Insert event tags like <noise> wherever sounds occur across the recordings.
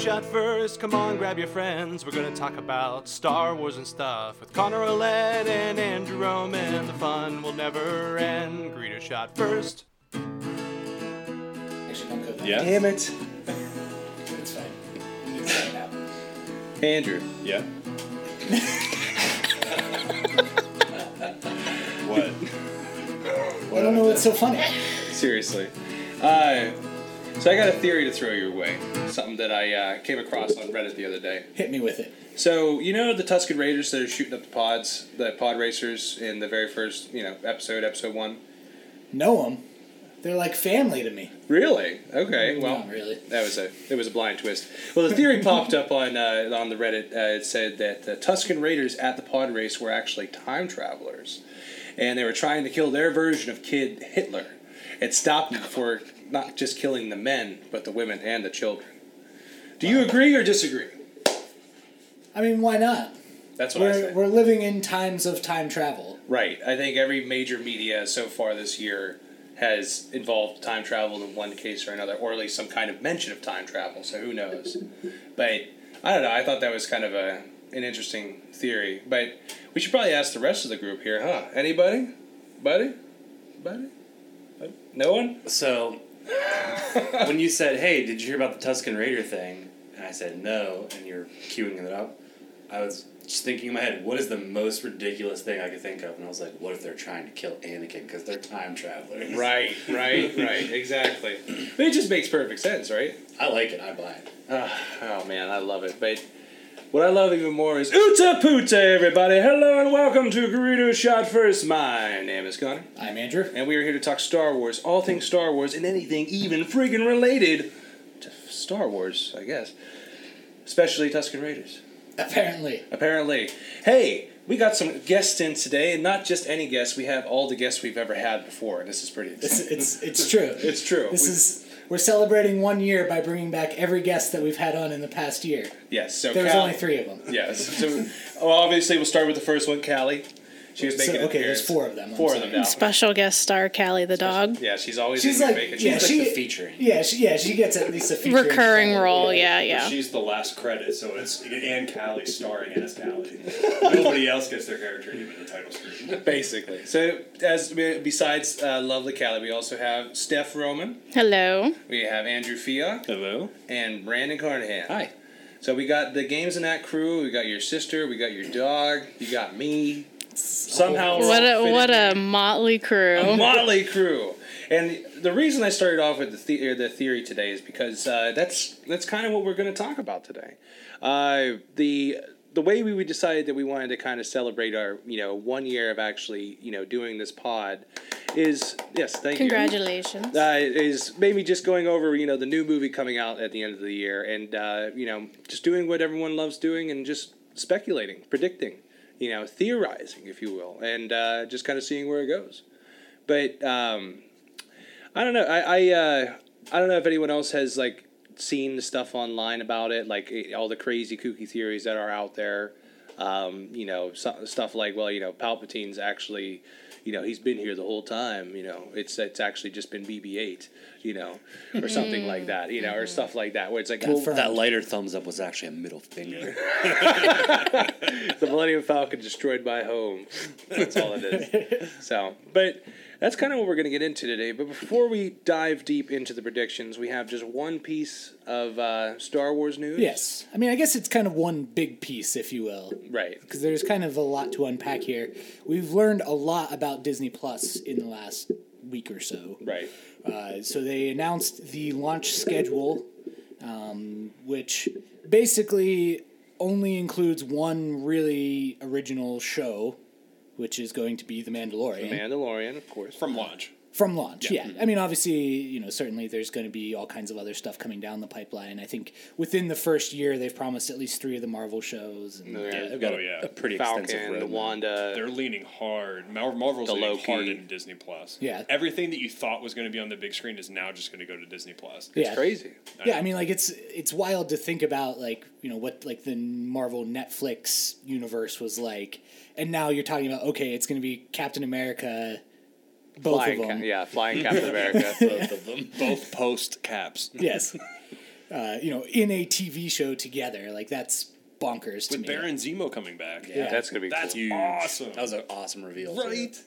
Shot first. Come on, grab your friends. We're gonna talk about Star Wars and stuff with Connor Olet and Andrew Roman. The fun will never end. Greedo Shot first. Actually, don't go there. Yeah. Damn it. It's fine. You can now. Andrew. Yeah. <laughs> what? I don't know what's so funny. <laughs> Seriously. Uh, so I got a theory to throw your way. Something that I uh, came across on Reddit the other day. Hit me with it. So you know the Tusken Raiders that are shooting up the pods, the pod racers in the very first you know episode, episode one. Know them. They're like family to me. Really? Okay. Well, Not really. that was a it was a blind twist. Well, the theory popped up on uh, on the Reddit. Uh, it said that the Tusken Raiders at the pod race were actually time travelers, and they were trying to kill their version of Kid Hitler, It stopped them before not just killing the men but the women and the children. Do you agree or disagree? I mean, why not? That's what I We're, say. we're living in times of time travel. Right. I think every major media so far this year has involved time travel in one case or another, or at least some kind of mention of time travel. So who knows? but I don't know. I thought that was kind of a an interesting theory. But we should probably ask the rest of the group here, huh? Anybody? Buddy? Buddy? Buddy? No one? So, when you said, "Hey, did you hear about the Tusken Raider thing?" and I said no, and you're queuing it up, I was just thinking in my head, what is the most ridiculous thing I could think of? And I was like, what if they're trying to kill Anakin because they're time travelers? Right, right, right. Exactly. But it just makes perfect sense, right? I like it. I buy it. Ah, oh man, I love it. But what I love even more is Uta Puta, everybody. Hello and welcome to Greedo Shot First. My name is Connor, I'm Andrew. and we are here to talk Star Wars, all things Star Wars, and anything even friggin' related to Star Wars, I guess. Especially Tusken Raiders. Apparently. Apparently. Hey, we got some guests in today, and not just any guests. We have all the guests we've ever had before, and this is pretty It's, exciting. it's, it's true. It's true. This We- is we're celebrating one year by bringing back every guest that we've had on in the past year. yes. So There was Cal- only three of them. Yes. So, well, obviously, we'll start with the first one, Callie. She was making an okay, there's four of them. I'm Four of them now. Special guest star Callie the dog. Yeah, she's always She's in like- making. yeah, It's she- like the featuring. Yeah, she, yeah, she gets at least a feature Recurring role, yeah, yeah. She's the last credit, so it's and Callie starring as Callie. Nobody else gets their character name in the title screen. <laughs> basically. So, as besides uh, lovely Callie, we also have Steph Roman, Hello. we have Andrew Fia, Hello. and Brandon Carnahan. Hi. So we got the games in that crew. We got your sister. We got your dog. You got me. Somehow, What a what a motley crew. a <laughs> motley crew. And the reason I started off with the the- the theory today is because uh, that's that's kind of what we're going to talk about today. Uh, the the way we decided that we wanted to kind of celebrate our you know one year of actually you know doing this pod is yes thank you Congratulations. uh, is maybe just going over you know the new movie coming out at the end of the year and uh, you know just doing what everyone loves doing and just speculating predicting you know theorizing if you will and uh, just kind of seeing where it goes. But um, i don't know i I, uh, I don't know if anyone else has like seen the stuff online about it like eh, all the crazy kooky theories that are out there um, you know so, stuff like well you know palpatine's actually you know he's been here the whole time you know it's it's actually just been bb8 you know or something like that you know or stuff like that where it's like well, Confirmed. That lighter thumbs up was actually a middle finger. <laughs> <laughs> the millennium falcon destroyed my home that's all it is <laughs> so but that's kind of what we're going to get into today but before we dive deep into the predictions we have just one piece of uh, star wars news Yes. I mean, I guess it's kind of one big piece, if you will. right because there's kind of a lot to unpack here. We've learned a lot about Disney Plus in the last week or so. right Uh, so they announced the launch schedule, um, which basically only includes one really original show, which is going to be The Mandalorian. The Mandalorian of course From launch. From launch, yeah. I mean, obviously, you know, certainly there's going to be all kinds of other stuff coming down the pipeline. I think within the first year, they've promised at least three of the Marvel shows. And, Yeah, they've oh, got Oh, a, yeah. a pretty extensive falcon the roadmap. wanda They're leaning hard. Mar- Marvel's The leaning Loki. hard into Disney Plus. Yeah. Everything that you thought was going to be on the big screen is now just going to go to Disney Plus. yeah. crazy Yeah, I mean, like it's it's wild to think about, like you know what like the Marvel Netflix universe was like, and now you're talking about okay, it's going to be Captain America, both flying of them. Ca- yeah flying <laughs> captain america <laughs> Both of them. Both post caps. <laughs> Yes. uh, you know, in a TV show together. Like that's bonkers to With me. Baron Zemo coming back. Yeah. That's gonna be That's cool. Huge. awesome. That was an awesome reveal. too. right.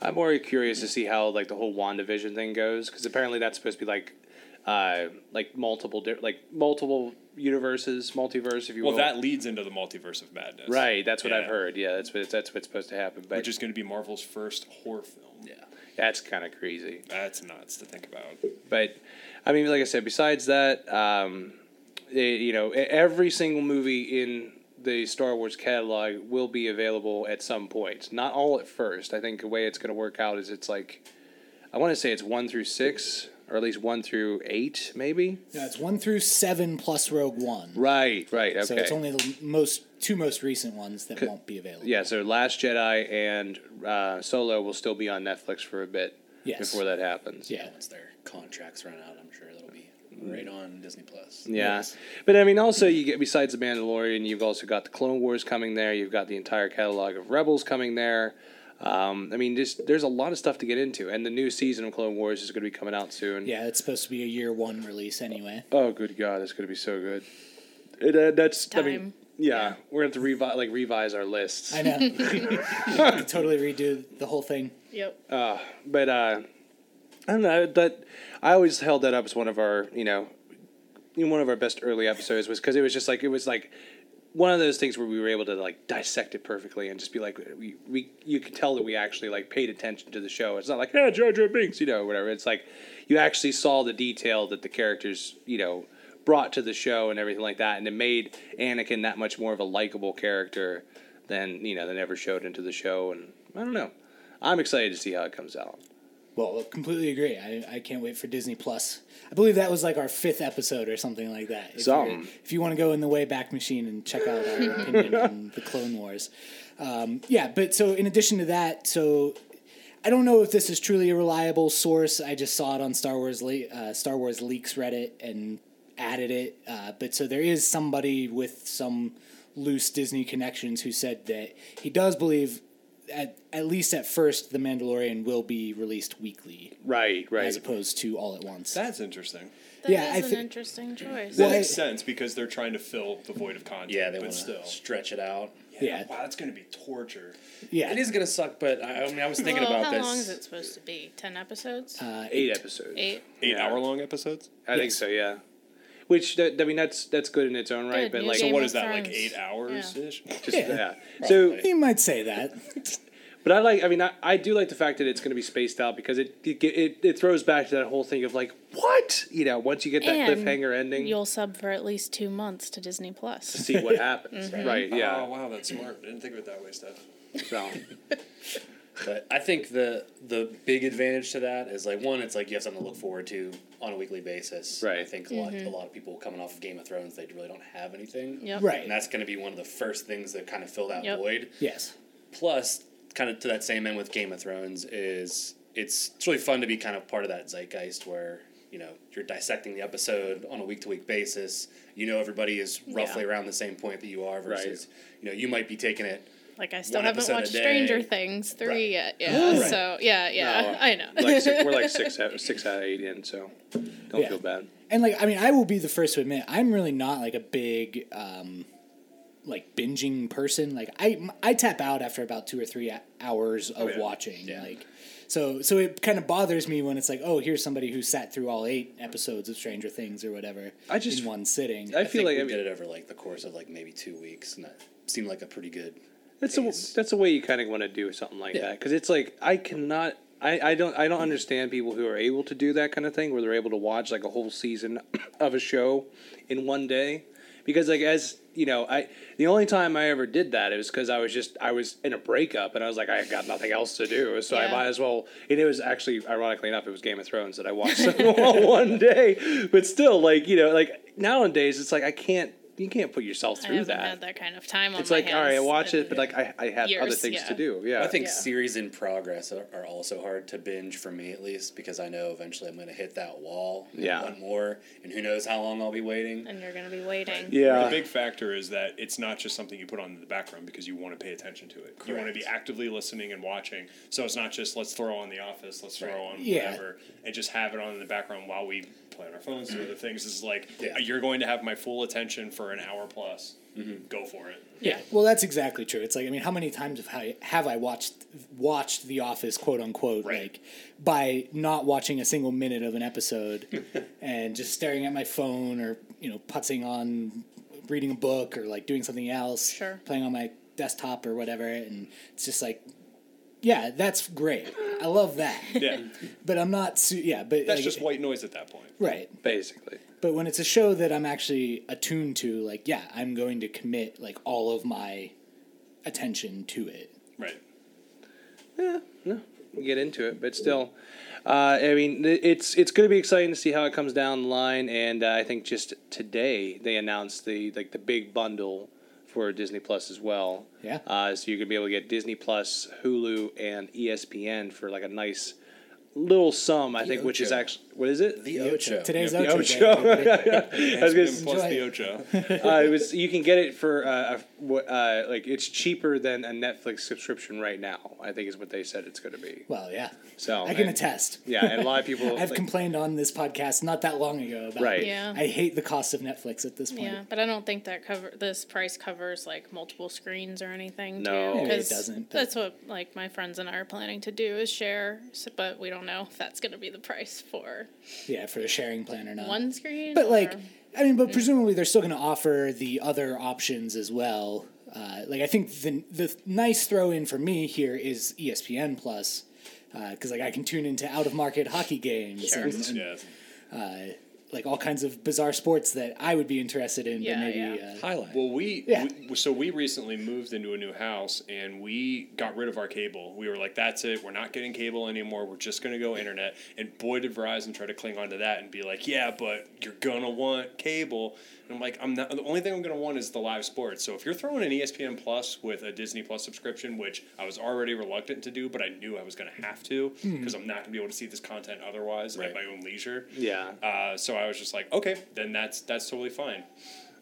I'm more curious to see how like the whole WandaVision thing goes because apparently that's supposed to be like, uh, like multiple di- like multiple universes, multiverse, if you will. Well, will. that leads into the multiverse of madness. right. That's what I've heard. Yeah, that's what that's what's supposed to happen. But Which is going to be Marvel's first horror film. Yeah. that's kind of crazy. That's nuts to think about. But I mean, like I said, besides that, um, it, you know, every single movie in the Star Wars catalog will be available at some point. Not all at first. I think the way it's going to work out is it's like, I want to say it's one through six, or at least one through eight, maybe. Yeah, it's one through seven plus Rogue One. Right, right, okay. So it's only the most two most recent ones that won't be available. yeah, so Last Jedi and uh, Solo will still be on Netflix for a bit Yes. before that happens. Yeah. Once their contracts run out, I'm sure that'll be right on Disney Plus. Yeah, Yes. but I mean, also you get besides the Mandalorian, you've also got the Clone Wars coming there. You've got the entire catalog of Rebels coming there. Um, I mean, just there's a lot of stuff to get into, and the new season of Clone Wars is going to be coming out soon. Yeah, it's supposed to be a year one release anyway. Oh, good God, it's going to be so good. It, uh, that's I mean, Time. yeah, Yeah. we're going to have to revise like revise our lists. I know. <laughs> totally redo the whole thing. Yep. but uh, I don't know that I always held that up as one of our you know one of our best early episodes was because it was just like it was like one of those things where we were able to like dissect it perfectly and just be like we, we you could tell that we actually like paid attention to the show. It's not like yeah Jar Jar Binks you know whatever. It's like you actually saw the detail that the characters you know brought to the show and everything like that, and it made Anakin that much more of a likable character than you know than ever showed into the show. And I don't know. I'm excited to see how it comes out. Well, completely agree. I, I can't wait for Disney Plus. I believe that was like our fifth episode or something like that. If, you're- if you want to go in the Wayback Machine and check out our <laughs> opinion on the Clone Wars. Um, yeah, but so in addition to that, so I don't know if this is truly a reliable source. I just saw it on Star Wars le- uh, Star Wars leaks Reddit and added it. Uh, but so there is somebody with some loose Disney connections who said that he does believe. At, at least at first, The Mandalorian will be released weekly Right, right. as opposed to all at once. That's interesting. That Yeah, is I an thi- interesting choice. That Well, makes I- sense because they're trying to fill the void of content. Yeah, they but want to stretch it out. Yeah. Wow, that's going to be torture. yeah, It is gonna suck, but I, I mean, I was thinking well, about how this. How long is it supposed to be? Ten episodes? Uh, Eight episodes. Eight. Eight Yeah. hour long episodes? I think so. Yeah. Which that, I mean that's that's good in its own right, Good, but like So Game what of that, like eight hours ish? just Yeah. yeah. So, You might say that. <laughs> but I like. I mean, I, I do like the fact that it's going to be spaced out because it, it it it throws back to that whole thing of like what you know once you get that And cliffhanger ending, You'll sub for at least two months to Disney Plus. To see what happens. <laughs> Mm-hmm. Right? Yeah. Oh, wow, that's smart. I didn't think of it that way, Steph. So <laughs> But I think the the big advantage to that is like one, it's like you have something to look forward to on a weekly basis. Right. I think a lot mm-hmm. a lot of people coming off of Game of Thrones, they really don't have anything. Yep. Right. And that's going to be one of the first things that kind of fill that Yep. void. Yes. Plus, kind of to that same end with Game of Thrones is it's it's really fun to be kind of part of that zeitgeist where you know you're dissecting the episode on a week to week basis. You know everybody is roughly Yeah. around the same point that you are versus you know you might be taking it Like I still haven't watched. Stranger Things three Right. yet. Yeah. Right. So yeah, yeah, No. I know. like six, we're like six <laughs> out, six out of eight in, so don't Yeah. feel bad. And like, I mean, I will be the first to admit, I'm really not like a big, um, like binging person. Like, I I tap out after about two or three hours of yeah. watching. Yeah. Like, so so it kind of bothers me when it's like, oh, here's somebody who sat through all eight episodes of Stranger Things or whatever. I just- in one sitting. I I feel think like we I mean, did it over like the course of like maybe two weeks, and that seemed like a pretty good. That's pace. that's the way you kind of want to do something like Yeah. that because it's like I cannot I, I don't I don't understand people who are able to do that kind of thing where they're able to watch like a whole season <coughs> of a show in one day because like as you know I the only time I ever did that it was because I was just I was in a breakup and I was like I got nothing else to do so I might as well and it was actually ironically enough it was Game of Thrones that I watched <laughs> all one day but still like you know like nowadays it's like I can't you can't put yourself I through haven't that. had that kind of time on It's my like, all right, I watch it, but like I, I have other things yeah. to do. Yeah. I think Yeah. series in progress are, are also hard to binge for me at least because I know eventually I'm going to hit that wall. Yeah. One more, and who knows how long I'll be waiting. and you're gonna be waiting. Yeah, The Yeah. big factor is that it's not just something you put on in the background because you want to pay attention to it. You want to be actively listening and watching. So it's not just let's throw on The Office, let's throw Right. on Yeah. whatever, and just have it on in the background while we play on our phones, do other things. Is like Yeah. Uh, you're going to have my full attention for an hour plus. Mm-hmm. Go for it. Yeah, well, that's exactly true. It's like I mean, how many times have I have I watched watched The Office, quote unquote, Right. like by not watching a single minute of an episode <laughs> and just staring at my phone or you know putzing on reading a book or like doing something else, Sure. playing on my desktop or whatever, and it's just like, yeah, that's great. I love that. <laughs> Yeah, But I'm not. Su- yeah, but that's like, just white noise at that point. right. Basically. But when it's a show that I'm actually attuned to, like, yeah, I'm going to commit like all of my attention to it. Right. we'll get into it, but still, uh, I mean, it's it's going to be exciting to see how it comes down the line. And uh, I think just today they announced the like the big bundle for Disney Plus as well. Yeah. Uh, so you're gonna be able to get Disney Plus, Hulu, and ESPN for like a nice little sum. I think, which is actually what is it? The Ocho. Today's The Ocho. Ocho. Day. <laughs> I was gonna plus enjoy the it. Ocho. <laughs> uh, it was you can get it for uh, a, what, uh, like it's cheaper than a Netflix subscription right now. I think is what they said it's going to be. Well, yeah, So I can and- attest. Yeah, and a lot of <laughs> people. I've like, complained on this podcast not that long ago about Right. Yeah. I hate the cost of Netflix at this point. Yeah, but I don't think that cover this price covers like multiple screens or anything. No. too, Maybe it 'cause doesn't, but- That's what like my friends and I are planning to do is share, but we don't know if that's going to be the price for Yeah, for a sharing plan or not. one screen. But like, or- I mean, but presumably they're still going to offer the other options as well. Uh, like, I think the the nice throw in for me here is ESPN Plus, because like I can tune into out of market hockey games Sure. and, and, yes. uh, like all kinds of bizarre sports that I would be interested in, Yeah, but maybe yeah. uh, Highlight. Well, we, Yeah. we so we recently moved into a new house and we got rid of our cable. We were like, "That's it. We're not getting cable anymore. We're just gonna go internet." And boy, did Verizon try to cling on to that and be like, "Yeah, but you're gonna want cable." And I'm like, "I'm not. The only thing I'm gonna want is the live sports. So if you're throwing an ESPN Plus with a Disney Plus subscription, which I was already reluctant to do, but I knew I was gonna have to because I'm not gonna be able to see this content otherwise Right. at my own leisure." yeah, Uh, so I was just like, "Okay, then that's that's totally fine."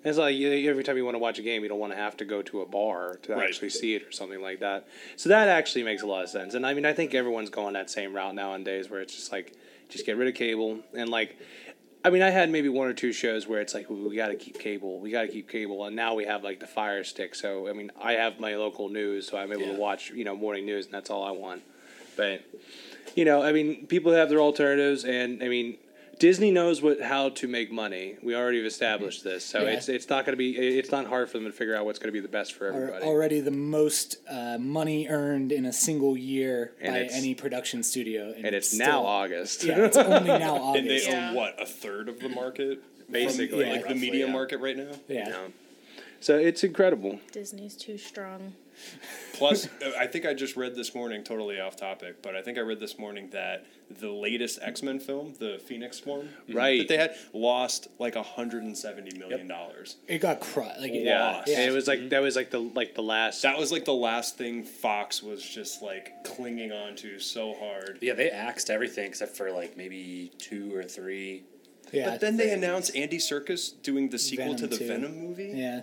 it's like you- every time you want to watch a game, you don't want to have to go to a bar to Right. actually see it or something like that. So that actually makes a lot of sense. And I mean, I think everyone's going that same route nowadays, where it's just like, just get rid of cable and like. I mean, I had maybe one or two shows where it's like we, got to keep cable, we got to keep cable, and now we have like the Fire Stick. So I mean, I have my local news, so I'm able Yeah. to watch you know morning news, and that's all I want. But you know, I mean, people have their alternatives, and I mean, Disney knows what how to make money. We already have established this, so Yeah. it's it's not going to be it's not hard for them to figure out what's going to be the best for are everybody. already the most uh, money earned in a single year And by any production studio, and it's still- now August. Yeah, it's only now August. And they Yeah. own what a third of the market, Basically, from, like the media yeah. market right now. yeah. You know? So it's incredible. Disney's too strong. Plus, uh, I think I just read this morning, totally off topic, but I think I read this morning that the latest X Men film, the Phoenix one, Right. that they had, lost like hundred and seventy million dollars. It got crushed. Like, it- Yeah, Lost. and it was like that was like the like the last. That was like the last thing Fox was just like clinging on to so hard. yeah, they axed everything except for like maybe two or three. yeah. But then they announced Andy Serkis doing the sequel to the 2. Venom movie. yeah.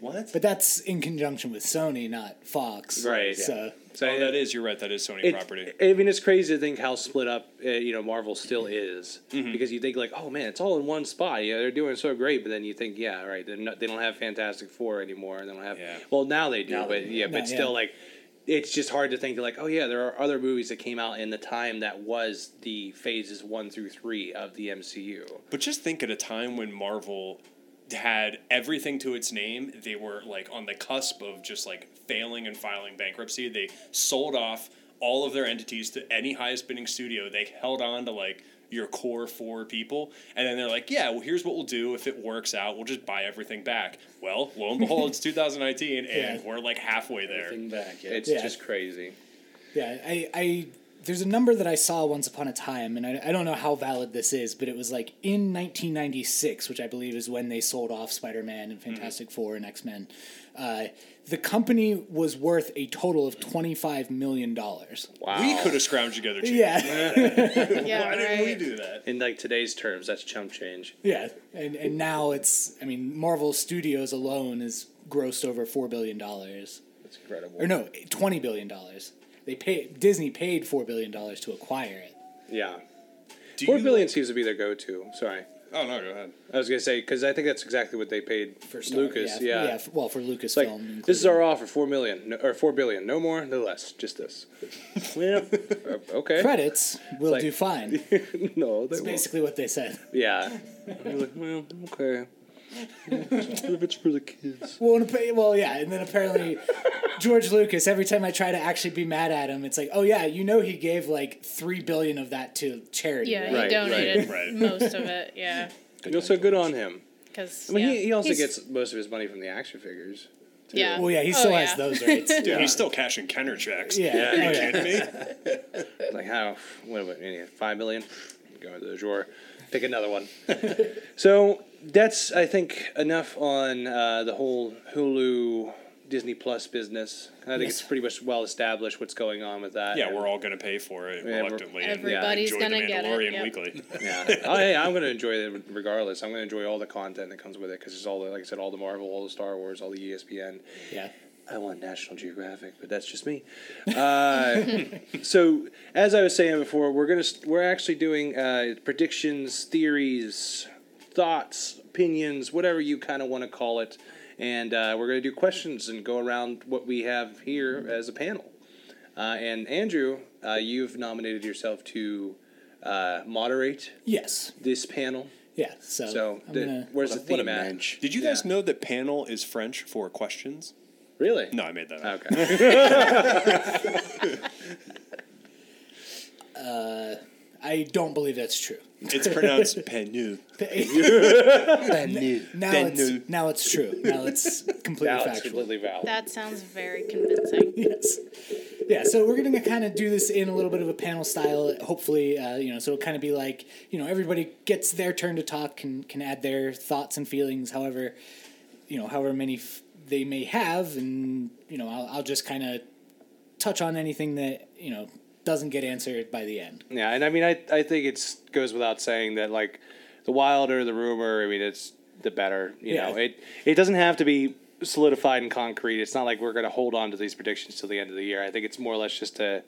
What? But that's in conjunction with Sony, not Fox. Right. So so oh, that is. You're right. That is Sony it- property. I mean, it's crazy to think how split up uh, you know Marvel still is Mm-hmm. because you think like, oh man, it's all in one spot. Yeah, they're doing so great, but then you think, yeah, right, they're not, they don't have Fantastic Four anymore, and they don't have. Yeah. Well, now they do, Now they but do. yeah, but No, still, yeah. like, it's just hard to think like, oh yeah, there are other movies that came out in the time that was the phases one through three of the MCU. But just think at a time when Marvel had everything to its name, they were like on the cusp of just like failing and filing bankruptcy. They sold off all of their entities to any highest bidding studio. They held on to like your core four people, and then they're like, "Yeah, well, here's what we'll do. If it works out, we'll just buy everything back." Well, lo and behold, it's <laughs> 2019, and Yeah. we're like halfway there. Everything back. Yeah. It's Yeah. just crazy. yeah, I, I there's a number that I saw once upon a time, and I, I don't know how valid this is, but it was like in 1996, which I believe is when they sold off Spider Man and Fantastic Four and X Men. Uh, the company was worth a total of 25 million dollars. Wow. We could have scrounged together. Chief. Yeah, <laughs> <laughs> Yeah, Why didn't we do that? in like today's terms, that's chump change. yeah, and and now it's I mean Marvel Studios alone has grossed over four billion dollars. That's incredible. or no, twenty billion dollars. They pay Disney paid four billion dollars to acquire it. Yeah. Do Four you billion seems to be their go-to. Sorry. Oh no, go ahead. I was gonna say because I think that's exactly what they paid For Star- Lucas. Yeah, f- well, for Lucasfilm. It's like included. this is our offer: four million no, or four billion, no more, no less, just this. <laughs> well, uh, okay. credits. We'll like- do fine. <laughs> no, they That's won't. basically what they said. Yeah. <laughs> Like, well, okay. If it's for the kids. Well, and appa- well, yeah, and then apparently George Lucas. Every time I try to actually be mad at him, it's like, oh yeah, you know, he gave like three billion of that to charity. Yeah, right? he Right, donated right. <laughs> most of it. Yeah, You know, so good on him. because I mean, yeah. he, he also He's- gets most of his money from the action figures. too. Yeah. Well, yeah, he Oh, still has yeah. those rights. <laughs> Dude, he's still cashing Kenner checks. Yeah. Yeah. Oh, Are you yeah. kidding me? <laughs> Like how? What about any five million? Go into the drawer, pick another one. <laughs> so that's I think enough on uh, the whole Hulu Disney Plus business. I think Yes. it's pretty much well established what's going on with that. Yeah, and- we're all gonna pay for it Yeah, reluctantly. Everybody's enjoy gonna get it, Mandalorian yep. weekly. Yeah. <laughs> oh, hey, I'm going to enjoy it regardless. I'm going to enjoy all the content that comes with it because it's all the, like I said, all the Marvel, all the Star Wars, all the ESPN. Yeah. I want National Geographic, but that's just me. Uh, <laughs> so, as I was saying before, we're gonna we're actually doing uh, predictions, theories, thoughts, opinions, whatever you kind of want to call it, and uh, we're gonna do questions and go around what we have here as a panel. Uh, and Andrew, uh, you've nominated yourself to uh, moderate Yes. this panel. Yeah. So. So, the, gonna. where's the What what a theme at? Did you Yeah. guys know that panel is French for questions? Really? No, I made that up. Okay. <laughs> <laughs> I don't believe that's true. It's pronounced penu. <laughs> now Ben it's now it's true. Now it's completely now it's completely valid. That sounds very convincing. yes. Yeah, so we're gonna kind of do this in a little bit of a panel style. Hopefully, uh, you know, so it'll kind of be like you know everybody gets their turn to talk, can can add their thoughts and feelings, however, you know, however many f- they may have, and you know, I'll, I'll just kind of touch on anything that you know doesn't get answered by the end. Yeah, and I mean, I I think it's goes without saying that like the wilder the rumor, I mean, it's the better. You Yeah. know, it it doesn't have to be solidified and concrete. It's not like we're going to hold on to these predictions till the end of the year. I think it's more or less just to.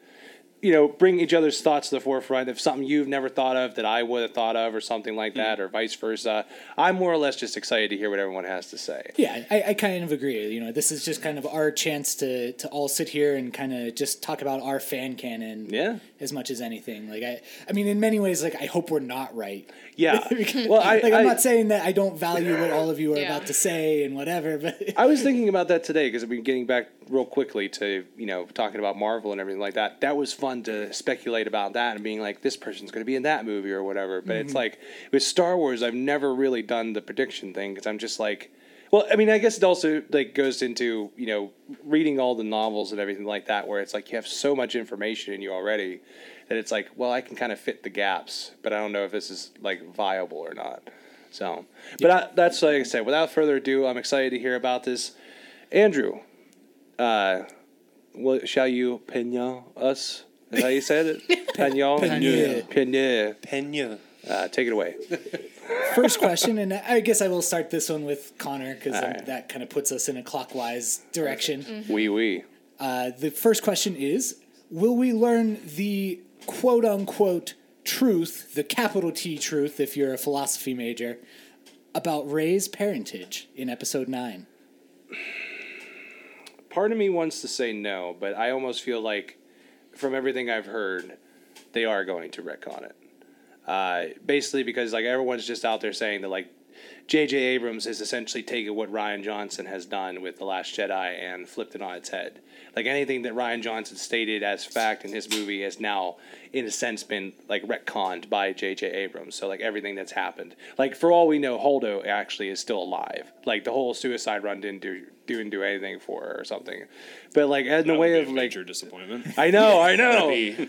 You know, bring each other's thoughts to the forefront. If something you've never thought of that I would have thought of, or something like hmm. that, or vice versa, I'm more or less just excited to hear what everyone has to say. Yeah, I, I kind of agree. You know, this is just kind of our chance to to all sit here and kind of just talk about our fan canon. Yeah. As much as anything, like I, I mean, in many ways, like I hope we're not right. Yeah. <laughs> Well, I, like I, I'm not saying that I don't value what all of you are Yeah. about to say and whatever, but I was thinking about that today because I've been getting back real quickly to you know talking about Marvel and everything like that. That was fun to speculate about that and being like, this person's going to be in that movie or whatever. But it's mm-hmm. like with Star Wars, I've never really done the prediction thing because I'm just like, well, I mean, I guess it also like goes into you know reading all the novels and everything like that, where it's like you have so much information in you already that it's like, well, I can kind of fit the gaps, but I don't know if this is like viable or not. So, but I, that's like I said. Without further ado, I'm excited to hear about this. Andrew, uh, what shall you pignon us? Is that how you said it? Pignon. Peigneur. Peigneur. Pena. Uh, take it away. <laughs> first question, and I guess I will start this one with Connor because Alright. that kind of puts us in a clockwise direction. Wee wee. Uh, the first question is: Will we learn the quote unquote truth, the capital T truth, if you're a philosophy major, about Rey's parentage in Episode Nine? Part of me wants to say no, but I almost feel like, from everything I've heard, they are going to retcon it. Uh, basically, because like everyone's just out there saying that like J.J. Abrams has essentially taken what Rian Johnson has done with The Last Jedi and flipped it on its head. Like anything that Rian Johnson stated as fact in his movie has now, in a sense, been like retconned by J.J. Abrams. So like everything that's happened, like for all we know, Holdo actually is still alive. Like the whole suicide run didn't do didn't do anything for her or something. But like in the way of like, major disappointment. I know, I <laughs> know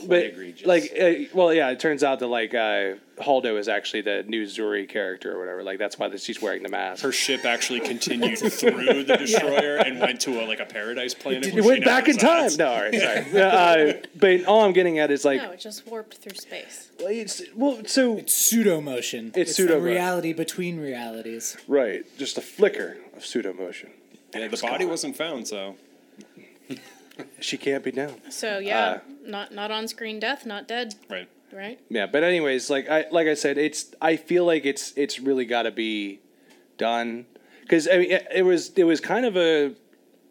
quite but egregious. like uh, well yeah it turns out that like uh Holdo is actually the new Zorii character or whatever like that's why that she's wearing the mask Her ship actually continued through the <laughs> destroyer and went to a, like a paradise planet. it where went back in time no all right sorry uh, but all I'm getting at is like No, it just warped through space. well, it's, well so Pseudo motion. It's the pseudo-mo- reality between realities. right just a flicker of pseudo motion Yeah, the body wasn't found, so she can't be down So yeah, Uh, not not on screen death, not dead. right. right? Yeah, but anyways, like I like I said, it's I feel like it's it's really got to be done because I mean it, it was it was kind of a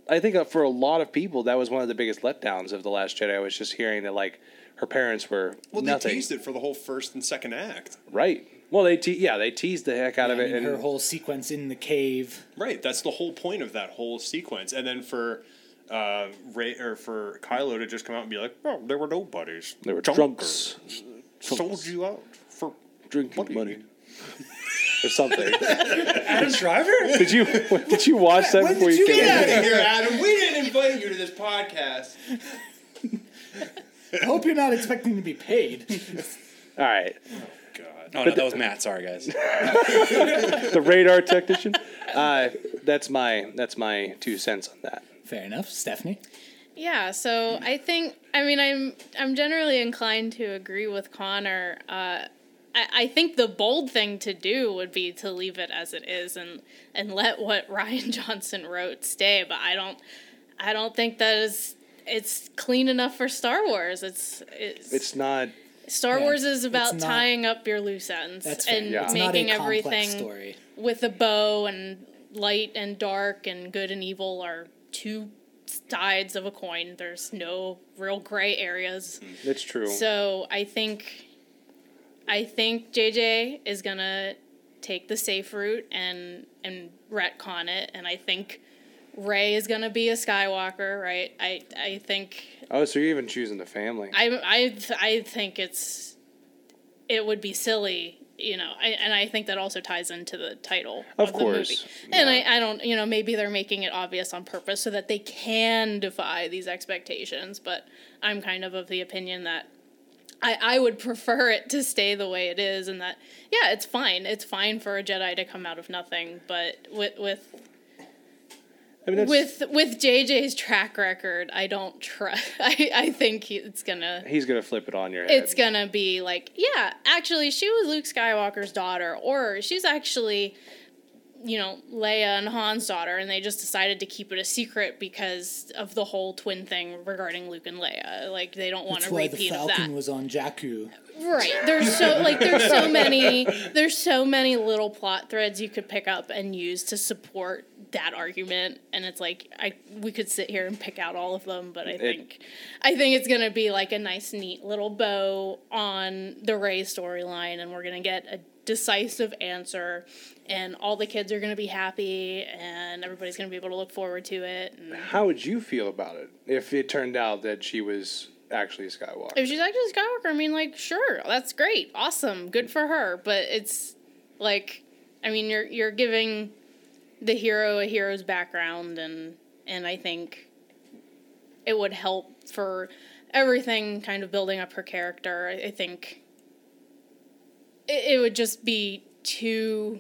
I think uh, for a lot of people that was one of the biggest letdowns of the Last Jedi. I was just hearing that like her parents were Well, they teased it for the whole first and second act. right. Well, they te- yeah they teased the heck out I of it mean, and her whole sequence in the cave. Right, that's the whole point of that whole sequence. And then for uh, Rey or for Kylo to just come out and be like, "Well, there were nobodies. they were Junkers. drunks Sold you out for drinking Money. money. <laughs> or something. Adam Driver? did you did you watch that before you, came? Get in? out of here, Adam. We didn't invite you to this podcast. I hope you're not expecting to be paid. All right, God. Oh, no, that was Matt. Sorry, guys. <laughs> the radar technician. Uh, that's my that's my two cents on that. Fair enough, Stephanie. Yeah, so I think I mean I'm I'm generally inclined to agree with Connor. Uh, I, I think the bold thing to do would be to leave it as it is and and let what <laughs> Rian Johnson wrote stay. But I don't I don't think that is it's clean enough for Star Wars. It's it's, It's not. Star yeah, Wars is about not- tying up your loose ends That's fair. and Yeah. It's not a making everything story. with a bow and light and dark and good and evil are two sides of a coin. There's no real gray areas. That's true. So I think I think JJ is gonna take the safe route and and retcon it, and I think Rey is gonna be a Skywalker, right? I I think oh, so you're even choosing the family. I I I think it's it would be silly, you know, I, and I think that also ties into the title Of of, course, the movie. And I, I don't, you know, maybe they're making it obvious on purpose so that they can defy these expectations. But I'm kind of of the opinion that I I would prefer it to stay the way it is, and that yeah, it's fine. It's fine for a Jedi to come out of nothing, but with with I mean, with with JJ's track record, I don't trust. <laughs> I I think he- it's gonna he's gonna flip it on your head. it's gonna be like, yeah, actually, she was Luke Skywalker's daughter, or she's actually, you know, Leia and Han's daughter, and they just decided to keep it a secret because of the whole twin thing regarding Luke and Leia. Like, they don't want That's a why the Falcon that. was on Jakku. Right. There's so like there's so many there's so many little plot threads you could pick up and use to support that argument and it's like I we could sit here and pick out all of them but I think I think it's going to be like a nice neat little bow on the Rey storyline and we're going to get a decisive answer and all the kids are going to be happy and everybody's going to be able to look forward to it and How would you feel about it if it turned out that she was actually Skywalker? If she's actually Skywalker, I mean, like, sure, that's great, awesome, good for her. But it's like, I mean, you're you're giving the hero a hero's background, and and I think it would help for everything, kind of building up her character. I I think it, it would just be too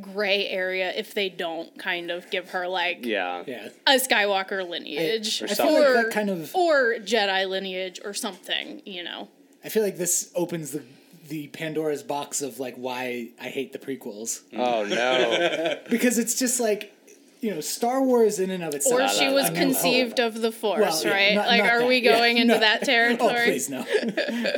gray area if they don't kind of give her like yeah. Yeah. a Skywalker lineage Or I feel something. like or that kind of. or Jedi lineage or something, you know. I feel like this opens the the Pandora's box of like why I hate the prequels mm. Oh no. <laughs> because it's just like you know Star Wars in and of itself. Or she A was New conceived Hope. of the Force, Well, yeah, right? not- like, not are that, we yeah, going into no. that <laughs> Oh territory? please no. <laughs>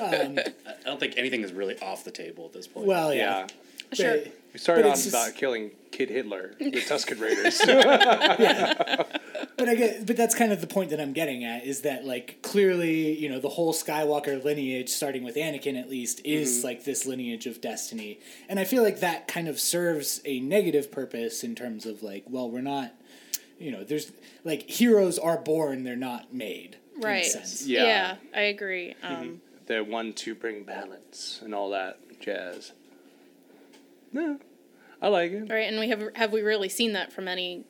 Um, I don't think anything is really off the table at this point. well yeah. yeah. Sure. But- We started off it's just- about killing Kid Hitler, the <laughs> Tusken Raiders. <laughs> But I get, but that's kind of the point that I'm getting at is that like clearly, you know, the whole Skywalker lineage, starting with Anakin at least, is like this lineage of destiny, and I feel like that kind of serves a negative purpose in terms of like, well, we're not, you know, there's like heroes are born, they're not made, Right. sense. Yeah. Yeah. I agree. Um, the one to bring balance and all that jazz. No, I like it. right, and we have have we really seen that from any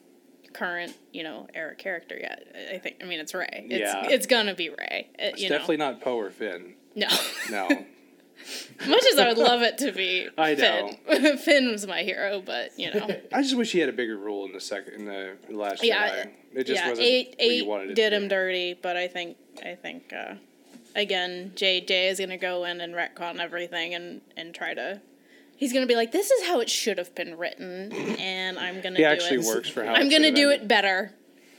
current, you know, era character yet? I- think. I mean, it's Rey. It's Yeah. it's gonna be Rey. uh, It's definitely know. not Poe or Finn. No. No. <laughs> Much as I would love it to be <laughs> I Finn. <laughs> Finn was my hero, but you know. I just wish he had a bigger role in the second, in the last Yeah, Jedi. It just yeah, wasn't eight what you eight wanted it did him dirty, but I think I think uh, again JJ is gonna go in and retcon everything and and try to. He's gonna be like, this is how it should have been written, and I'm gonna. He do actually it. works for how I'm it gonna do ended. it better,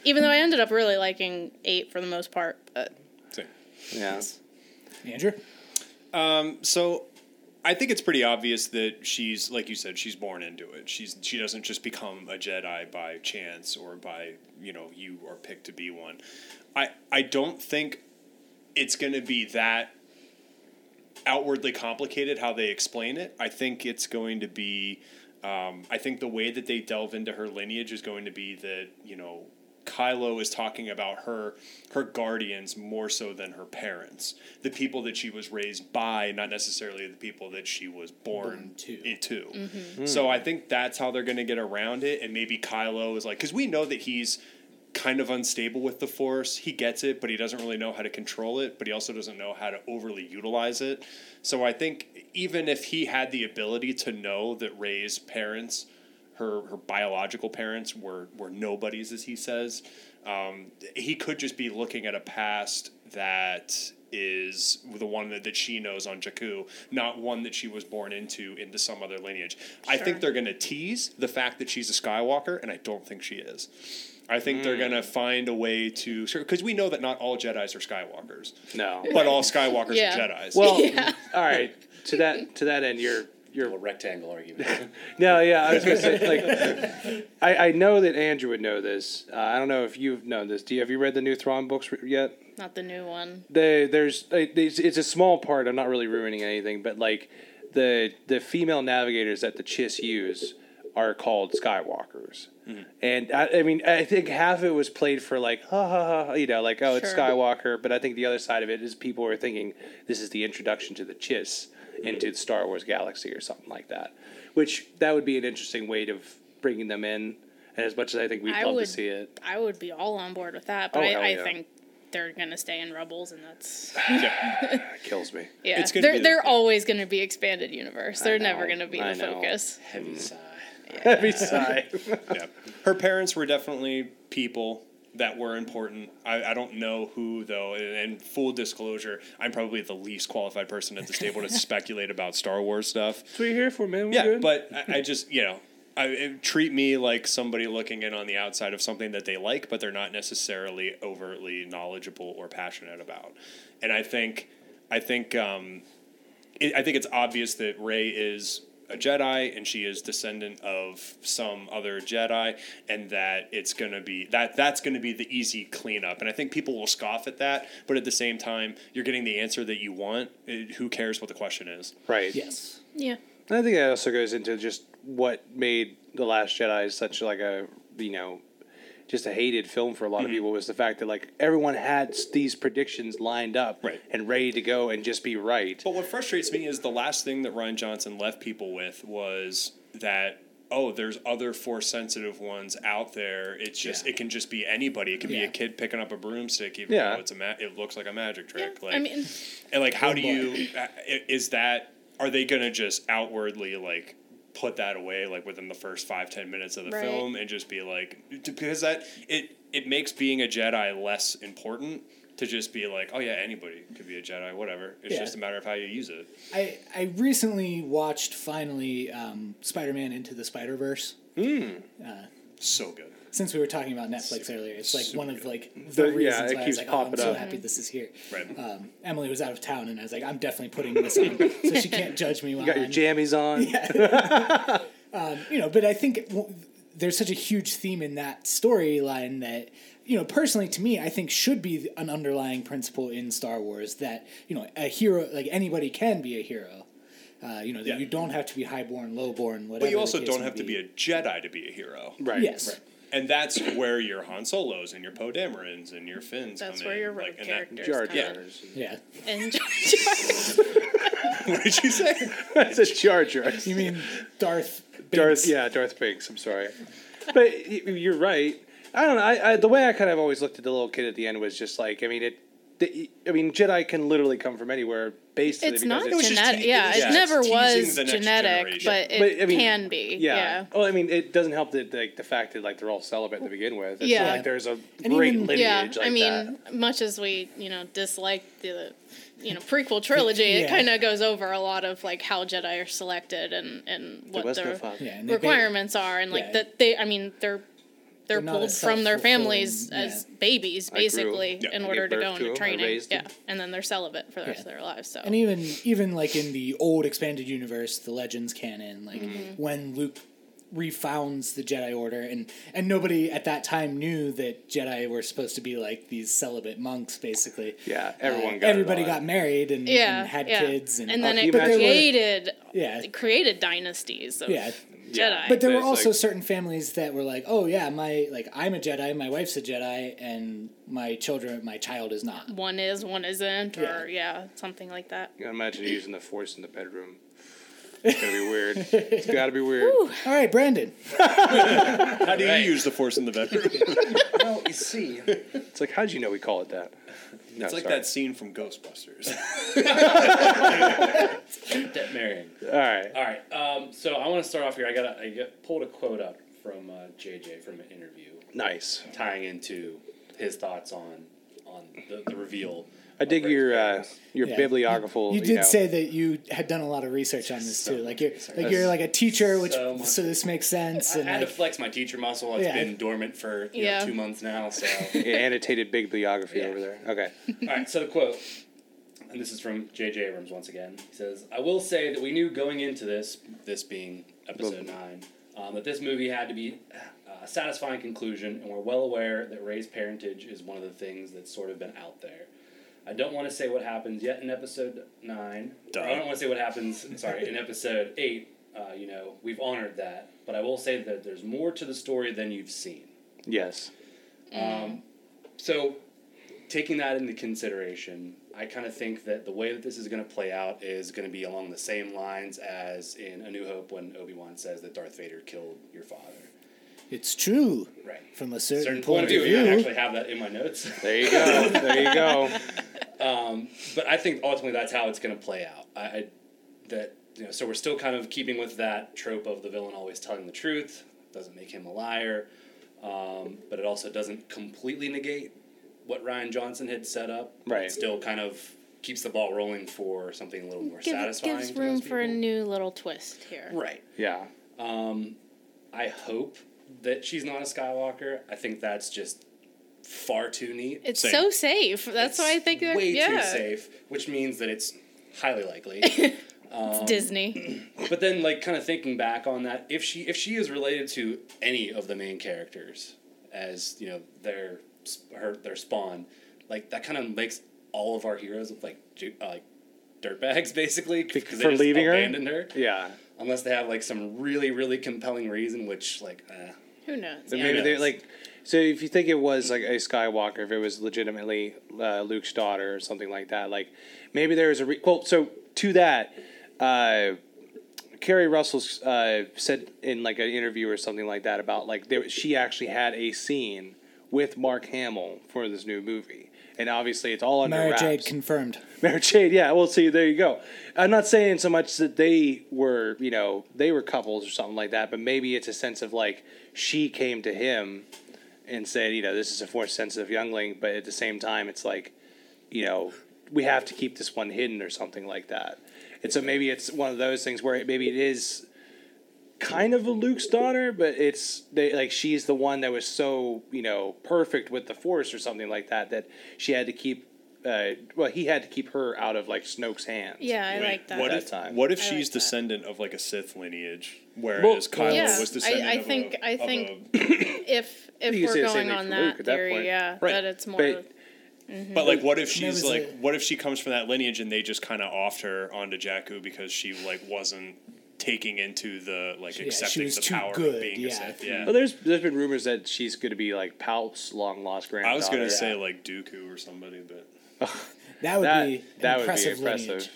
even though I ended up really liking eight for the most part. But Same. Yeah. Andrew, um, So I think it's pretty obvious that she's like you said, she's born into it. She's she doesn't just become a Jedi by chance or by, you know, you are picked to be one. I I don't think it's going to be that outwardly complicated how they explain it. I think it's going to be um, I think the way that they delve into her lineage is going to be that, you know, Kylo is talking about her her guardians more so than her parents, the people that she was raised by, not necessarily the people that she was born, Born to. i- to. So I think that's how they're going to get around it, and maybe Kylo is like because we know that he's kind of unstable with the Force. He gets it, but he doesn't really know how to control it. But he also doesn't know how to overly utilize it. So I think even if he had the ability to know that Rey's parents her her biological parents were were nobodies, as he says. Um, he could just be looking at a past that is the one that, that she knows on Jakku, not one that she was born into into some other lineage. I think they're going to tease the fact that she's a Skywalker, and I don't think she is. I think they're going to find a way to because we know that not all Jedi's are Skywalkers, No. but all Skywalkers Yeah. are Jedi's. Well, <laughs> Yeah. all right. To that to that end, you're you're little rectangle argument. <laughs> no, yeah. I was gonna say like, I, I know that Andrew would know this. Uh, I don't know if you've known this. Do you have you read the new Thrawn books re- yet? Not the new one. They, there's it's, it's a small part. I'm not really ruining anything, but like the the female navigators that the Chiss use are called Skywalkers. Mm-hmm. And I, I mean, I think half of it was played for like, ha ha ha, you know, like, oh, it's Skywalker. But I think the other side of it is people are thinking this is the introduction to the Chiss mm-hmm. into the Star Wars galaxy or something like that. Which that would be an interesting way of bringing them in. And as much as I think we'd I love would- to see it, I would be all on board with that, but Oh, I, hell I yeah. think they're gonna stay in Rebels, and that's <sighs> yeah. <laughs> kills me. yeah. It's gonna they're be the- they're always gonna be expanded universe. They're never gonna be I the know. focus. Heavy mm. sigh. <laughs> Heavy sigh. yeah. Her parents were definitely people that were important. I, I don't know who though, and, and full disclosure, I'm probably the least qualified person at this table to <laughs> speculate about Star Wars stuff. That's what you're here for, man. We're Yeah, good. but I, I just you know. I, it, treat me like somebody looking in on the outside of something that they like, but they're not necessarily overtly knowledgeable or passionate about. And I think, I think, um, it, I think it's obvious that Rey is a Jedi and she is descendant of some other Jedi, and that it's gonna be that that's gonna be the easy cleanup. And I think people will scoff at that, but at the same time, you're getting the answer that you want. It, who cares what the question is? right. Yes. Yeah. I think that also goes into just what made The Last Jedi such like a you know just a hated film for a lot of people was the fact that like everyone had these predictions lined up Right. and ready to go and just be right. But what frustrates me is the last thing that Rian Johnson left people with was that oh, there's other force sensitive ones out there. It's just Yeah. it can just be anybody. It can be a kid picking up a broomstick, even Yeah. though it's a ma- it looks like a magic Yeah. trick. Like, I mean, and like, how Oh, do boy. you? uh, Is that? Are they gonna just outwardly like? Put that away like within the first five ten minutes of the Right. film and just be like because that it it makes being a jedi less important to just be like oh yeah anybody could be a jedi whatever it's Yeah. just a matter of how you use it I I recently watched finally um, Spider Man Into the Spider Verse. so good Since we were talking about Netflix earlier, it's like one of like The- the yeah, reasons it why I was keeps like, oh, I'm popping so up. happy this is here. right Um, Emily was out of town, and I was like, I'm definitely putting this on, so she can't judge me. You got your I'm- jammies on. <laughs> you know, but I think w- there's such a huge theme in that storyline that, you know, personally to me, I think should be an underlying principle in Star Wars that, you know, a hero, like anybody can be a hero. Uh, you know, that Yeah. you don't have to be highborn, lowborn, whatever. but you the also case don't may have to be a jedi to be a hero Right. Yes. And that's where your Han Solos and your Poe Damerons and your Finns that's come where in. your road like, and that- characters Jar come Yeah. Yeah. And Jar Jar. <laughs> what did you say <laughs> That's a Jar Jar. You mean <laughs> Darth? Darth, yeah, Darth Binks. I'm sorry, but you're right. I don't know. I, I the way I kind of always looked at the little kid at the end was just like, I mean, it. the- I mean, Jedi can literally come from anywhere, basically. It's because not was just genetic. te- yeah, it it never was teasing the next genetic, but it But, I mean, can be. Yeah. Yeah. Well, I mean, it doesn't help that like the fact that like they're all celibate to begin with. It's Yeah. like there's a And great even- lineage Yeah, like I mean, that. much as we, you know, dislike the, you know, prequel trilogy, Yeah. it kind of goes over a lot of like how Jedi are selected and and what was no their. Yeah, and they requirements are, and like yeah. that they, I mean, they're they're, They're pulled from their families self-fulfilling- as babies, I grew- basically, Yeah. in order to go into or training. raised Yeah, 'em. and then they're celibate for the rest Yeah. of their lives. So And even even like in the old expanded universe, the Legends canon, like Mm-hmm. when Luke refounds the Jedi Order, and and nobody at that time knew that Jedi were supposed to be like these celibate monks, basically. Yeah, everyone Uh, got everybody got married and, yeah, and had yeah. kids, and, then Oh, it can you created yeah, created dynasties of yeah. Jedi. But there were also like- certain families that were like, oh yeah, my like I'm a Jedi, my wife's a Jedi, and my children, my child is not. one is, one isn't, or yeah, something like that. You can imagine <clears throat> using the force in the bedroom. It's gonna be weird. It's <laughs> gotta be weird. All right, Brandon. How do Right. you use the force in the bedroom? <laughs> Well, you see, It's like, how'd you know we call it that? No, It's like sorry. that scene from Ghostbusters. <laughs> debt marrying. All right. All right. Um, so I want to start off here. I got I got, pulled a quote up from uh, JJ from an interview, Nice. tying into his thoughts on on the, the reveal. I dig your Rey's uh, your Yeah. bibliographical. You did know, say that you had done a lot of research on this So too. Like you're research. like you're like a teacher, which So so, this makes sense. I And had to flex my teacher muscle. It's Yeah. been dormant for you Yeah. know, two months now. So <laughs> annotated big bibliography Yeah. over there. Okay. All right, so the quote, and this is from J.J. Abrams once again. He says, I will say that we knew going into this, this being episode 9, um, that this movie had to be uh, a satisfying conclusion, and we're well aware that Rey's parentage is one of the things that's sort of been out there. I don't want to say what happens yet in episode 9. Or I don't want to say what happens, sorry, in episode 8. Uh, you know, we've honored that. But I will say that there's more to the story than you've seen. Yes. Um, so, taking that into consideration, I kind of think that the way that this is going to play out is going to be along the same lines as in A New Hope when Obi Wan says that Darth Vader killed your father. it's true Right. from a certain, Certain point, point of view, of I view. actually have that in my notes. There you go. there you go. <laughs> Um, but I think ultimately that's how it's going to play out. I, I that you know, so we're still kind of keeping with that trope of the villain always telling the truth. Doesn't make him a liar, um, but it also doesn't completely negate what Rian Johnson had set up. Right. It still kind of keeps the ball rolling for something a little more Give, satisfying. gives to room for a new little twist here. Right. Yeah. Um, I hope that she's not a Skywalker. I think that's just far too neat. It's Same. so safe. That's why I think they're way yeah. too safe, which means that it's highly likely. <laughs> It's Disney. <clears throat> but then, like, kind of thinking back on that, if she if she is related to any of the main characters as you know their her their spawn, like that kind of makes all of our heroes look like ju- uh, like dirtbags <laughs> basically because they for leaving her? abandoned her. Yeah. Unless they have like some really really compelling reason, which like eh. Who knows? But Yeah. maybe they're like. So if you think it was like a Skywalker, if it was legitimately uh, Luke's daughter or something like that, like maybe there is a re- well. So to that, uh, Keri Russell uh, said in like an interview or something like that about like there, she actually had a scene with Mark Hamill for this new movie, and obviously it's all under Mara wraps. Jade confirmed. <laughs> Mara Jade, yeah. Well, see, there you go. I'm not saying so much that they were, you know, they were couples or something like that, but maybe it's a sense of like she came to him and said, you know, this is a force sensitive youngling, but at the same time, it's like, you know, we have to keep this one hidden or something like that. And so maybe it's one of those things where it, maybe it is kind of a Luke's daughter, but it's they like she's the one that was so you know perfect with the Force or something like that that she had to keep. Uh, well, he had to keep her out of like Snoke's hands. Yeah, I Wait, like that. What That if time. what if I she's like that. descendant of like a Sith lineage, whereas Well, Kylo yeah, was descendant I, I of think a, I of think a- if if You could say we're going thing on that Luke that theory, point. yeah, Right. that it's more. But But like, what if she's like, a- what if she comes from that lineage and they just kind of offed her onto Jakku because she like wasn't taking into the like Yeah, she accepting the too power good, of being yeah. a Sith. Yeah, well, there's there's been rumors that she's going to be like Palp's long lost granddaughter. I was gonna say like Dooku or somebody, but <laughs> That would that be an that would be impressive, impressive. lineage,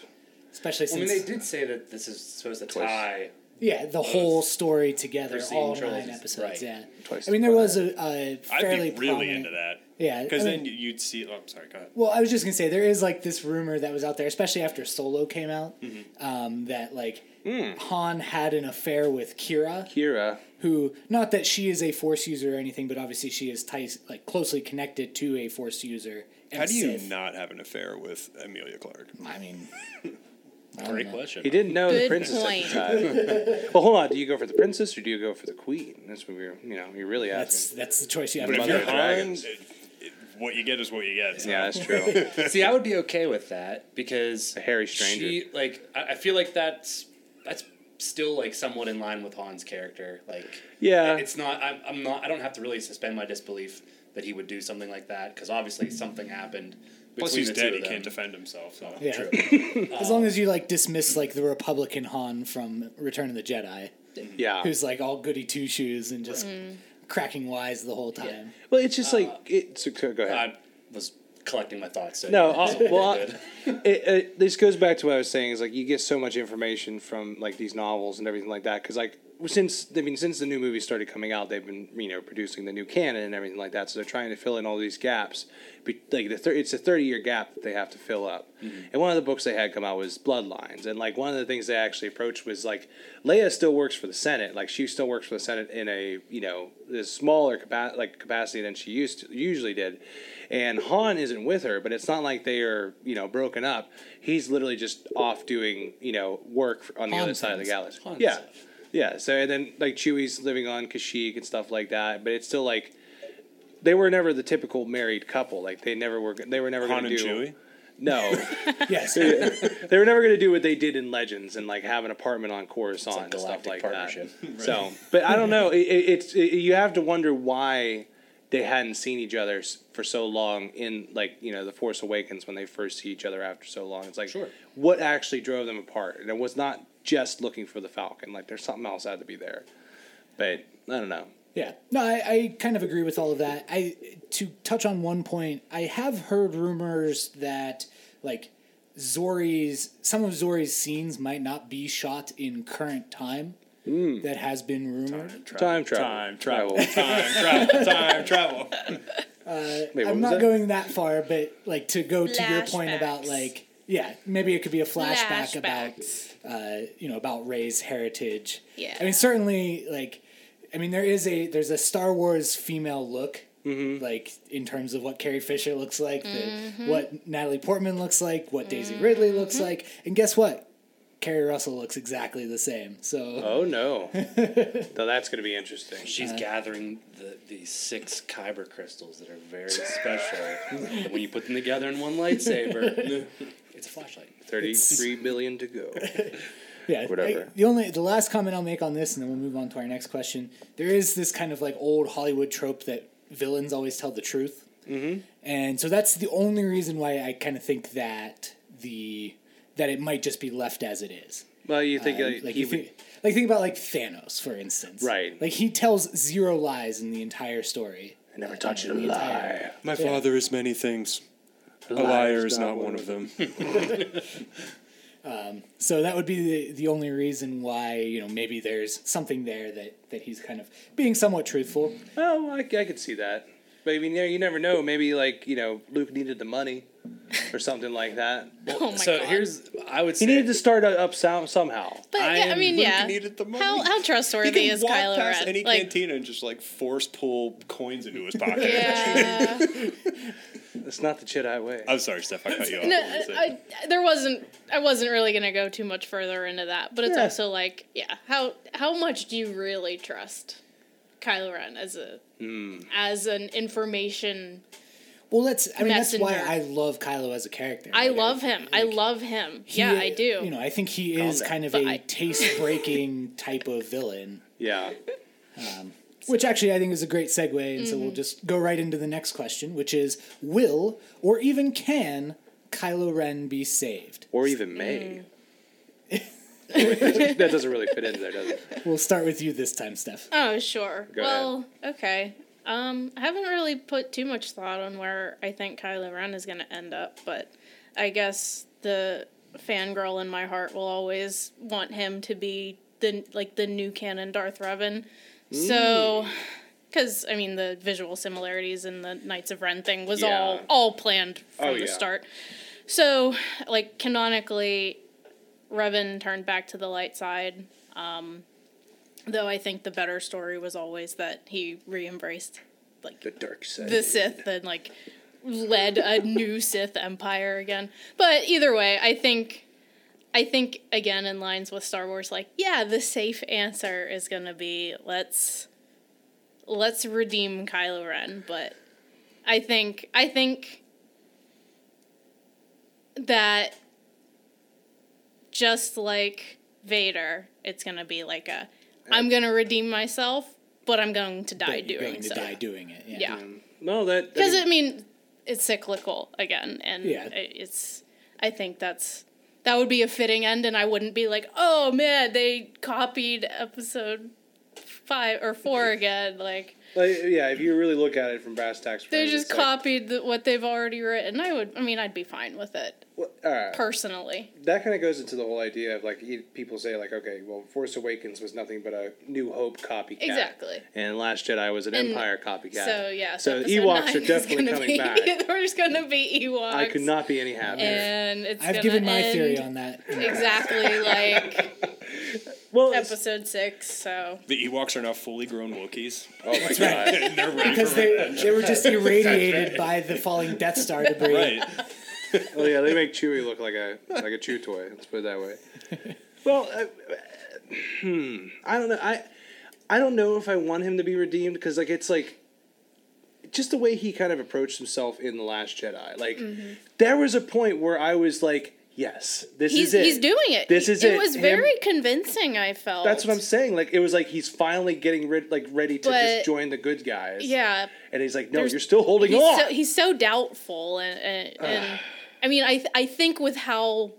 especially I mean, since they did say that this is supposed to Twice. tie. yeah, the whole story together, Preceding all trilogies, nine episodes. right. Yeah, Twice I mean the there five. was a, a I'd fairly be really prominent- into that. Yeah, because I then you'd see. Oh, I'm sorry. Go ahead. Well, I was just gonna say there is like this rumor that was out there, especially after Solo came out, Mm-hmm. um, that like Hmm. Han had an affair with Qi'ra, Qi'ra. who not that she is a Force user or anything, but obviously she is tight, like closely connected to a Force user. And How do you Sith. not have an affair with Emilia Clarke? I mean, Great question. He didn't know the Good princess point. at the time. <laughs> well, hold on. Do you go for the princess or do you go for the queen? That's what we're, you know, you're really That's asking. that's the choice you have But if Mother you're of Han, Dragons. it- it- what you get is what you get. so. Yeah, that's true. <laughs> See, I would be okay with that because A hairy stranger. She like I I feel like that's that's still like somewhat in line with Han's character. Like Yeah. it's not. I'm, I'm not. I don't have to really suspend my disbelief that he would do something like that because obviously something happened. Plus, he's dead. He of can't defend himself. So. Yeah. <laughs> Um, as long as you like dismiss like the Republican Han from Return of the Jedi, mm-hmm. yeah. who's like all goody two shoes and just mm. cracking wise the whole time. Well, it's just like uh, it. So, so go ahead. I was collecting my thoughts. So No, <laughs> I'll- well, <laughs> it, it, this goes back to what I was saying. Is like you get so much information from like these novels and everything like that. Because like since I mean since the new movie started coming out, they've been you know producing the new canon and everything like that. So they're trying to fill in all these gaps. Be, like the thir- it's a thirty year gap that they have to fill up. Mm-hmm. And one of the books they had come out was Bloodlines. And like one of the things they actually approached was like Leia still works for the Senate. Like she still works for the Senate in a you know this smaller capa- like capacity than she used to usually did. And Han isn't with her, but it's not like they are you know broken up. He's literally just off doing you know work on the Han other side of the galaxy. Han yeah, stuff. yeah. So and then like Chewie's living on Kashyyyk and stuff like that. But it's still like they were never the typical married couple. Like they never were. They were never Han going to and do. Chewie. No, <laughs> Yes. they were never going to do what they did in Legends and like have an apartment on Coruscant It's a and stuff like partnership. that. So, but I don't know. It, it, it's it, you have to wonder why they hadn't seen each other for so long in like you know the Force Awakens when they first see each other after so long. It's like Sure. what actually drove them apart, and it was not just looking for the Falcon. Like there's something else had to be there. But I don't know. Yeah, no, I, I kind of agree with all of that. I to touch on one point, I have heard rumors that like Zorii's some of Zorii's scenes might not be shot in current time. That has been rumored. Time travel. Time travel. Time travel. Time travel. <laughs> Wait, I'm not that? going that far, but like to go to your point about like yeah, maybe it could be a flashback about uh, you know about Rey's heritage. Yeah. I mean certainly like I mean there is a there's a Star Wars female look. Mm-hmm. Like in terms of what Carrie Fisher looks like, the, Mm-hmm. what Natalie Portman looks like, what Daisy Ridley looks like, and guess what? Keri Russell looks exactly the same. So Oh no! <laughs> so that's going to be interesting. She's gathering the, the six kyber crystals that are very special. when you put them together in one lightsaber, <laughs> it's a flashlight. Thirty-three billion to go. <laughs> Yeah, Whatever. I- the only the last comment I'll make on this, and then we'll move on to our next question. There is this kind of like old Hollywood trope that villains always tell the truth, mm-hmm. and so that's the only reason why I kind of think that the that it might just be left as it is. Well, you think Uh, like he you think, like think about like Thanos, for instance. Right. Like he tells zero lies in the entire story. I never touched a The entire- lie. My Yeah. father is many things. A Liar liar is not one of them. <laughs> <laughs> Um, so that would be the the only reason why you know maybe there's something there that that he's kind of being somewhat truthful. Oh, I, I could see that. But I mean, you never know. Maybe like you know, Luke needed the money, or <laughs> something like that. Oh my so god. here's I would say He needed to start up some, somehow. but yeah, I mean, Luke yeah. needed the money. How how He trustworthy can is walk Kylo past Ren? any like, cantina and just like force pull coins into his pocket. yeah. <laughs> It's not the Jedi way. I'm sorry, Steph. I cut you off. no, What were you saying? I, there wasn't. I wasn't really gonna go too much further into that, but it's Yeah. also like, yeah, how how much do you really trust Kylo Ren as a Hmm. as an information? Well, that's I mean that's why I love Kylo as a character. I Like, love him. I love him. he- yeah, I do. You know, I think he is down. kind of But a I- <laughs> taste breaking type of villain. yeah. Which actually I think is a great segue, and so Mm-hmm. we'll just go right into the next question, which is Will or even can Kylo Ren be saved? Or even May. <laughs> that doesn't really fit into there, does it? <laughs> We'll start with you this time, Steph. Oh, sure. Go well, okay. Um, I haven't really put too much thought on where I think Kylo Ren is going to end up, but I guess the fangirl in my heart will always want him to be the like the new canon Darth Revan. So, because I mean the visual similarities in the Knights of Ren thing was all all planned from Oh, the yeah. start. So, like canonically, Revan turned back to the light side. Um, though I think the better story was always that he re-embraced like The dark side. the Sith and like led a new <laughs> Sith empire again. But either way, I think I think again in lines with Star Wars, like yeah, the safe answer is gonna be let's let's redeem Kylo Ren, but I think I think that just like Vader, it's gonna be like a I'm gonna redeem myself, but I'm going to die But you're doing going to so. die doing it. Yeah. Yeah, No, that because I I mean it's cyclical again, and Yeah. it's I think that's that would be a fitting end, and I wouldn't be like, oh man, they copied episode five or four again, like. Like, yeah. If you really look at it from brass tacks, They just it's like- copied the, what they've already written. I would. I mean, I'd be fine with it well, all right. personally. that kind of goes into the whole idea of like people say like okay well force awakens was nothing but a new hope copycat Exactly. and last jedi was an And empire copycat So yeah. so episode ewoks are definitely gonna coming be, back <laughs> There's gonna be Ewoks. i could not be any happier And it's. I've given my end theory on that. Exactly like <laughs> well episode six. So The Ewoks are now fully grown Wookiees. oh my god <laughs> they're ready Because they, they were just <laughs> irradiated by the falling Death Star debris. right. oh yeah they make chewie look like a like a chew toy let's put it that way well uh, hmm i don't know i i don't know if i want him to be redeemed because like it's like just the way he kind of approached himself in the last jedi like there was a point where i was like yes this he's is it he's doing it. This is it. it. was Him- very convincing. I felt. that's what i'm saying like it was like he's finally getting rid like ready to But- just join the good guys Yeah. and he's like no There's- you're still holding he's on so he's so doubtful and and, <sighs> and I mean I th- I think with how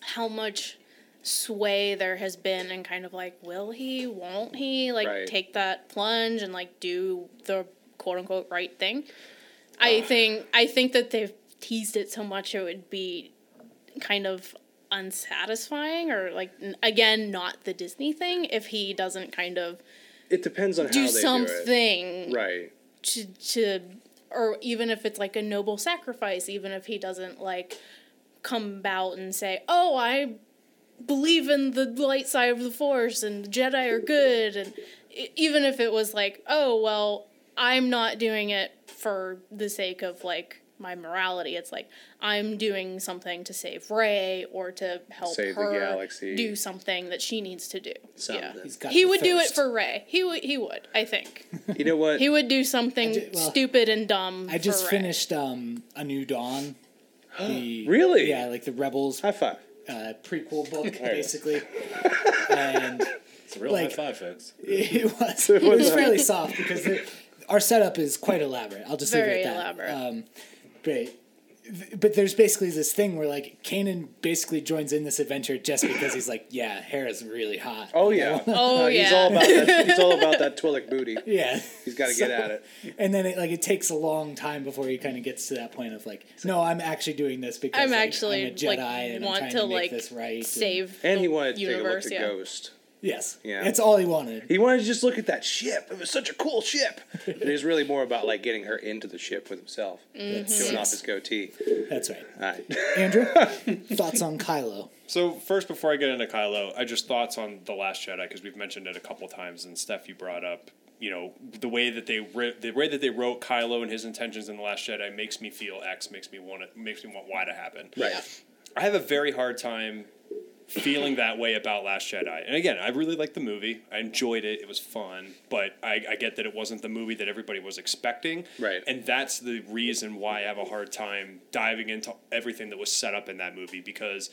how much sway there has been and kind of like will he won't he like Right. take that plunge and like do the quote unquote right thing I think I think that they've teased it so much it would be kind of unsatisfying or like again not the Disney thing if he doesn't kind of it depends on do how they do something right. to to or even if it's like a noble sacrifice even if he doesn't like come out and say oh i believe in the light side of the force and the jedi are good and even if it was like oh well i'm not doing it for the sake of like my morality it's like i'm doing something to save Rey or to help Save the her galaxy. do something that she needs to do Something. yeah He's got he the would do it for Rey he would he would i think <laughs> you know what he would do something I ju- well, stupid and dumb. I just for Rey. finished um, A New Dawn. <gasps> The, Really? Yeah, like the Rebels high five uh, prequel book, <laughs> basically. <laughs> and It's a real Like- high five, folks. it was it was fairly soft because the, our setup is quite elaborate. I'll just Very leave it at that. elaborate. Um, but but there's basically this thing where like Kanan basically joins in this adventure just because he's like, yeah, Hera's really hot. Oh yeah. Oh, <laughs> He's yeah. all about that. He's all about that <laughs> Twi'lek booty. Yeah. He's got to get at it. And then it like it takes a long time before he kind of gets to that point of like, no, I'm actually doing this because I'm like, actually I'm a Jedi like and I'm trying to, to, make like this right. and- save And he the wanted to universe. take a look at yeah. Ghost. Yes, Yeah. that's all he wanted. He wanted to just look at that ship. It was such a cool ship. <laughs> But it was really more about like getting her into the ship with himself, Mm-hmm. showing off his goatee. That's right. All right. <laughs> Andrew, <laughs> thoughts on Kylo? So first, before I get into Kylo, I just thoughts on the Last Jedi because we've mentioned it a couple times, and Steph, you brought up, you know, the way that they ri- the way that they wrote Kylo and his intentions in the Last Jedi makes me feel X, makes me want it, makes me want Y to happen. Right. I have a very hard time feeling that way about Last Jedi. And again, I really liked the movie. I enjoyed it. It was fun. But I, I get that it wasn't the movie that everybody was expecting. Right. And that's the reason why I have a hard time diving into everything that was set up in that movie because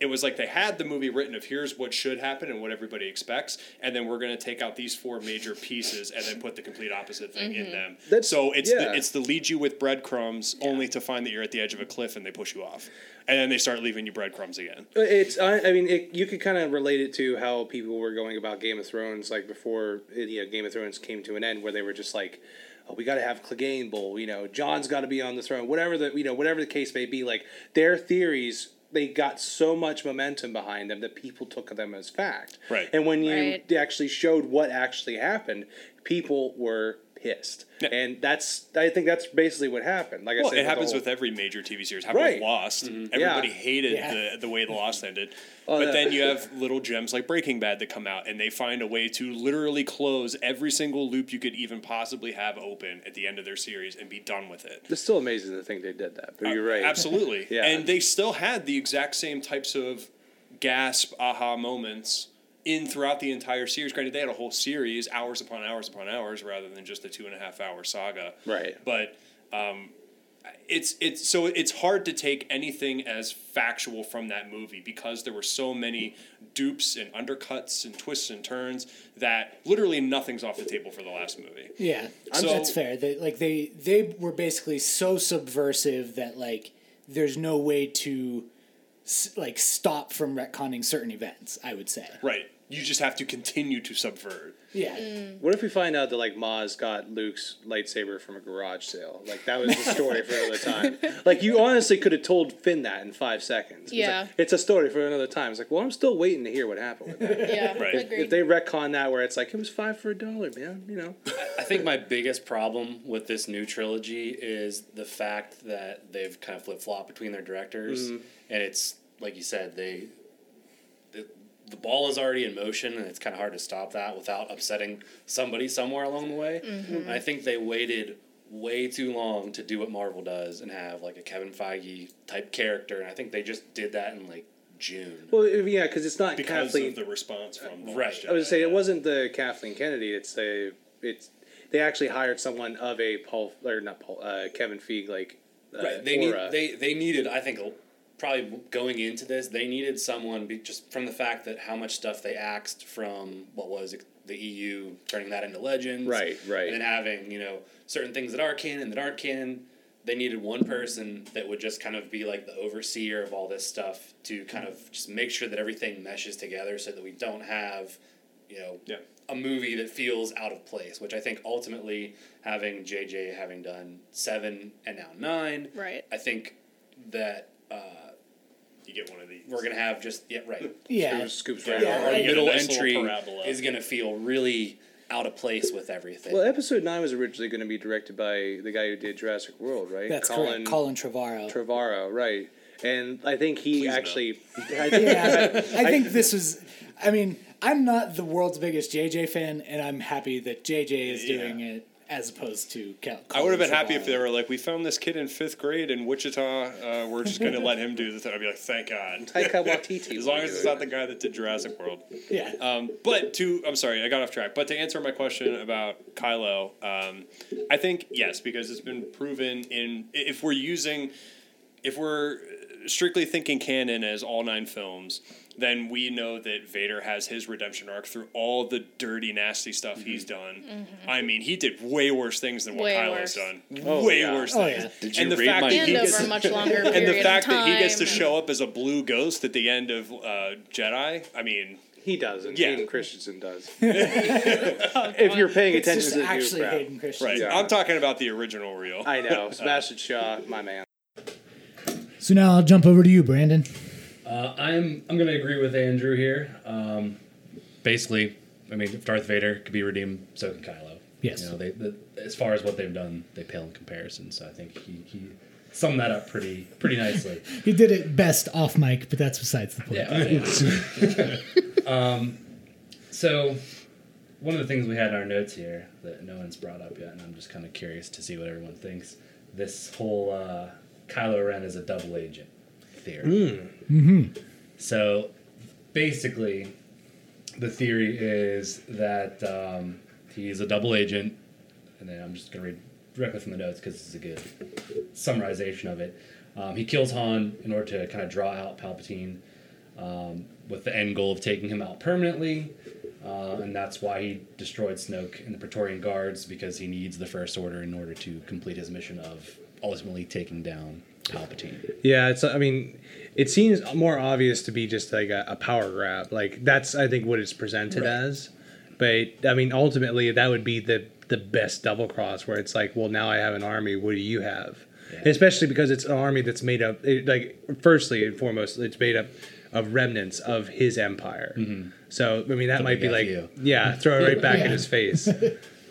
it was like they had the movie written of here's what should happen and what everybody expects, and then we're going to take out these four major pieces and then put the complete opposite thing in mm-hmm. them. That's- so it's yeah. the, it's the lead you with breadcrumbs only to find that you're at the edge of a cliff and they push you off, and then they start leaving you breadcrumbs again. Uh, it's. I, I mean, it, you could kind of relate it to how people were going about Game of Thrones, like before you know, Game of Thrones came to an end, where they were just like, "Oh, we got to have Clegane Bowl." You know, Jon's got to be on the throne. Whatever the you know, whatever the case may be. Like their theories, they got so much momentum behind them that people took them as fact. Right. And when you Right. actually showed what actually happened, people were pissed. Yeah. And that's. I think that's basically what happened. Like I said, it the happens whole- with every major TV series. Happened Right. with Lost. Mm-hmm. Yeah. Everybody hated Yeah. the the way the Lost ended. <laughs> Oh, but yeah. then you have little gems like Breaking Bad that come out, and they find a way to literally close every single loop you could even possibly have open at the end of their series and be done with it. It's still amazing to think they did that. But you're uh, right. Absolutely. <laughs> Yeah. And they still had the exact same types of gasp aha moments in throughout the entire series. Granted, they had a whole series, hours upon hours upon hours, rather than just a two and a half hour saga. Right. But um, it's it's so it's hard to take anything as factual from that movie because there were so many dupes and undercuts and twists and turns that literally nothing's off the table for the last movie. Yeah, So- that's fair. They, like they they were basically so subversive that like there's no way to s- like stop from retconning certain events. I would say. Right. You just have to continue to subvert. Yeah. Mm. What if we find out that like Maz got Luke's lightsaber from a garage sale? Like that was the story for another time. <laughs> Like you honestly could have told Finn that in five seconds. It's Yeah. like, it's a story for another time. It's like, well, I'm still waiting to hear what happened with that. Yeah, <laughs> Right. agreed. if they retcon that where it's like it was five for a dollar, man, you know. I think my biggest problem with this new trilogy is the fact that they've kind of flip flop between their directors, mm-hmm. and it's like you said, they the, the ball is already in motion, and it's kind of hard to stop that without upsetting somebody somewhere along the way. And I think they waited way too long to do what Marvel does and have like a Kevin Feige type character, and I think they just did that in like June. Well, yeah, because it's not Because Kathleen. of the response from The Right. Last I was Jedi, say it wasn't the Kathleen Kennedy. It's a it's they actually hired someone of a Paul or not Paul uh, Kevin Feige like uh, right. They need they they needed. I think probably going into this, they needed someone be, just from the fact that how much stuff they axed from what was it, the EU, turning that into Legends, Right, right. and then having you know certain things that are canon that aren't canon. They needed one person that would just kind of be like the overseer of all this stuff to kind of just make sure that everything meshes together, so that we don't have, you know, Yeah. a movie that feels out of place, which I think ultimately having JJ having done seven and now nine, Right. I think that uh, You get one of these. we're gonna have just yeah right. <laughs> Yeah. Scoops, scoops right Yeah, off. Our right. You get a middle nice entry is gonna feel really out of place with everything. Well, episode nine was originally going to be directed by the guy who did Jurassic World, right? That's Colin correct. Colin Trevorrow. Trevorrow, right? And I think he Please no. actually, <laughs> I think, yeah, I think this was. I mean, I'm not the world's biggest JJ fan, and I'm happy that JJ is Yeah. doing it as opposed to. Cal- I would have been happy if they were like, we found this kid in fifth grade in Wichita. Uh, we're just going to let him do the thing. I'd be like, thank God. Taika <laughs> Waititi. As long as it's not the guy that did Jurassic World. Yeah. Um, but to, I'm sorry, I got off track. But to answer my question about Kylo, um, I think yes, because it's been proven in if we're using, if we're strictly thinking canon as all nine films, then we know that Vader has his redemption arc through all the dirty, nasty stuff he's done. I mean, he did way worse things than what Way Kylo's worse. done. Oh, way yeah. worse Oh, things. yeah. Did you and the read fact my that and he gets a much <laughs> longer and the fact that he gets to show up as a blue ghost at the end of uh, Jedi, I mean, He doesn't. Yeah. Hayden Christensen does. <laughs> if you're paying It's attention just to the actually new. Hayden Christensen. right? Yeah. I'm talking about the original reel. I know. <laughs> Sebastian Shaw, my man. So now I'll jump over to you, Brandon. Uh, I'm I'm going to agree with Andrew here. Um, basically, I mean, if Darth Vader could be redeemed, so can Kylo. Yes. You know, they, the, as far as what they've done, they pale in comparison. So I think he, he summed that up pretty pretty nicely. <laughs> He did it best off mic, but that's besides the point. Yeah. <laughs> um, so one of the things we had in our notes here that no one's brought up yet, and I'm just kind of curious to see what everyone thinks. This whole uh, Kylo Ren is a double agent theory. So basically, the theory is that um, he's a double agent, and then I'm just going to read directly from the notes because it's a good summarization of it. Um, he kills Han in order to kind of draw out Palpatine um, with the end goal of taking him out permanently. Uh, and that's why he destroyed Snoke and the Praetorian Guards because he needs the First Order in order to complete his mission of ultimately taking down Palpatine. Yeah, it's. I mean, it seems more obvious to be just like a, a power grab. Like that's, I think, what it's presented Right. as. But I mean, ultimately, that would be the the best double cross, where it's like, well, now I have an army. What do you have? Yeah. Especially because it's an army that's made up. It, like, firstly and foremost, it's made up of remnants of his empire. So I mean, that might be like, FU. yeah, throw it right back in <laughs> his face.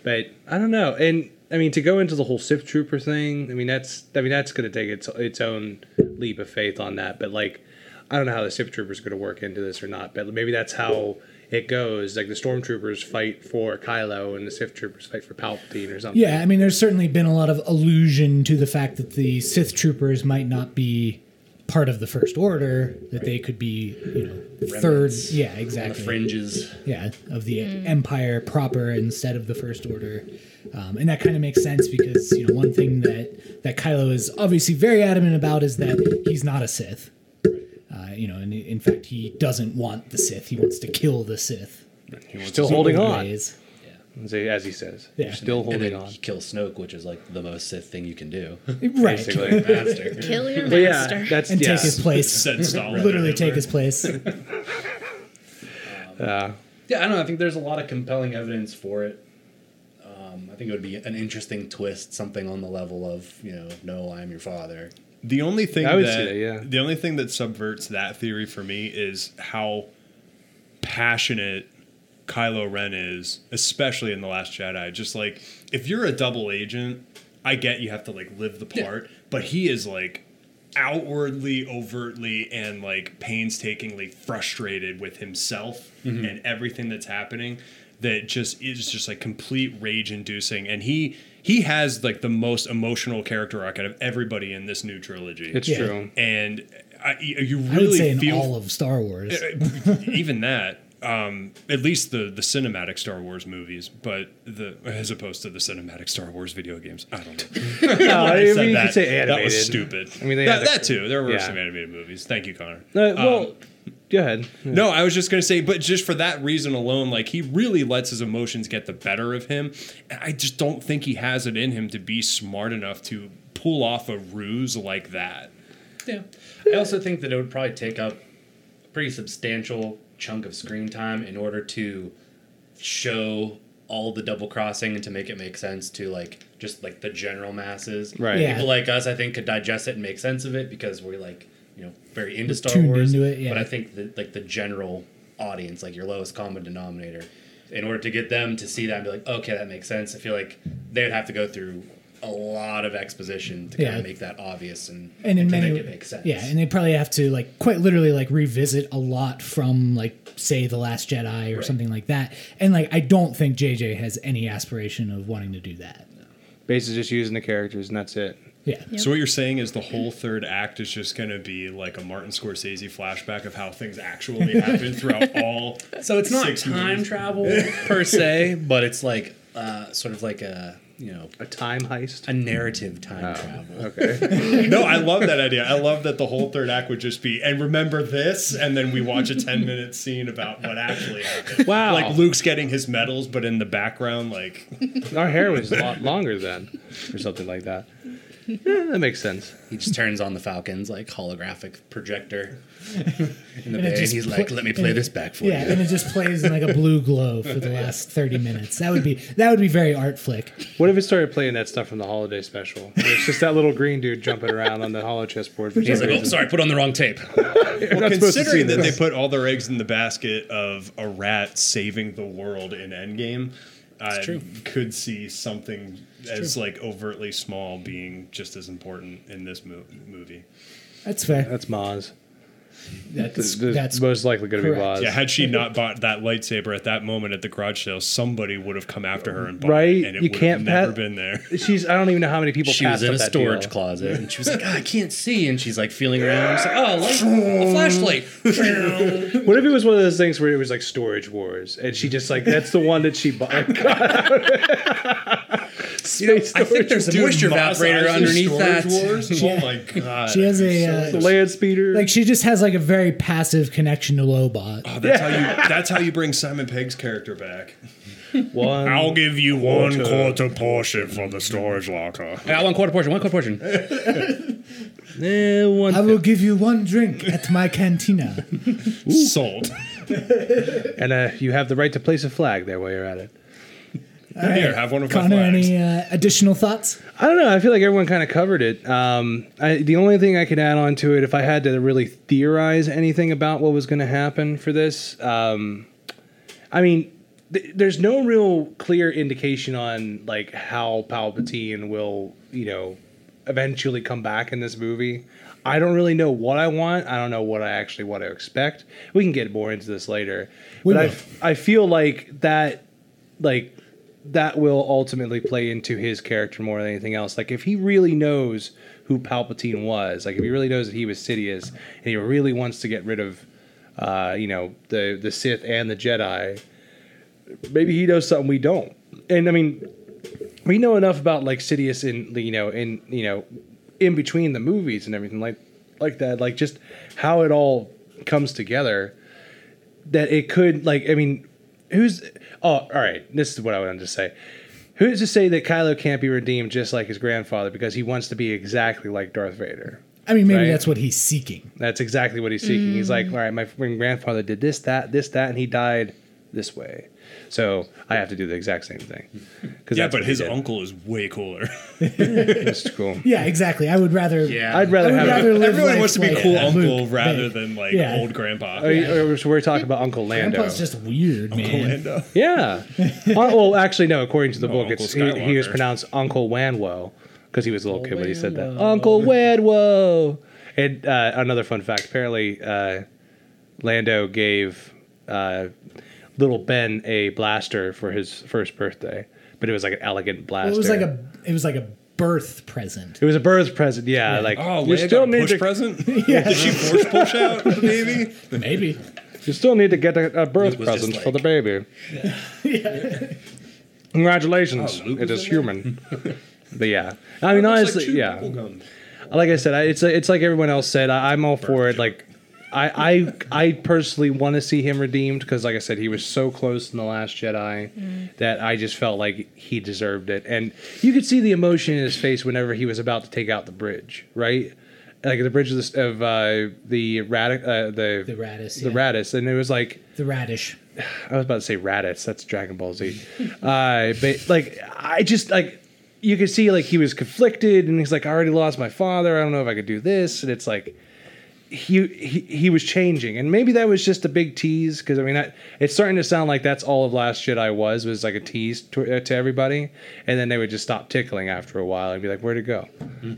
But I don't know, and I mean to go into the whole Sith Trooper thing. I mean that's I mean that's going to take its its own leap of faith on that. But like, I don't know how the Sith Troopers going to work into this or not. But maybe that's how it goes. Like the Stormtroopers fight for Kylo and the Sith Troopers fight for Palpatine or something. Yeah, I mean, there's certainly been a lot of allusion to the fact that the Sith troopers might not be part of the First Order, that they could be, you know, third. Yeah, On the exactly. fringes. yeah, of the Empire proper instead of the First Order. Um, and that kind of makes sense because you know one thing that that Kylo is obviously very adamant about is that he's not a Sith. Uh, you know, and in fact, he doesn't want the Sith. He wants to kill the Sith. Still holding on, Ways. As he- says. Yeah. You're still And holding then on. he kills Snoke, which is like the most Sith thing you can do. <laughs> Right. Basically. <laughs> Master. Kill your But master. yeah, that's And yeah. take his place. <laughs> Said Literally take his place. Uh, Yeah, I don't know. I think there's a lot of compelling evidence for it. Um, I think it would be an interesting twist, something on the level of, you know, no, I'm your father. The only thing I would that, see that, yeah. the only thing that subverts that theory for me is how passionate Kylo Ren is, especially in the Last Jedi. Just like if you're a double agent, I get you have to like live the part, but he is like outwardly, overtly, and like painstakingly frustrated with himself mm-hmm. and everything that's happening. That just is just like complete rage inducing, and he he has like the most emotional character arc out of everybody in this new trilogy. it's Yeah. true. and I, you I would really say in feel all of Star Wars. <laughs> even that um, at least the the cinematic Star Wars movies, but the as opposed to the cinematic Star Wars video games. I don't know. <laughs> No, I, I mean, said you that, could say that was stupid. I mean, they that, had that too. There were yeah. some animated movies. Thank you, Connor. No, well, Um, go ahead. no, I was just gonna say, but just for that reason alone, like he really lets his emotions get the better of him, and I just don't think he has it in him to be smart enough to pull off a ruse like that. Yeah. I also think that it would probably take up a pretty substantial chunk of screen time in order to show all the double crossing and to make it make sense to like just like the general masses. Right. Yeah. People like us, I think, could digest it and make sense of it because we're like, you know, very into Star tuned Wars. into it, yeah. But I think that like the general audience, like your lowest common denominator, in order to get them to see that and be like, okay, that makes sense. I feel like they'd have to go through a lot of exposition to kind Yeah. of make that obvious and, and in to many make it make sense. yeah and they probably have to like quite literally like revisit a lot from like say the last jedi or something like that and like i don't think jj has any aspiration of wanting to do that Basically, just using the characters, and that's it. yeah So what you're saying is the whole third act is just going to be like a Martin Scorsese flashback of how things actually <laughs> happened throughout all. So it's not Six time movies. travel <laughs> per se, but it's like uh, sort of like a you know A time heist. a narrative time oh, travel. Okay. <laughs> No, I love that idea. I love that the whole third act would just be, and remember this, and then we watch a ten minute scene about what actually happened. Wow. Like Luke's getting his medals, but in the background, like Our hair was a lot longer then, or something like that. Yeah, that makes sense. He just turns on the Falcon's like holographic projector in the And bay, and just he's pl- like, "Let me play and- this back for yeah you." and it just plays in like a blue glow for the last <laughs> 30 minutes that would be that would be very art flick What if it started playing that stuff from the holiday special? It's just that little green dude jumping around on the hollow chessboard. He's some like, "Oh, sorry, put on the wrong tape." <laughs> well, not supposed to see considering that they put all their eggs in the basket of a rat saving the world in Endgame, I true. could see something as like overtly small being just as important in this mo- movie. that's fair That's Maz. that's, That's, that's most likely going to be correct. Maz. Yeah, had she not bought that lightsaber at that moment at the garage sale, somebody would have come after her and bought Right? it, and it You would can't have never pat- been there. She's. I don't even know how many people. She was passed in up a that storage deal. closet, and she was like, "Ah, "I can't see," and she's like feeling around. She's like, "Oh, light, a flashlight." <laughs> What if it was one of those things where it was like Storage Wars, and she just like that's the one that she bought? <laughs> <laughs> <laughs> Space I think there's a moisture Maz evaporator underneath that. Wars? <laughs> Oh my god! she has a uh, land speeder. like she just has like a very passive connection to lobot Oh, that's how you. That's how you bring Simon Pegg's character back. <laughs> one. I'll give you one quarter portion for the storage locker. I one quarter portion. One quarter portion. Eh, one I will give you one drink at my cantina. Sold. and uh, you have the right to place a flag there while you're at it. Here, have one of my Connor, flags. any uh, additional thoughts? I don't know. I feel like everyone kind of covered it. Um, I, the only thing I could add on to it, if I had to really theorize anything about what was going to happen for this, um, I mean, th- there's no real clear indication on like how Palpatine will, you know, eventually come back in this movie. I don't really know what I want. I don't know what I actually want to expect. We can get more into this later. We but I, will. I feel like that, like that will ultimately play into his character more than anything else. Like if he really knows who Palpatine was, like if he really knows that he was Sidious, and he really wants to get rid of, uh, you know, the the Sith and the Jedi, maybe he knows something we don't. And I mean, we know enough about like Sidious in you know in you know in between the movies and everything like like that, like just how it all comes together. That it could like I mean, who's oh all right. This is what I wanted to say. Who's to say that Kylo can't be redeemed just like his grandfather because he wants to be exactly like Darth Vader? I mean, maybe Right. that's what he's seeking. That's exactly what he's seeking. He's like, mm. all right, my my grandfather did this, that, this, that, and he died this way. So I have to do the exact same thing. <laughs> Yeah, but his uncle is way cooler. <laughs> That's cool. Yeah, exactly. I would rather. Yeah. I'd I rather would have. rather live Everyone life wants to be like cool Luke, uncle rather big. than like Yeah. old grandpa. Oh, you- so we're talking about Uncle Lando. Grandpa's just weird, man. Lando. <laughs> Yeah. Uh, well, actually, no. According to the No, book, Uncle it's he, he was Skywalker. pronounced Uncle Wanwo because he was a little kid when he said that. Uncle Wanwo. And uh, another fun fact: apparently, uh, Lando gave uh, little Ben a blaster for his first birthday, but it was like an elegant blaster. Well, it was like a. It was like a birth present. It was a birth present. Yeah, like Oh, you Leia still got a need push to. present? <laughs> Did she force push out the baby? <laughs> Maybe. You still need to get a, a birth Luke was just present for the baby. Yeah. Congratulations, Oh, Luke it was is in there? human. but yeah, I mean, honestly, yeah. Like I said, I, it's it's like everyone else said. I, I'm all for it. Like, I I I personally want to see him redeemed because, like I said, he was so close in the Last Jedi that I just felt like he deserved it, and you could see the emotion in his face whenever he was about to take out the bridge, right? Like the bridge of, the, of uh, the radic, uh, the The Raddus, the yeah. Raddus, and it was like The radish. I was about to say Raditz. That's Dragon Ball Z. <laughs> uh, but like, I just like you could see like he was conflicted, and he's like, I already lost my father. I don't know if I could do this, and it's like. He, he he was changing, and maybe that was just a big tease because I mean, that, it's starting to sound like that's all of Last Jedi was was like a tease to, uh, to everybody, and then they would just stop tickling after a while and be like, "Where'd it go?"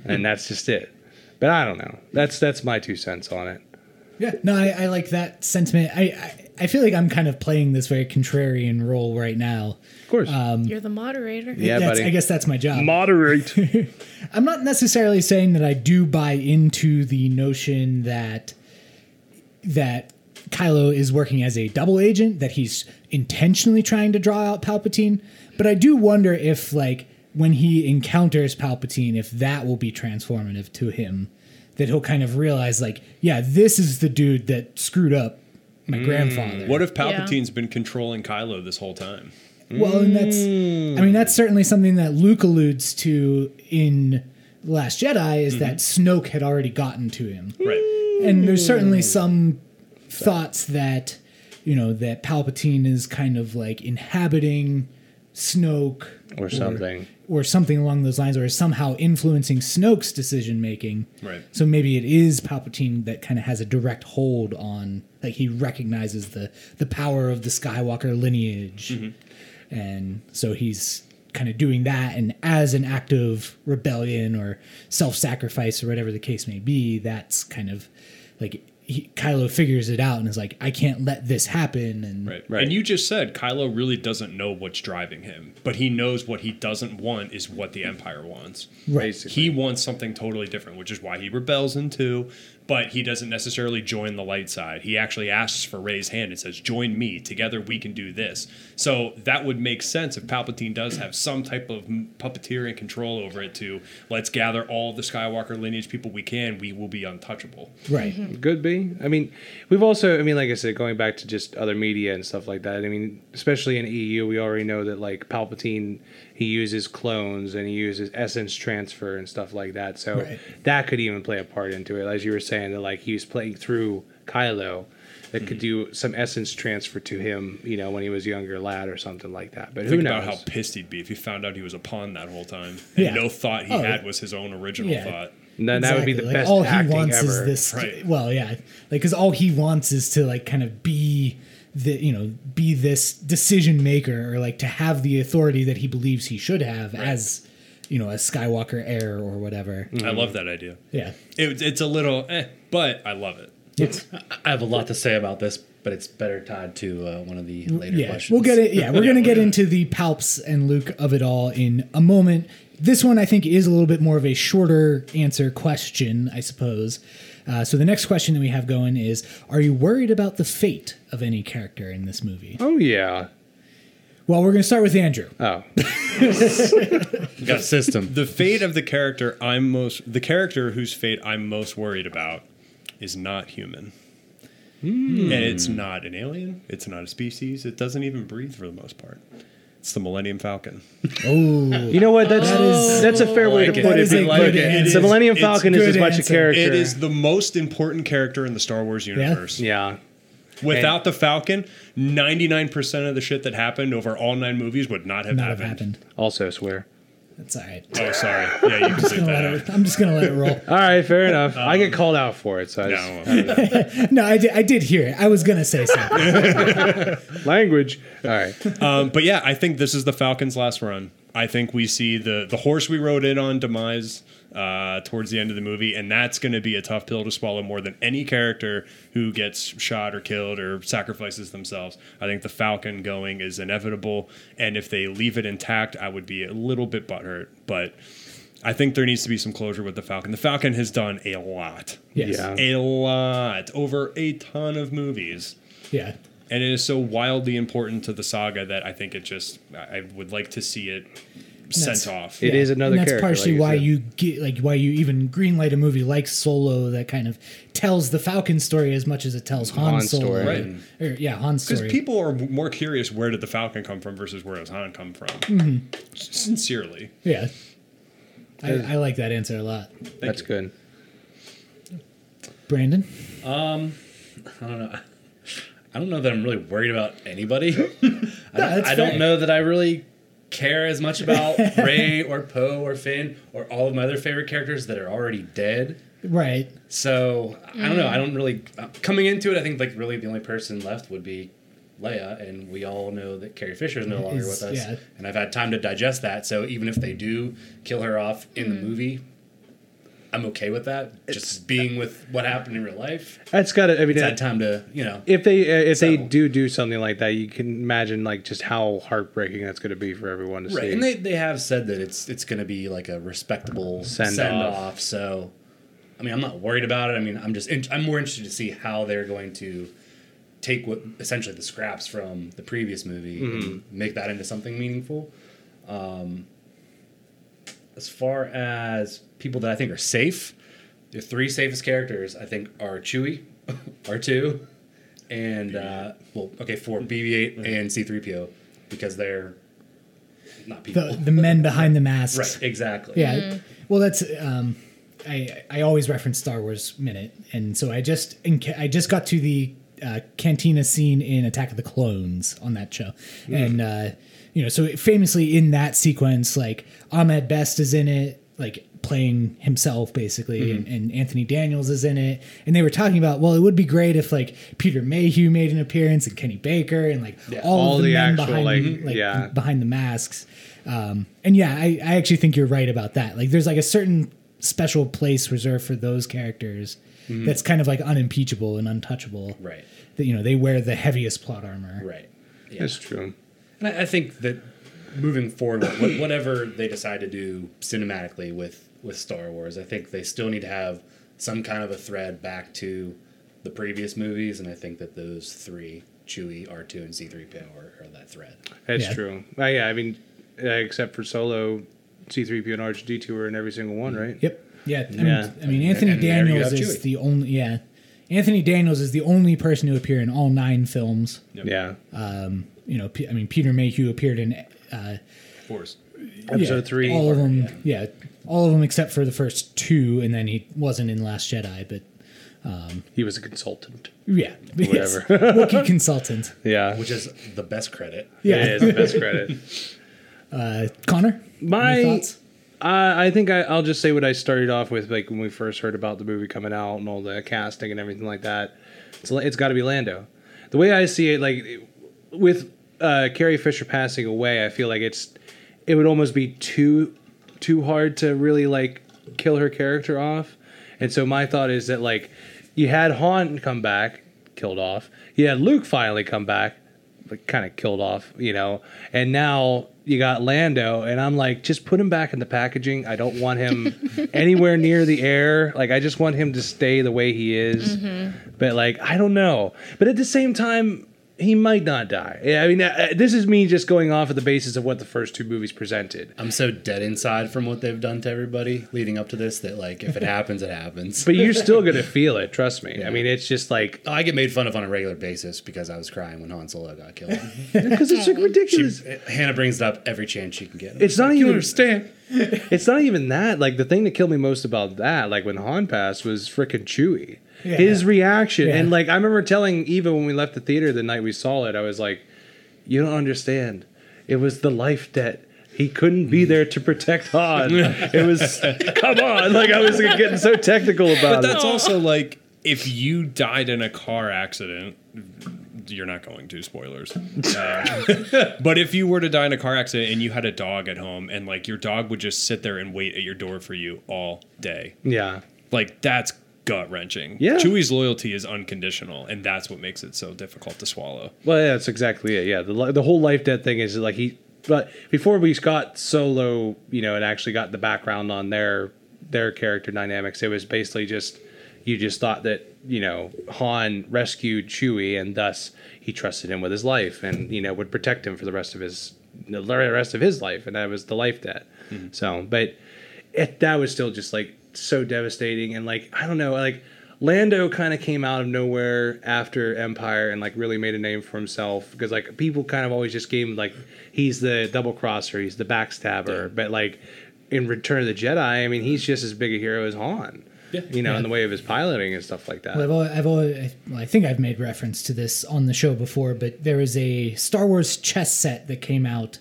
and that's just it. But I don't know. That's that's my two cents on it. Yeah, no, I, I like that sentiment. I, I I feel like I'm kind of playing this very contrarian role right now. Of course, um, You're the moderator. yeah, That's- buddy. I guess that's my job. moderate. <laughs> I'm not necessarily saying that I do buy into the notion that that Kylo is working as a double agent, that he's intentionally trying to draw out Palpatine, but I do wonder if like when he encounters Palpatine if that will be transformative to him that he'll kind of realize like, yeah, this is the dude that screwed up my mm. grandfather. What if Palpatine's been controlling Kylo this whole time? Well, and that's, I mean, that's certainly something that Luke alludes to in Last Jedi is mm-hmm. that Snoke had already gotten to him. Right. And there's certainly some thoughts that, you know, that Palpatine is kind of like inhabiting Snoke Or something. or something along those lines, or is somehow influencing Snoke's decision making. Right. So maybe it is Palpatine that kind of has a direct hold on, like he recognizes the the power of the Skywalker lineage, mm-hmm. and so he's kind of doing that, and as an act of rebellion or self sacrifice or whatever the case may be, that's kind of like he, Kylo figures it out and is like, I can't let this happen, and Right. Right. And you just said Kylo really doesn't know what's driving him, but he knows what he doesn't want is what the Empire wants. right. He wants something totally different, which is why he rebels in two, but he doesn't necessarily join the light side. He actually asks for Rey's hand and says, Join me. Together we can do this. So that would make sense if Palpatine does have some type of puppeteering control over it to let's gather all the Skywalker lineage people we can, we will be untouchable. right. Mm-hmm. Could be. I mean, we've also, I mean, like I said, going back to just other media and stuff like that. I mean, especially in EU, we already know that like Palpatine, he uses clones and he uses essence transfer and stuff like that. So Right. that could even play a part into it, as you were saying that like he was playing through Kylo. That could mm-hmm. do some essence transfer to him, you know, when he was a younger lad or something like that. But who Think knows? about how pissed he'd be if he found out he was a pawn that whole time. And Yeah. no thought he Oh. had was his own original Yeah. thought. And then that would be the Like, best all he wants ever. is this Right. well yeah like because all he wants is to like kind of be the you know be this decision maker or like to have the authority that he believes he should have as you know a skywalker heir or whatever I love that idea. yeah It, it's a little eh, but I love it. Yes. I have a lot to say about this, but it's better tied to uh, one of the later yeah, questions. we'll get it. Yeah, we're <laughs> gonna get into the palps and Luke of it all in a moment. This one I think is a little bit more of a shorter answer question, I suppose. Uh, so the next question that we have going is: Are you worried about the fate of any character in this movie? Oh yeah. Well, we're gonna start with Andrew. Oh. <laughs> got system. The fate of the character I'm most the character whose fate I'm most worried about is not human. And it's not an alien. It's not a species. It doesn't even breathe for the most part. It's the Millennium Falcon. Oh, You know what? That's That is- that's a fair way like to it. put it. it. is a but good the. Millennium Falcon is as much a character. It is the most important character in the Star Wars universe. Yeah. Without the Falcon, 99% of the shit that happened over all nine movies would not have not have happened. happened. Also swear. That's all right. Oh, sorry. Yeah, you can Just leave gonna that let it, I'm just gonna let it roll. All right, fair <laughs> enough. I get called out for it, so I just, No. <laughs> No, I did. I did hear it. I was gonna say something. <laughs> language. All right. Um, but yeah, I think this is the Falcons' last run. I think we see the the horse we rode in on demise uh, towards the end of the movie, and that's going to be a tough pill to swallow more than any character who gets shot or killed or sacrifices themselves. I think the Falcon going is inevitable, and if they leave it intact, I would be a little bit butthurt. But I think there needs to be some closure with the Falcon. The Falcon has done a lot, Yes. Yeah. a lot over a ton of movies Yeah. And it is so wildly important to the saga that I think it just I I would like to see it sent off. It is another and that's character, partially like why you get like why you even greenlight a movie like Solo that kind of tells the Falcon story as much as it tells Han, Han Solo. story. Right. Or, yeah, Han's Because people are more curious where did the Falcon come from versus where does Han come from. Mm-hmm. Sincerely, yeah. I, I like that answer a lot. That's good. Brandon? Um, I don't know. I don't know that I'm really worried about anybody. <laughs> I, don't, I don't know that I really care as much about <laughs> Rey or Poe or Finn or all of my other favorite characters that are already dead. Right. So I don't know. I don't really uh, coming into it. I think like really the only person left would be Leia, and we all know that Carrie Fisher is no longer Is- with us. yeah. And I've had time to digest that. So even if they do kill her off in the movie, I'm okay with that. Just being with what happened in real life. That's got to. I mean, It's had time to you know. if they uh, if they do do something like that, you can imagine like just how heartbreaking that's going to be for everyone to Right, see. and they, they have said that it's it's going to be like a respectable Send send, off. off. So, I mean, I'm not worried about it. I mean, I'm just in, I'm more interested to see how they're going to take what essentially the scraps from the previous movie and make that into something meaningful. Um, as far as people that I think are safe, the three safest characters I think are Chewie, <laughs> R two, and uh, well, okay, four BB-8 and C-3PO because they're not people. The, the men behind the masks. Right, exactly. Yeah. Well, that's um, I I always reference Star Wars minute, and so I just in, ca- I just got to the uh, cantina scene in Attack of the Clones on that show, and uh, you know, so famously in that sequence, like Ahmed Best is in it, like playing himself basically, and, and Anthony Daniels is in it, and they were talking about well, it would be great if like Peter Mayhew made an appearance and Kenny Baker and like all, all the, the men actual, behind like, like yeah. behind the masks. Um, and yeah, I, I actually think you're right about that. Like, there's like a certain special place reserved for those characters that's kind of like unimpeachable and untouchable. Right. That you know they wear the heaviest plot armor. Right. Yeah. That's true. And I, I think that moving forward, whatever they decide to do cinematically with with Star Wars, I think they still need to have some kind of a thread back to the previous movies, and I think that those three, Chewie, R two, and C three PO, are, are that thread. That's Yeah. true. Uh, yeah, I mean, uh, except for Solo, C-3PO and R2D2 are in every single one, right? Yep. Yeah. I mean, Yeah. I mean Anthony And there you Daniels is Chewie. the only. Yeah. Anthony Daniels is the only person to appear in all nine films. Yeah. You know, P- I mean, Peter Mayhew appeared in uh, Force. Episode yeah, three. All of them. Yeah. All of them except for the first two, and then he wasn't in Last Jedi, but He was a consultant. yeah, yes. Whatever. <laughs> Wookiee consultant. Yeah. Which is the best credit. Yeah, It is the best credit. <laughs> Connor. My- any thoughts? I I think I, I'll just say what I started off with, like when we first heard about the movie coming out and all the casting and everything like that. It's it's got to be Lando. The way I see it, like with uh, Carrie Fisher passing away, I feel like it's it would almost be too too hard to really like kill her character off. And so my thought is that like you had Han come back, killed off. You had Luke finally come back, like kind of killed off, you know. And now you got Lando, and I'm like, just put him back in the packaging. I don't want him <laughs> anywhere near the air. Like, I just want him to stay the way he is. But like, I don't know. But at the same time, he might not die. Yeah, I mean, uh, this is me just going off of the basis of what the first two movies presented. I'm so dead inside from what they've done to everybody leading up to this that like if it <laughs> happens, it happens. But you're still gonna <laughs> feel it. Trust me. I mean, it's just like I get made fun of on a regular basis because I was crying when Han Solo got killed. <laughs> because it's like ridiculous. Hannah brings it up every chance she can get. It's not you even understand. It's not even that. Like the thing that killed me most about that, like when Han passed, was freaking Chewie. Yeah. His reaction, Yeah. and like I remember telling Eva when we left the theater the night we saw it, I was like, "You don't understand. It was the life debt." He couldn't be there to protect Han. it was, <laughs> come on, like I was getting so technical about it. But it. that's also like if you died in a car accident, you're not going to spoilers. <laughs> Uh, <laughs> but if you were to die in a car accident and you had a dog at home and like your dog would just sit there and wait at your door for you all day, Yeah, like that's gut wrenching. Yeah. Chewie's loyalty is unconditional, and that's what makes it so difficult to swallow. Well, yeah, that's exactly it. Yeah, the the whole life debt thing is like he. But before we got Solo, you know, and actually got the background on their their character dynamics, it was basically just you just thought that you know Han rescued Chewie, and thus he trusted him with his life, and you know would protect him for the rest of his the rest of his life, and that was the life debt. Mm-hmm. So, but it, that was still just like so devastating. And like i don't know like lando kind of came out of nowhere after empire and like really made a name for himself. Because like people kind of always just gave him like he's the double crosser he's the backstabber. But like in return of the jedi i mean he's just as big a hero as han you know in the way of his piloting and stuff like that. Well, I've, always, I've always, well, I think I've made reference to this on the show before, but there was a Star Wars chess set that came out,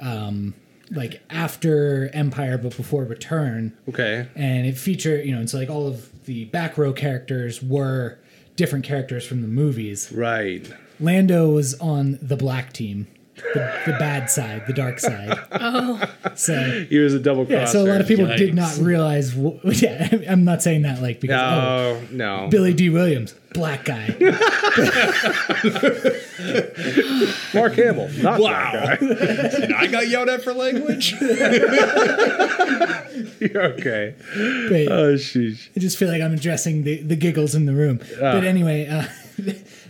um, like after Empire but before Return, okay. And it featured, you know, it's like all of the back row characters were different characters from the movies. right. Lando was on the black team, the, the bad side, the dark side. <laughs> Oh, so he was a double crosser yeah, so a lot of people did not realize. wh- <laughs> Yeah, I'm not saying that like because oh, no no Billy Dee Williams, black guy. <laughs> mark hamill not wow and I got yelled at for language. okay But oh sheesh I just feel like I'm addressing the, the giggles in the room. But anyway, uh,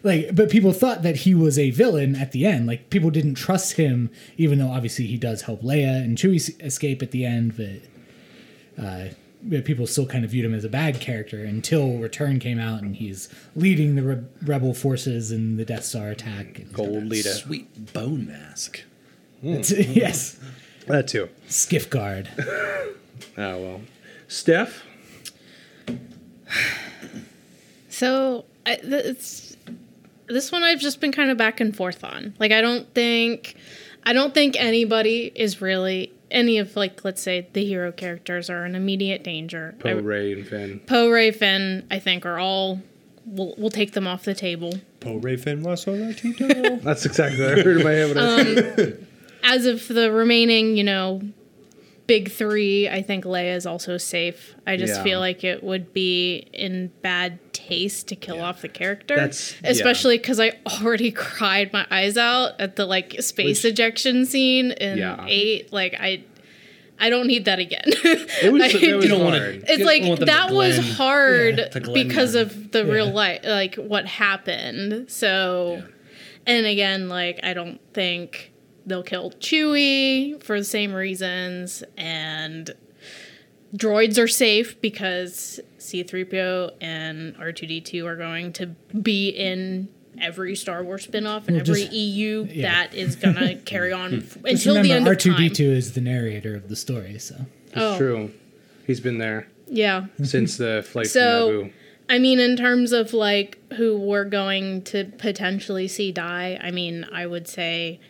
like, but people thought that he was a villain at the end. Like, people didn't trust him, even though obviously he does help Leia and Chewie escape at the end. But, uh, people still kind of viewed him as a bad character until Return came out and he's leading the re- rebel forces in the Death Star attack. And gold leader Sweet bone mask. It's- <laughs> yes, that too Skiff Guard. oh <laughs> well steph So I, it's this one I've just been kind of back and forth on. Like I don't think I don't think anybody is really any of like let's say the hero characters are in immediate danger. I- poe rey and finn Poe, Rey, Finn, I think are all. We'll, we'll take them off the table. Po Ray Finn Lasso Latito. <laughs> that's exactly what i heard in my head when I um, was <laughs> As of the remaining, you know, big three, I think Leia is also safe. I just Yeah. feel like it would be in bad taste to kill off the character, That's- especially because I already <laughs> cried my eyes out at the like space Which- ejection scene in Yeah. eight. Like I, I don't need that again. <laughs> It was, I- it was don't want hard. to. it's like that was hard Yeah, because them. of the real life like what happened so and again like i don't think they'll kill chewie for the same reasons and droids are safe because c3po and r2d2 are going to be in every star wars spin-off and Well, every just- eu yeah. that is gonna <laughs> carry on f- Just until the end remember, of time R2D2 is the narrator of the story, so. It's Oh. true. He's been there yeah since the flight So- from Naboo. I mean, in terms of like who we're going to potentially see die, I mean, I would say,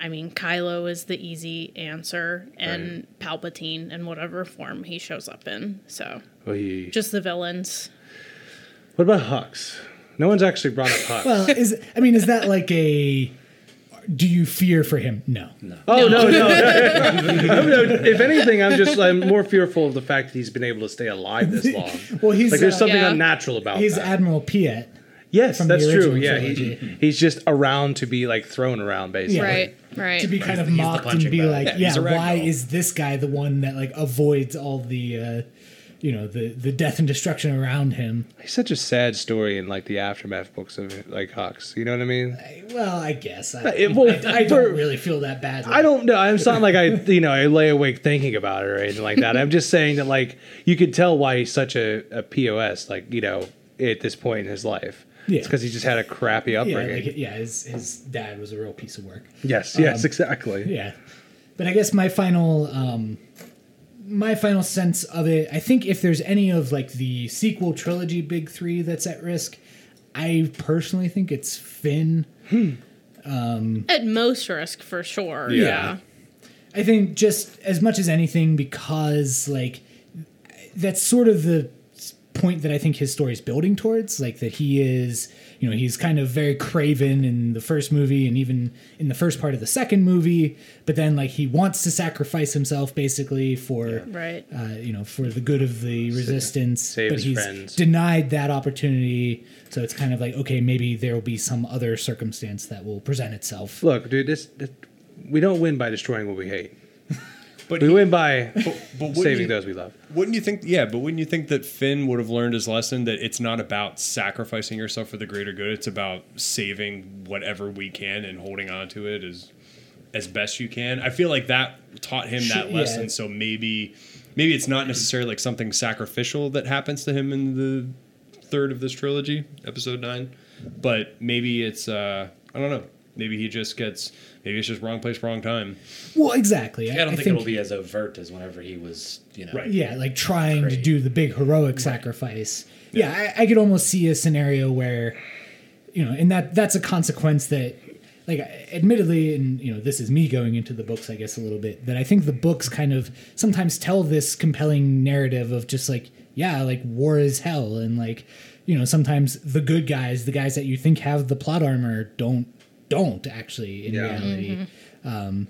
I mean, Kylo is the easy answer, and Palpatine in whatever form he shows up in. So Oh, he- just the villains. What about Hux? No one's actually brought up Hux. Well, is I mean, is that like a? do you fear for him? No. No. Oh no, no. no, <laughs> <laughs> If anything, I'm just I'm more fearful of the fact that he's been able to stay alive this <laughs> long. Well, he's like there's uh, something Yeah. unnatural about him. he's that. Admiral Piet. Yes, from the that's true. Yeah, he, he's just around to be like thrown around basically. Yeah. Right, right. to be kind of he's the mocked and be bag. like, Yeah, yeah, he's a rag why doll. is this guy the one that like avoids all the, uh, you know, the the death and destruction around him? He's such a sad story in like the aftermath books of like Hux. You know what I mean? I- Well, I guess I, It- well, I, I don't really feel that badly. I don't know. I'm not like I, <laughs> you know, I lay awake thinking about it or anything like that. I'm just saying that, like, you could tell why he's such a, a POS, like, you know, at this point in his life. Yeah. It's because he just had a crappy Yeah, upbringing. like, yeah. His his dad was a real piece of work. yes, yes, Um, exactly. Yeah, but I guess my final um, my final sense of it, I think if there's any of like the sequel trilogy big three that's at risk, I personally think it's Finn. At most risk for sure. Yeah. Yeah. I think just as much as anything because like that's sort of the point that I think his story is building towards, like that he is, you know, he's kind of very craven in the first movie and even in the first part of the second movie, but then like he wants to sacrifice himself basically for Right. uh, you know, for the good of the resistance, save but he's friends. denied that opportunity. So it's kind of like, okay, maybe there will be some other circumstance that will present itself. Look, dude, this, this we don't win by destroying what we hate. But We he- win by but wouldn't <laughs> saving you- those we love. Wouldn't you think? Yeah, but wouldn't you think that Finn would have learned his lesson that it's not about sacrificing yourself for the greater good. It's about saving whatever we can and holding on to it as as best you can. I feel like that taught him that Sure, yeah. lesson. So maybe maybe it's not necessarily like something sacrificial that happens to him in the third of this trilogy, episode nine, but maybe it's uh I don't know. Maybe he just gets maybe it's just wrong place, wrong time. Well, exactly. I don't think, it'll be as overt as whenever he was, you know. Right. yeah like trying to do the big heroic sacrifice yeah, I, I could almost see a scenario where you know and that that's a consequence that like admittedly and you know this is me going into the books i guess a little bit that i think the books kind of sometimes tell this compelling narrative of just like yeah like war is hell and like you know sometimes the good guys the guys that you think have the plot armor don't don't actually in Yeah. reality um,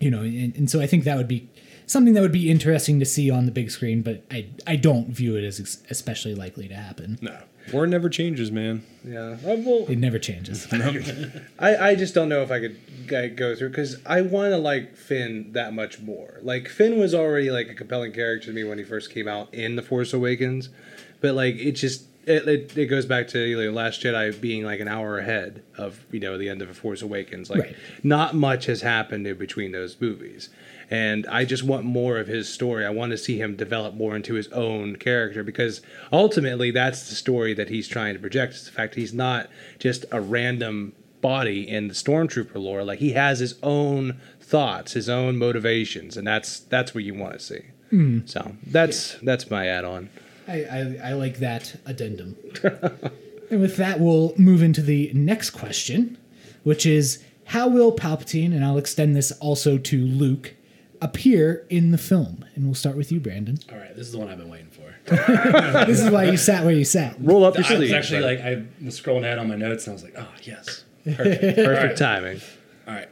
you know and, and so i think that would be something that would be interesting to see on the big screen but i i don't view it as especially likely to happen No. War never changes, man. Yeah. Uh, well, it never changes <laughs> I, I just don't know if I could g- go through because I want to like Finn that much more. Like Finn was already like a compelling character to me when he first came out in the Force Awakens, but like it just it, it, it goes back to you know, Last Jedi being like an hour ahead of you know the end of Force Awakens. Like Right. not much has happened in between those movies. And I just want more of his story. I want to see him develop more into his own character because ultimately that's the story that he's trying to project. It's the fact he's not just a random body in the stormtrooper lore. Like he has his own thoughts, his own motivations, and that's that's what you want to see. Hmm. So that's that's my add-on. I, I, I like that addendum. <laughs> and with that, we'll move into the next question, which is how will Palpatine, and I'll extend this also to Luke, appear in the film? And we'll start with you, Brandon. All right, this is the one I've been waiting for. <laughs> This is why you sat where you sat. Roll up your I was sleeves. actually like, I was scrolling ahead on my notes and I was like, oh, yes. perfect Alright. timing. All right.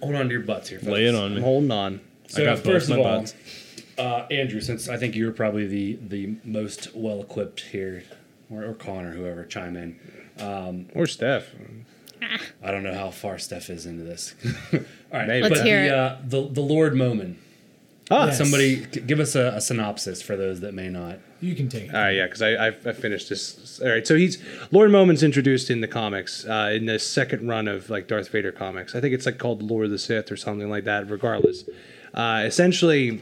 Hold on to your butts here. Lay it folks. on I'm me. holding on. So got both first my of all, butts. Uh, Andrew, since I think you're probably the the most well equipped here, or, or Connor, whoever, chime in. Or Steph. I don't know how far Steph is into this. <laughs> All right, Maybe. Let's but hear the, it. Uh, the the Lord Momin. Ah, Yes. Somebody give us a, a synopsis for those that may not. You can take it. All right, yeah, because I, I I finished this. All right, so he's Lord Momin's introduced in the comics uh, in the second run of like Darth Vader comics. I think it's like called Lord of the Sith or something like that. Regardless, uh, essentially,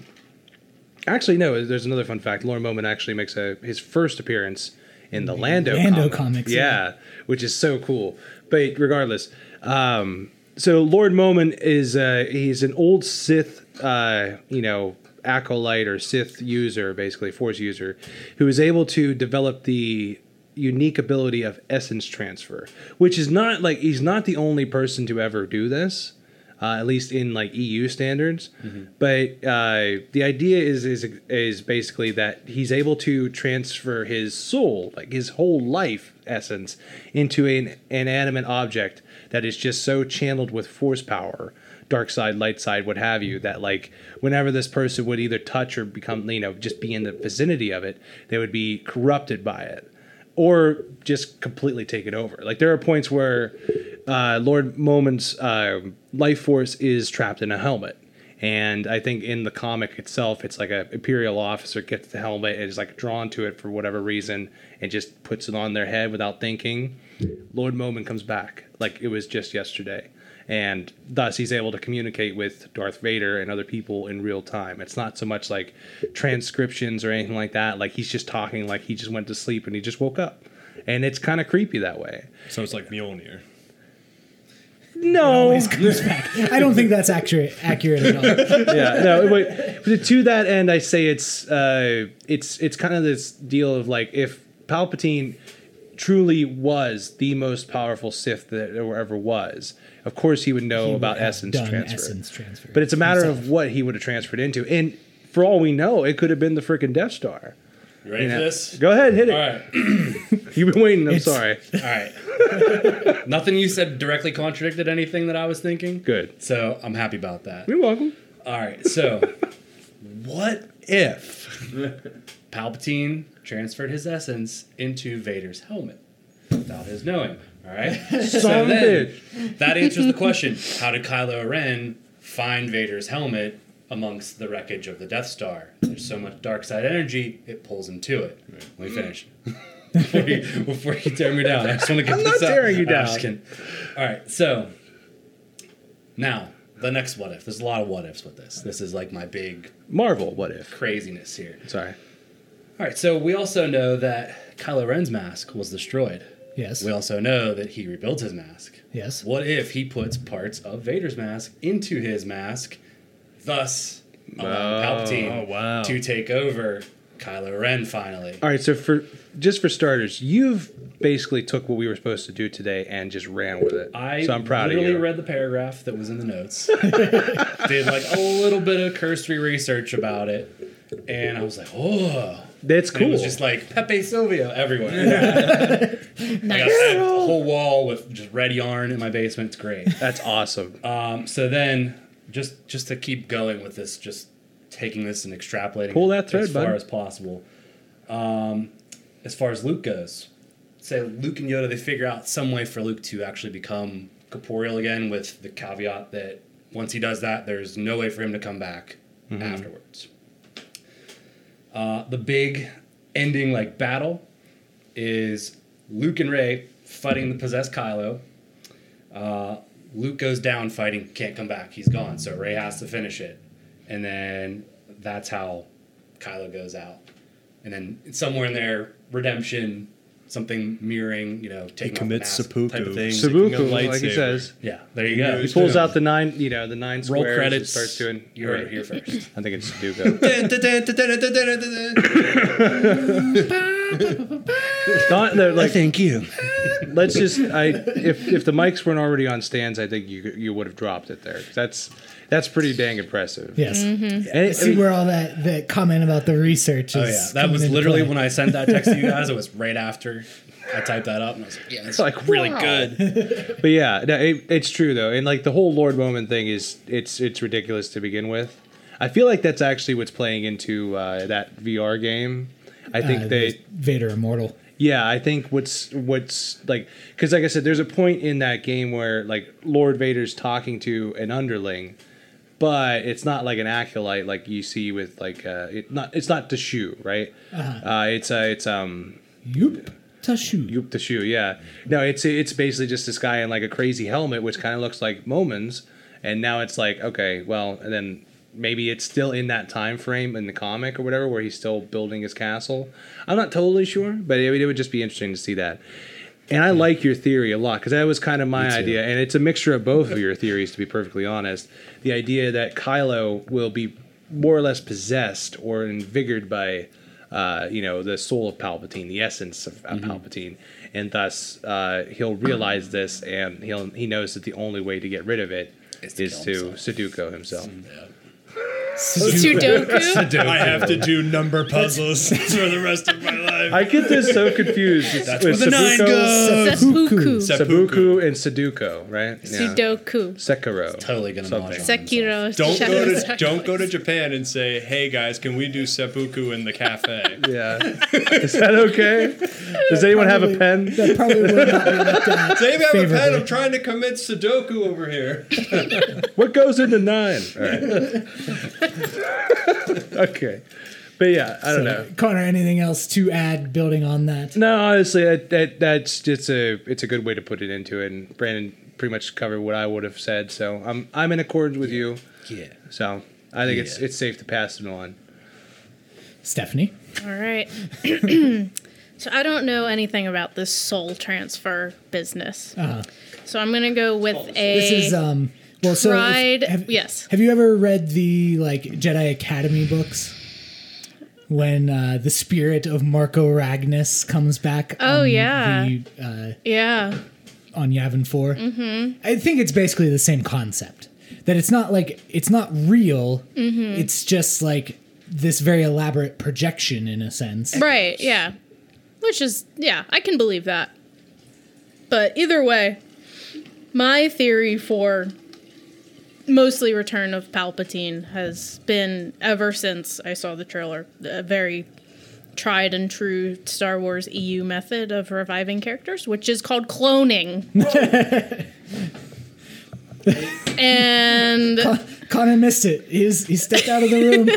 actually no. There's another fun fact. Lord Momin actually makes a his first appearance in the Lando Lando comic. comics, yeah, yeah. which is so cool. But regardless, um, so Lord Momin is uh, he's an old Sith, uh, you know, acolyte or Sith user, basically Force user, who is able to develop the unique ability of essence transfer, which is not like he's not the only person to ever do this. Uh, at least in like EU standards. But uh, the idea is is is basically that he's able to transfer his soul, like his whole life essence, into an inanimate object that is just so channeled with force power dark side, light side, what have you, that like whenever this person would either touch or become, you know, just be in the vicinity of it, they would be corrupted by it or just completely take it over. Like there are points where uh, Lord Momin's uh, life force is trapped in a helmet. And I think in the comic itself, it's like a imperial officer gets the helmet and is like drawn to it for whatever reason and just puts it on their head without thinking. Lord Moment comes back like it was just yesterday and thus he's able to communicate with Darth Vader and other people in real time. It's not so much like transcriptions or anything like that. Like he's just talking like he just went to sleep and he just woke up, and it's kind of creepy that way. So it's like Mjolnir. No, Always comes back. I don't think that's accurate accurate at all. <laughs> yeah, no. But, but to that end, I say it's uh, it's it's kind of this deal of like if Palpatine truly was the most powerful Sith that there ever was, of course he would know He about have essence transfer. essence transfer But it's a matter himself. of what he would have transferred into, and for all we know, it could have been the freaking Death Star. You ready You for this? Go ahead, hit it. All right. <clears throat> <laughs> You've been waiting. I'm It's- sorry. All right. <laughs> Nothing you said directly contradicted anything that I was thinking. Good. So I'm happy about that. You're welcome. All right. So, what if Palpatine transferred his essence into Vader's helmet without his knowing? All right. <laughs> so Son of a then, that answers the question: How did Kylo Ren find Vader's helmet amongst the wreckage of the Death Star? There's so much dark side energy, it pulls him to it. Let me mm-hmm. finish. Before, you, <laughs> before you tear me down, I just want to get I'm this not out. tearing you down. All right. So now the next what if. There's a lot of what ifs with this. This is like my big Marvel. What if? craziness here. Sorry. All right, so we also know that Kylo Ren's mask was destroyed. Yes. We also know that he rebuilt his mask. yes. What if he puts parts of Vader's mask into his mask, thus allowing Palpatine oh, wow. to take over Kylo Ren finally? All right. So for just for starters, you've basically took what we were supposed to do today and just ran with it. I so I'm proud of literally you. read the paragraph that was in the notes. <laughs> did like a little bit of cursory research about it, and I was like, oh. That's And cool. It was just like Pepe Silvia everywhere. <laughs> I got <laughs> a whole wall with just red yarn in my basement. It's great. That's awesome. Um, so then, just just to keep going with this, just taking this and extrapolating Pull that thread, as far bud. as possible. Um, as far as Luke goes, say Luke and Yoda, they figure out some way for Luke to actually become corporeal again, with the caveat that once he does that, there's no way for him to come back Mm-hmm. afterwards. Uh, the big ending like battle is Luke and Rey fighting the possessed Kylo. Uh, Luke goes down fighting, can't come back. He's gone. So Rey has to finish it. And then that's how Kylo goes out. And then somewhere in there, redemption, something mirroring, you know, taking off commits mask seppuku. type of thing. Seppuku. Like he says. Yeah, there you go. He pulls out the nine, you know, the nine roll squares. credits. And starts doing. You heard it here first. I think it's Sudoku. <laughs> <laughs> Not, they're like, <laughs> Thank you. let's just. I if if the mics weren't already on stands, I think you you would have dropped it there. That's that's pretty dang impressive. Yes. And I it- see where all that, that comment about the research is. Oh yeah, that was literally when I sent that text to you <laughs> guys. It was right after I typed that up, and I was like, "Yeah, it's like, really wow. good." <laughs> But yeah, no, it, it's true though, and like the whole Lord Momin thing is it's it's ridiculous to begin with. I feel like that's actually what's playing into uh, that VR game. I think uh, they Vader Immortal. Yeah, I think what's what's like because like I said, there's a point in that game where like Lord Vader's talking to an underling, but it's not like an acolyte like you see with like uh, it not it's not Tashu, right? uh it's uh, it's um Yoop. Tashu. Yoop Tashu, yeah. No, it's it's basically just this guy in like a crazy helmet, which kind of looks like Momin's, and now it's like okay, well, and then maybe it's still in that time frame in the comic or whatever where he's still building his castle. I'm not totally sure, but it, it would just be interesting to see that. And I like your theory a lot because that was kind of my idea, and it's a mixture of both of your theories, to be perfectly honest. The idea that Kylo will be more or less possessed or invigorated by, uh, you know, the soul of Palpatine, the essence of, of Palpatine, and thus uh, he'll realize this, and he'll he knows that the only way to get rid of it Is to is to himself. Sudoku himself. Sudoku. I have to do number puzzles <laughs> for the rest of my life. I get this so confused. That's with where the nine goes. Seppuku. Seppuku, and Sudoku, right? Yeah. Sudoku. Sekiro. Totally gonna Something. Sekiro. Don't go to don't go to Japan and say, "Hey guys, can we do seppuku in the cafe?" <laughs> Yeah. Is that okay? Does anyone have a pen? That probably would not be <laughs> looked at. Does anybody have a pen? I'm trying to commit Sudoku over here. What goes into nine? All right. <laughs> okay. But yeah, I don't know. Connor, anything else to add building on that? No, honestly, that, that that's just a it's a good way to put it into it. And Brandon pretty much covered what I would have said, so I'm I'm in accordance with you. Yeah. So I think it's Yeah. it's safe to pass it on. Stephanie? All right. <coughs> so I don't know anything about this soul transfer business. Uh-huh. So I'm gonna go with a. This is um well so if- have, yes. Have you ever read the like Jedi Academy books? When uh, the spirit of Marka Ragnos comes back Oh, on yeah. the, uh, yeah. on Yavin 4. Mm-hmm. I think it's basically the same concept. That it's not like it's not real. Mm-hmm. It's just like this very elaborate projection in a sense. Right. Yeah. Which is yeah, I can believe that. But either way, my theory for mostly Return of Palpatine has been ever since I saw the trailer a very tried and true Star Wars EU method of reviving characters, which is called cloning. <laughs> and Connor missed it. He's he stepped out of the room.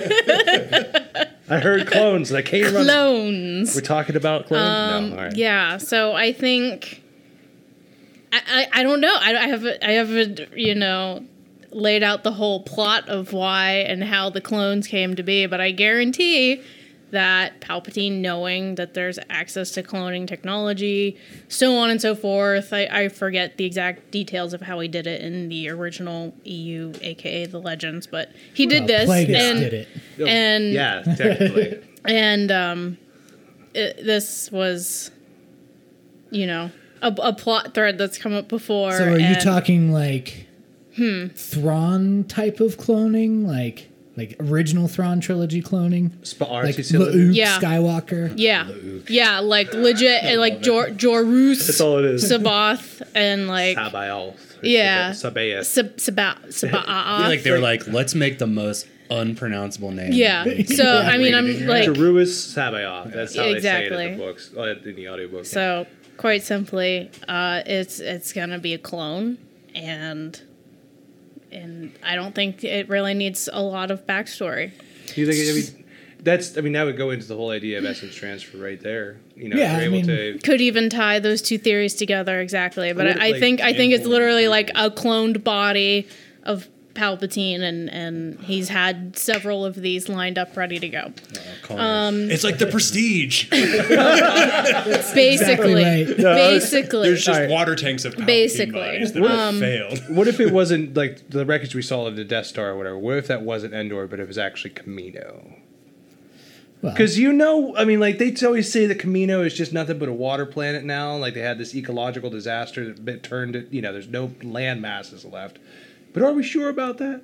<laughs> I heard clones. and I came running. clones. We're talking about clones. no, all right. Um, Yeah, so I think I, I, I don't know. I, I have I haven't you know laid out the whole plot of why and how the clones came to be, but I guarantee that Palpatine knowing that there's access to cloning technology, so on and so forth. I, I forget the exact details of how he did it in the original EU, aka the Legends, but he did Well, this Plagueis and did it. and Yeah, technically. <laughs> and um, it, this was, you know, a, a plot thread that's come up before. So are you talking like hmm. Thrawn type of cloning, like like original Thrawn trilogy cloning, Sp- like RC. Luke Yeah. Skywalker? Yeah, yeah, like legit, and like Jor Jorus, That's all it is. Sabath, and like C'baoth. Yeah. C'baoth. Sab Saba Saba. Like they were like, let's make the most unpronounceable name. Yeah. So I mean, I'm like, Joruus C'baoth. That's how they say it Exactly. in the books, uh, in the audiobook. so quite simply, uh, it's it's gonna be a clone, and and I don't think it really needs a lot of backstory. You think? I mean, that's. I mean, that would go into the whole idea of essence transfer right there. You know, Yeah, you're I able mean- to. could even tie those two theories together exactly. But What, I, I like, think I think it's literally like a cloned body of Palpatine, and and he's had several of these lined up ready to go. Um, It's like the Prestige. <laughs> Basically, right. basically, There's just Alright. water tanks of Palpatine Basically. bodies that have failed. What if it wasn't like the wreckage we saw of the Death Star or whatever? What if that wasn't Endor, but it was actually Kamino? Well, Because you know, I mean, like they always say that Kamino is just nothing but a water planet now. Like they had this ecological disaster that turned it. You know, there's no land masses left. But are we sure about that?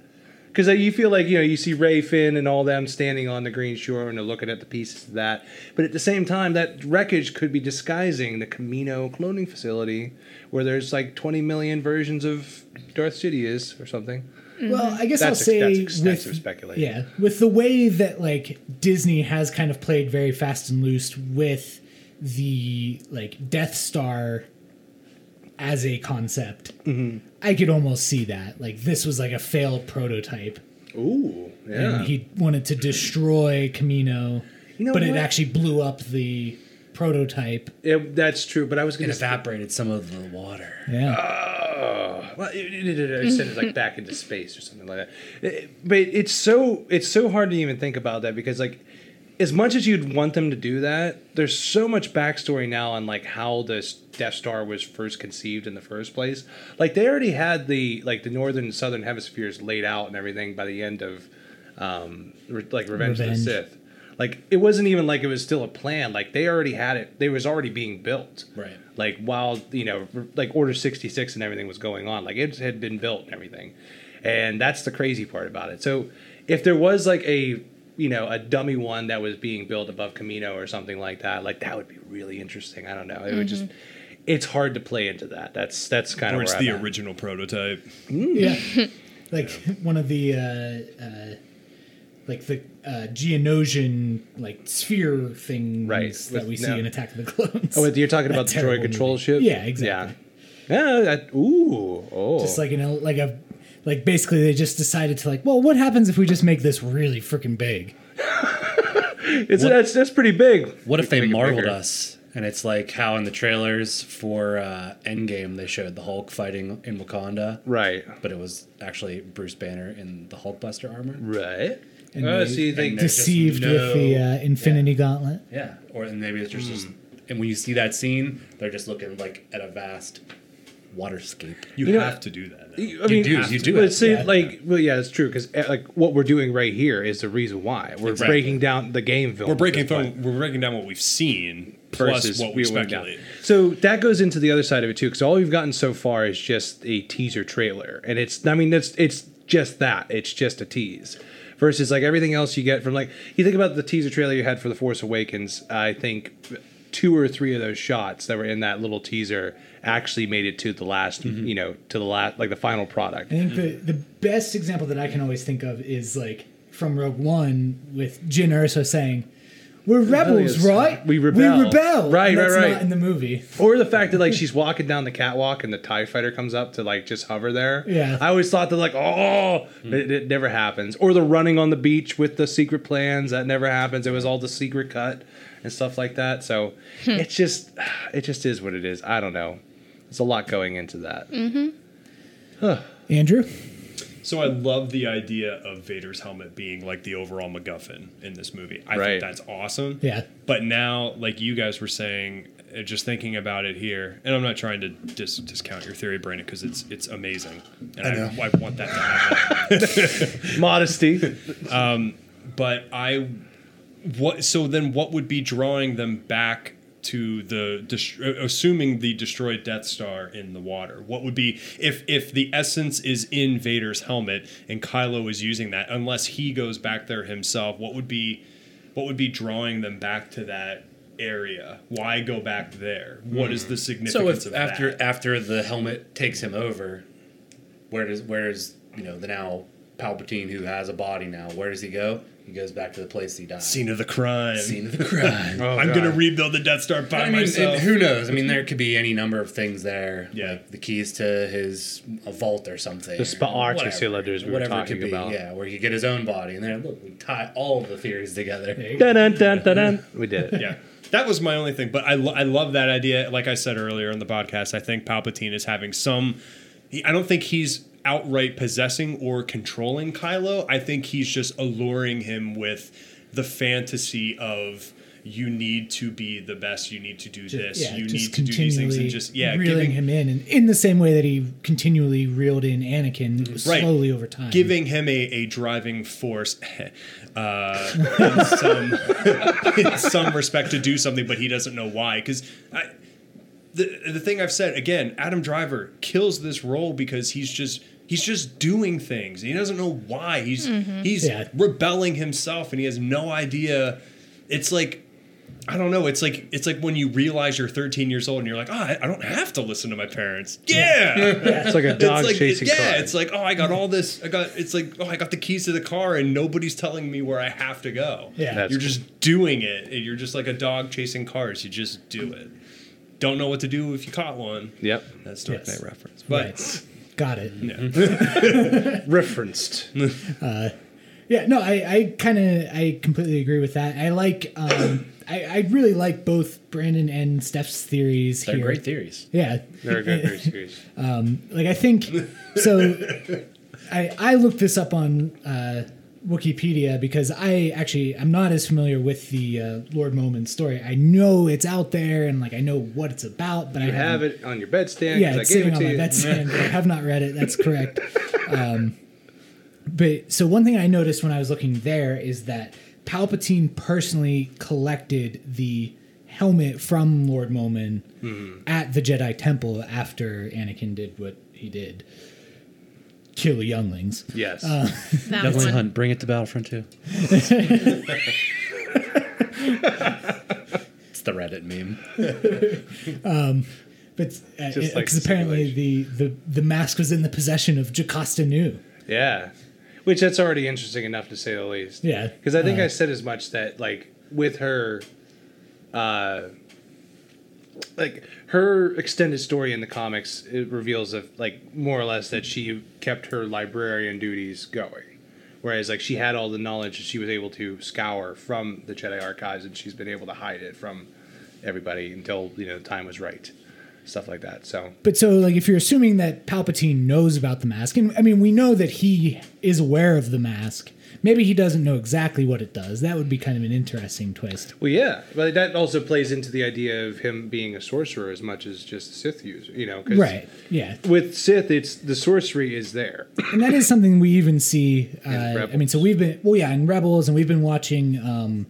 Because uh, you feel like you know you see Rey Finn and all them standing on the green shore and they're looking at the pieces of that. But at the same time, that wreckage could be disguising the Kamino cloning facility, where there's like 20 million versions of Darth Sidious or something. well, I guess That's I'll say that's extensive with speculation. yeah, with the way that like Disney has kind of played very fast and loose with the like Death Star as a concept. Mm-hmm. I could almost see that. Like this was like a failed prototype, Ooh, yeah. and he wanted to destroy Kamino, You know but it actually blew up the prototype. Yeah, that's true. But I was going to evaporated some of the water. Yeah. Oh, well, it, it, it, it sent it like back into space or something like that. It- but it's so it's so hard to even think about that because like as much as you'd want them to do that, there's so much backstory now on like how this Death Star was first conceived in the first place. Like they already had the like the northern and southern hemispheres laid out and everything by the end of um re- like Revenge, Revenge. of the Sith. Like it wasn't even like it was still a plan. Like they already had it. They was already being built Right. like while you know like order 66 and everything was going on like it had been built and everything and that's the crazy part about it. So if there was like a you know a dummy one that was being built above Kamino or something like that, like that would be really interesting. I don't know. It would just it's hard to play into that. That's that's kind of Or it's the I'm at. original prototype. Yeah, <laughs> like one of the uh, uh, like the uh, Geonosian like sphere things Right, that with we see no- in Attack of the Clones. Oh, you're talking <laughs> about the terrible droid control movie. ship? Yeah, exactly. Yeah. Yeah, that, ooh, oh. Just like you know, like a like basically they just decided to like, well, what happens if we just make this really freaking big? <laughs> it's that's that's pretty big. What if they marveled us? And it's like how in the trailers for uh, Endgame they showed the Hulk fighting in Wakanda, Right. but it was actually Bruce Banner in the Hulkbuster armor. Right. And Oh, they- so you think and there's just Deceived with the uh, Infinity Gauntlet. Yeah, or and maybe it's just, just Hmm. and when you see that scene, they're just looking like at a vast waterscape. You, You know- have to do that. now. I mean, you do, you do But it, see, yeah. like, well, yeah, it's true because eh, like what we're doing right here is the reason why we're Exactly. breaking down the game film. We're breaking this point. from we're breaking down what we've seen plus versus what we we went down. So that goes into the other side of it too, because all we've gotten so far is just a teaser trailer, and it's I mean it's it's just that it's just a tease. Versus like everything else you get from like you think about the teaser trailer you had for the Force Awakens. I think two or three of those shots that were in that little teaser actually made it to the last mm-hmm. you know to the last like the final product. I think the the best example that I can always think of is like from Rogue One with Jyn Erso saying, "We're rebels, right? we rebel." We rebel." Right, And that's right, right. Not in the movie. Or the fact that like she's walking down the catwalk and the Tie Fighter comes up to like just hover there. Yeah. I always thought that like oh, mm. it, it never happens. Or the running on the beach with the secret plans that never happens. It was all the secret cut and stuff like that. So hmm. it's just <sighs> it just is what it is. I don't know. There's a lot going into that. Mm-hmm. Andrew, So I love the idea of Vader's helmet being like the overall MacGuffin in this movie. I Right. think that's awesome. Yeah. But now, like you guys were saying, uh, just thinking about it here, and I'm not trying to dis- discount your theory, Brandon, because it's it's amazing, and I, I, want that to happen. <laughs> Modesty. <laughs> Um, but I, what? So then, what would be drawing them back to the dest- uh, assuming the destroyed Death Star in the water? What would be if if the essence is in Vader's helmet and Kylo is using that? Unless he goes back there himself, what would be what would be drawing them back to that area? Why go back there? What is the significance So if of after that? after the helmet takes him over, where does where is you know the now Palpatine who has a body now? Where does he go? He goes back to the place he died. Scene of the crime. Scene of the crime. <laughs> Oh, I'm God. gonna rebuild the Death Star by I mean, myself. and who knows? I mean, there could be any number of things there. Yeah. like the keys to his a vault or something. The spa- or arch whatever. cylinders we were Whatever it talking could be, about. Yeah, where he could get his own body, and then look, we tie all of the theories together. <laughs> dun, dun, dun, dun, dun. <laughs> We did it. yeah that was my only thing but I, lo- I love that idea like i said earlier in the podcast i think palpatine is having some he, i don't think he's outright possessing or controlling kylo i think he's just alluring him with the fantasy of you need to be the best you need to do this yeah, you need to do these things and just yeah reeling giving him in, and in the same way that he continually reeled in Anakin Right. slowly over time. giving him a, a driving force <laughs> uh, in some <laughs> in some respect to do something, but he doesn't know why. Because the the thing I've said again, Adam Driver kills this role because he's just he's just doing things. He doesn't know why. He's mm-hmm. he's Yeah. rebelling himself, and he has no idea. It's like. I don't know. It's like it's like when you realize you're 13 years old and you're like, oh, I, I don't have to listen to my parents. Yeah, <laughs> It's like a dog it's like, chasing yeah, cars. it's like, oh, I got all this. I got. It's like, oh, I got the keys to the car, and nobody's telling me where I have to go. Yeah. That's you're just doing it. and You're just like a dog chasing cars. You just do it. Don't know what to do if you caught one. Yep. That's Dark Yes. Knight reference. But right. Got it. <laughs> Referenced. Yeah, no, I, I kind of, I completely agree with that. I like, um, I, I really like both Brandon and Steph's theories They're here. great theories. Yeah, Very good. Very serious. like I think so. <laughs> I I looked this up on uh, Wikipedia because I actually I'm not as familiar with the uh, Lord Momin story. I know it's out there and like I know what it's about, but I You have haven't- it on your bedstand. Yeah, it's I gave sitting it on to my you. bedstand. <laughs> I have not read it. That's correct. Um, but so one thing I noticed when I was looking there is that Palpatine personally collected the helmet from Lord Momin Mm-hmm. at the Jedi Temple after Anakin did what he did. Kill the younglings. Yes. That Definitely one. hunt. Bring it to Battlefront 2. <laughs> It's the Reddit meme. Um, but uh, like because apparently the, the the mask was in the possession of Jocasta Nu. Yeah, which that's already interesting enough to say the least. Yeah. because I think Uh, I said as much that like with her, uh, like her extended story in the comics, it reveals of like more or less that she kept her librarian duties going, whereas like she had all the knowledge that she was able to scour from the Jedi archives, and she's been able to hide it from everybody until you know the time was right, stuff like that. So But so, like, if you're assuming that Palpatine knows about the mask, and I mean, we know that he is aware of the mask. Maybe he doesn't know exactly what it does. That would be kind of an interesting twist. Well, yeah, but that also plays into the idea of him being a sorcerer as much as just a Sith user. You know, Right. Yeah. With Sith, it's the sorcery is there. and that is something we even see. <laughs> Uh, I mean, so we've been well, yeah, in Rebels, and we've been watching, um,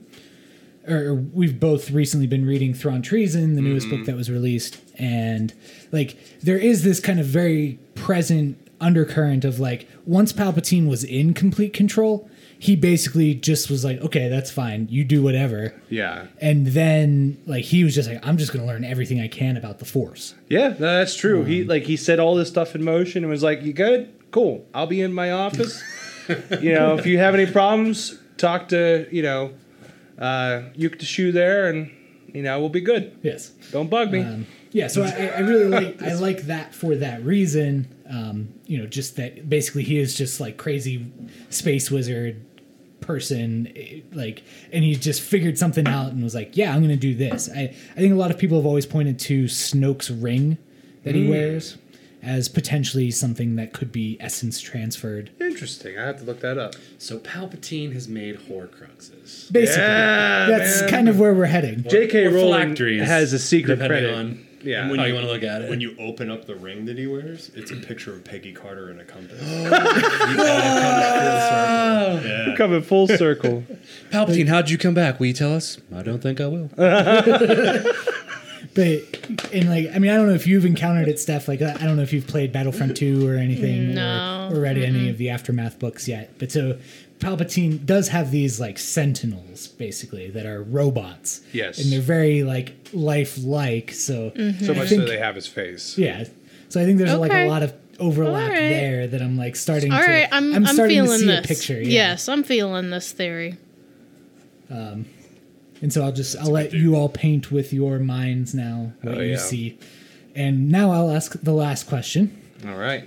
or we've both recently been reading Thrawn Treason, the newest book that was released, and like there is this kind of very present undercurrent of like once Palpatine was in complete control, he basically just was like, okay, that's fine, you do whatever. Yeah, And then, like, he was just like, I'm just going to learn everything I can about the Force. yeah, no, that's true. he like he set all this stuff in motion and was like, "You good? Cool. I'll be in my office. <laughs> you know, if you have any problems, talk to you know, uh, shoe there, and you know we'll be good. Yes. Don't bug me." Um, yeah, so I, I really like <laughs> I like that for that reason. Um, you know, just that basically he is just like crazy space wizard person, eh, like, and he just figured something out and was like, "Yeah, I'm going to do this." I I think a lot of people have always pointed to Snoke's ring that he wears as potentially something that could be essence transferred. Interesting. I have to look that up. So Palpatine has made Horcruxes. Basically, Yeah, that's man. kind of where we're heading. J.K. Or Rowling has a secret depending credit. on yeah. when how you- you want to look at it. When you open up the ring that he wears, it's a picture of Peggy Carter and a compass. <laughs> yeah. Coming full circle. <laughs> Palpatine, how'd you come back? Will you tell us? I don't think I will. <laughs> But and like I mean I don't know if you've encountered it, Steph. Like I don't know if you've played Battlefront Two or anything, No. or, or read any of the aftermath books yet. But so Palpatine does have these like sentinels basically that are robots. Yes. and they're very like lifelike. So So I much think- so they have his face. yeah. So I think there's like a lot of overlap All right. there that I'm like starting. All to, right, I'm, I'm, starting feeling to see this. a picture. Yeah. Yes, I'm feeling this theory. Um And so I'll just I'll let you all paint with your minds now what Oh, you yeah. see. And now I'll ask the last question. All right.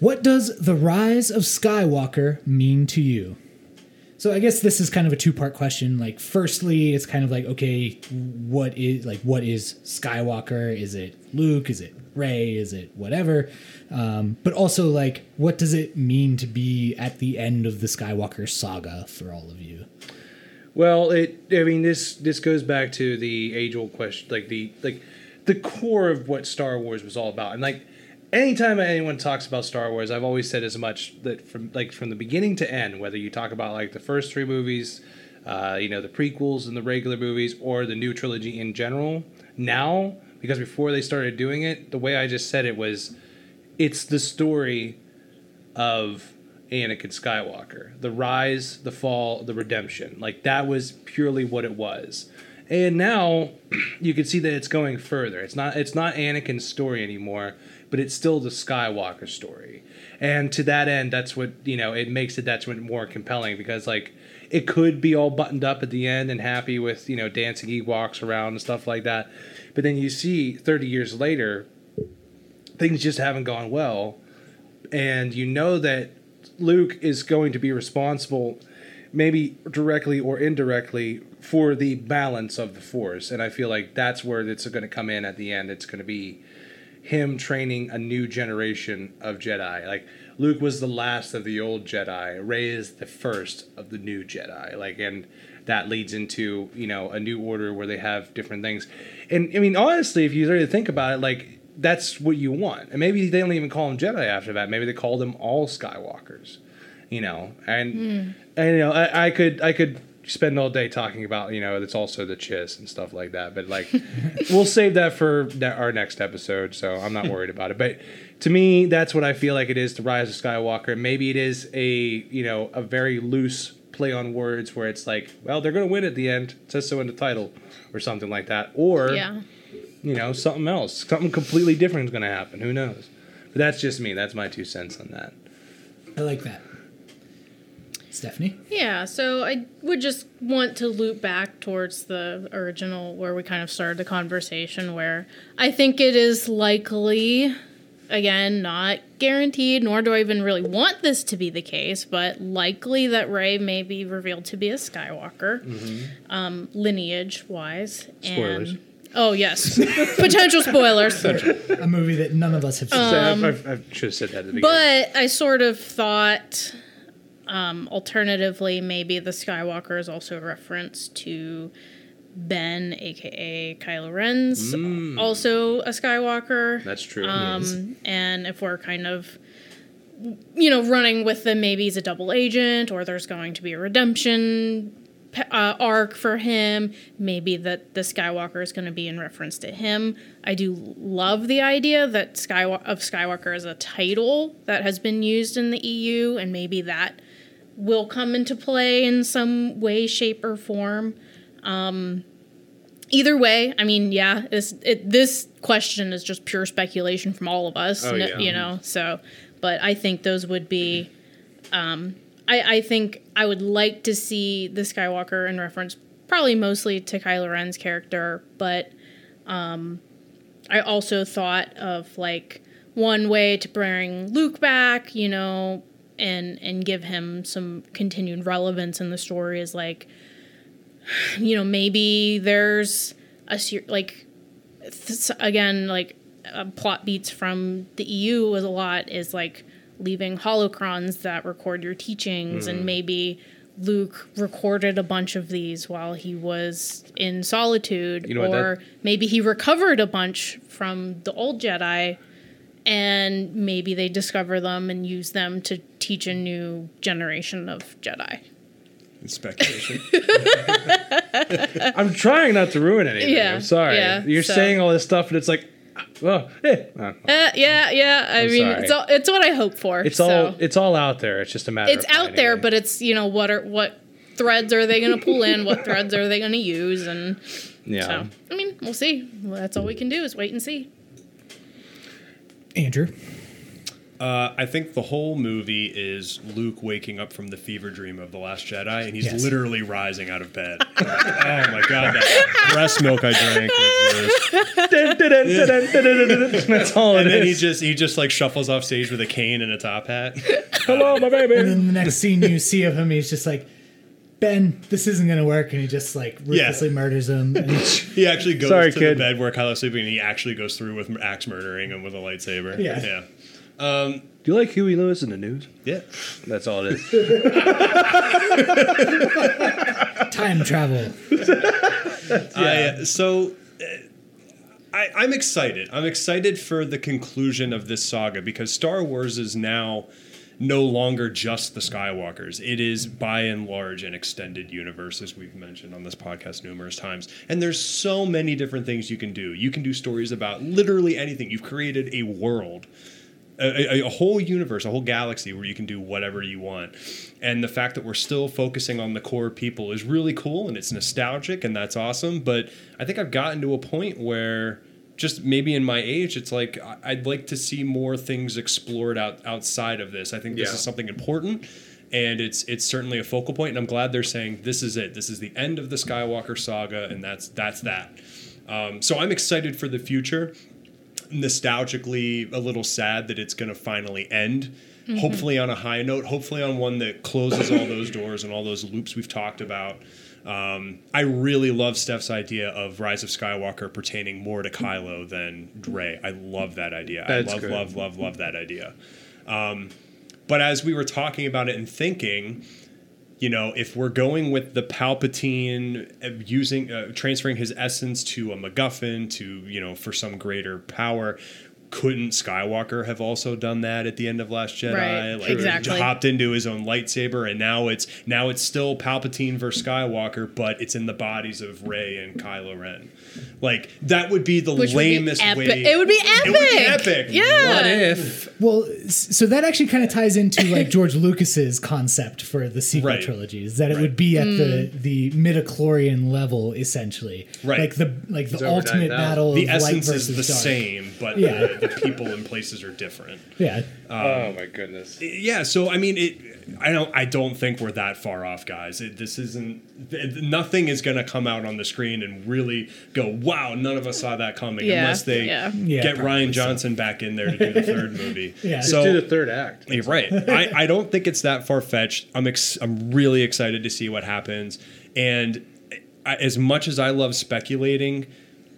What does the rise of Skywalker mean to you? So I guess this is kind of a two-part question. Like firstly, it's kind of like okay, what is like what is Skywalker? Is it Luke? Is it Rey? Is it whatever? Um, but also like what does it mean to be at the end of the Skywalker saga for all of you? Well, it. I mean, this this goes back to the age old question, like the like the core of what Star Wars was all about, and like anytime anyone talks about Star Wars, I've always said as much that from like from the beginning to end, whether you talk about like the first three movies, uh, you know, the prequels and the regular movies, or the new trilogy in general. Now, because before they started doing it, the way I just said it was, it's the story of Anakin Skywalker. The rise, the fall, the redemption. Like that was purely what it was. And now <clears throat> you can see that it's going further. It's not it's not Anakin's story anymore, but it's still the Skywalker story. And to that end, that's what, you know, it makes it that's what more compelling because like it could be all buttoned up at the end and happy with, you know, dancing Ewoks around and stuff like that. But then you see 30 years later, things just haven't gone well and you know that Luke is going to be responsible, maybe directly or indirectly, for the balance of the Force. And I feel like that's where it's going to come in at the end. It's going to be him training a new generation of Jedi. Like Luke was the last of the old Jedi. Rey is the first of the new Jedi. Like and that leads into, you know, a new order where they have different things. And I mean honestly, if you really think about it, like that's what you want. And maybe they don't even call them Jedi after that. Maybe they call them all Skywalkers. You know, and hmm. and you know, I, I could I could spend all day talking about you know it's also the chiss and stuff like that. But like, <laughs> we'll save that for ne- our next episode. So I'm not worried about it. But to me, that's what I feel like it is to Rise of Skywalker. Maybe it is a you know a very loose play on words where it's like, well, they're gonna win at the end. It says so in the title, or something like that. Or Yeah. you know something else, something completely different is gonna happen. Who knows? But that's just me. That's my two cents on that. I like that. Stephanie? Yeah, so I would just want to loop back towards the original where we kind of started the conversation, where I think it is likely, again, not guaranteed, nor do I even really want this to be the case, but likely that Rey may be revealed to be a Skywalker, um, lineage wise. Spoilers. And, oh, yes. <laughs> Potential spoilers. A movie that none of us have seen. So I, I, I should have said that at the beginning. But I sort of thought, um, alternatively, maybe the Skywalker is also a reference to Ben, aka Kylo Ren's, also a Skywalker. that's true. Um, and if we're kind of, you know, running with the maybe he's a double agent or there's going to be a redemption uh, arc for him, maybe that the Skywalker is going to be in reference to him. I do love the idea that Skywa- of Skywalker as a title that has been used in the EU, and maybe that will come into play in some way, shape, or form either way, I mean, yeah, this it, this question is just pure speculation from all of us, Oh, yeah. you know. So, but I think those would be. Um, I I think I would like to see the Skywalker in reference, probably mostly to Kylo Ren's character, but um, I also thought of like one way to bring Luke back, you know, and and give him some continued relevance in the story is like you know maybe there's a like again like uh, plot beats from the EU was a lot is like leaving holocrons that record your teachings Hmm. and maybe Luke recorded a bunch of these while he was in solitude You know or maybe he recovered a bunch from the old Jedi and maybe they discover them and use them to teach a new generation of Jedi. Speculation. <laughs> <laughs> I'm trying not to ruin anything. Yeah, I'm sorry. yeah, You're so- saying all this stuff, and it's like, well, eh. uh, yeah, yeah. I I'm mean, sorry. it's all, it's what I hope for. it's so. all it's all out there. It's just a matter. it's out there, it. but it's you know what are what threads are they going to pull in? what threads are they going to use? And yeah. so, I mean, we'll see. Well, that's all we can do is wait and see. Andrew? Uh, I think the whole movie is Luke waking up from the fever dream of the Last Jedi, and he's Yes. literally rising out of bed. <laughs> oh my god, that breast milk I drank. That's all it And then he just he just like shuffles off stage with a cane and a top hat. Hello, my baby. And then the next scene you see of him, he's just like, Ben, this isn't going to work. And he just like ruthlessly murders him. And He <laughs> actually goes Sorry, to kid. the bed where Kylo's sleeping, and he actually goes through with axe murdering him with a lightsaber. Yeah. yeah, Do you like Huey Lewis and the News? yeah. That's all it is. <laughs> time travel. <laughs> I, so uh, I, I'm excited. I'm excited for the conclusion of this saga because Star Wars is now no longer just the Skywalkers. It is by and large an extended universe, as we've mentioned on this podcast numerous times. And there's so many different things you can do. You can do stories about literally anything. You've created a world a, a, a whole universe, a whole galaxy where you can do whatever you want. And the fact that we're still focusing on the core people is really cool and it's nostalgic and that's awesome. But I think I've gotten to a point where just maybe in my age, it's like I'd like to see more things explored out outside of this. I think this Yeah. is something important. And it's it's certainly a focal point. and I'm glad they're saying this is it. This is the end of the Skywalker saga, and that's that's that. Um, so I'm excited for the future nostalgically a little sad that it's going to finally end. Hopefully on a high note. Hopefully on one that closes all those doors and all those loops we've talked about. Um, I really love Steph's idea of Rise of Skywalker pertaining more to Kylo than Rey. I love that idea. That's I love, good. love, love, love that idea. Um, but as we were talking about it and thinking, you know, if we're going with the Palpatine uh, using uh, transferring his essence to a MacGuffin to you know for some greater power, couldn't Skywalker have also done that at the end of Last Jedi? Right, Like exactly. hopped into his own lightsaber, and now it's now it's still Palpatine versus Skywalker, but it's in the bodies of Rey and Kylo Ren. Like that would be the Which would be lamest way. It would be It would be epic. epic. Yeah. What if? Well, so that actually kind of ties into like George Lucas's concept for the sequel Right. is that it would be at the mm. the midichlorian level essentially, Right. Like the like the over ultimate battle. The of light essence is the dark. same, but Yeah. the, the people and places are different. Yeah, um, oh my goodness. Yeah, so I mean, it. I don't. I don't think we're that far off, guys. It, this isn't. th- Nothing is going to come out on the screen and really go, "Wow, none of us saw that coming." Yeah, Unless they yeah. Yeah, get Rian probably so. Johnson back in there to do the third <laughs> movie. Yeah. Just So do the third act. you're right. I, I don't think it's that far fetched. I'm ex- I'm really excited to see what happens. And I, as much as I love speculating,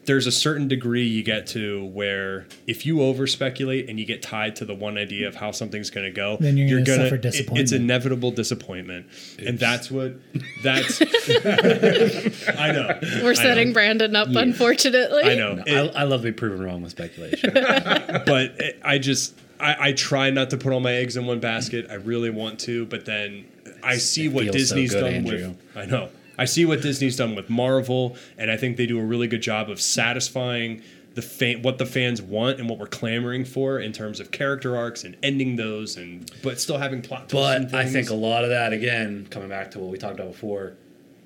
there's a certain degree you get to where if you over speculate and you get tied to the one idea of how something's going to go, Then you're gonna suffer it- it's inevitable disappointment, and that's what that's. <laughs> <laughs> I know. We're I setting know. Brandon up, unfortunately. I know. No, It- I, I love to be proven wrong with speculation. <laughs> but it- I just I, I try not to put all my eggs in one basket. I really want to, but then I see what feels so Disney's good, done Andrew. with. I know. I see what Disney's done with Marvel, and I think they do a really good job of satisfying the fan, what the fans want and what we're clamoring for in terms of character arcs and ending those, and but still having plot twists. and But I think a lot of that, again, coming back to what we talked about before,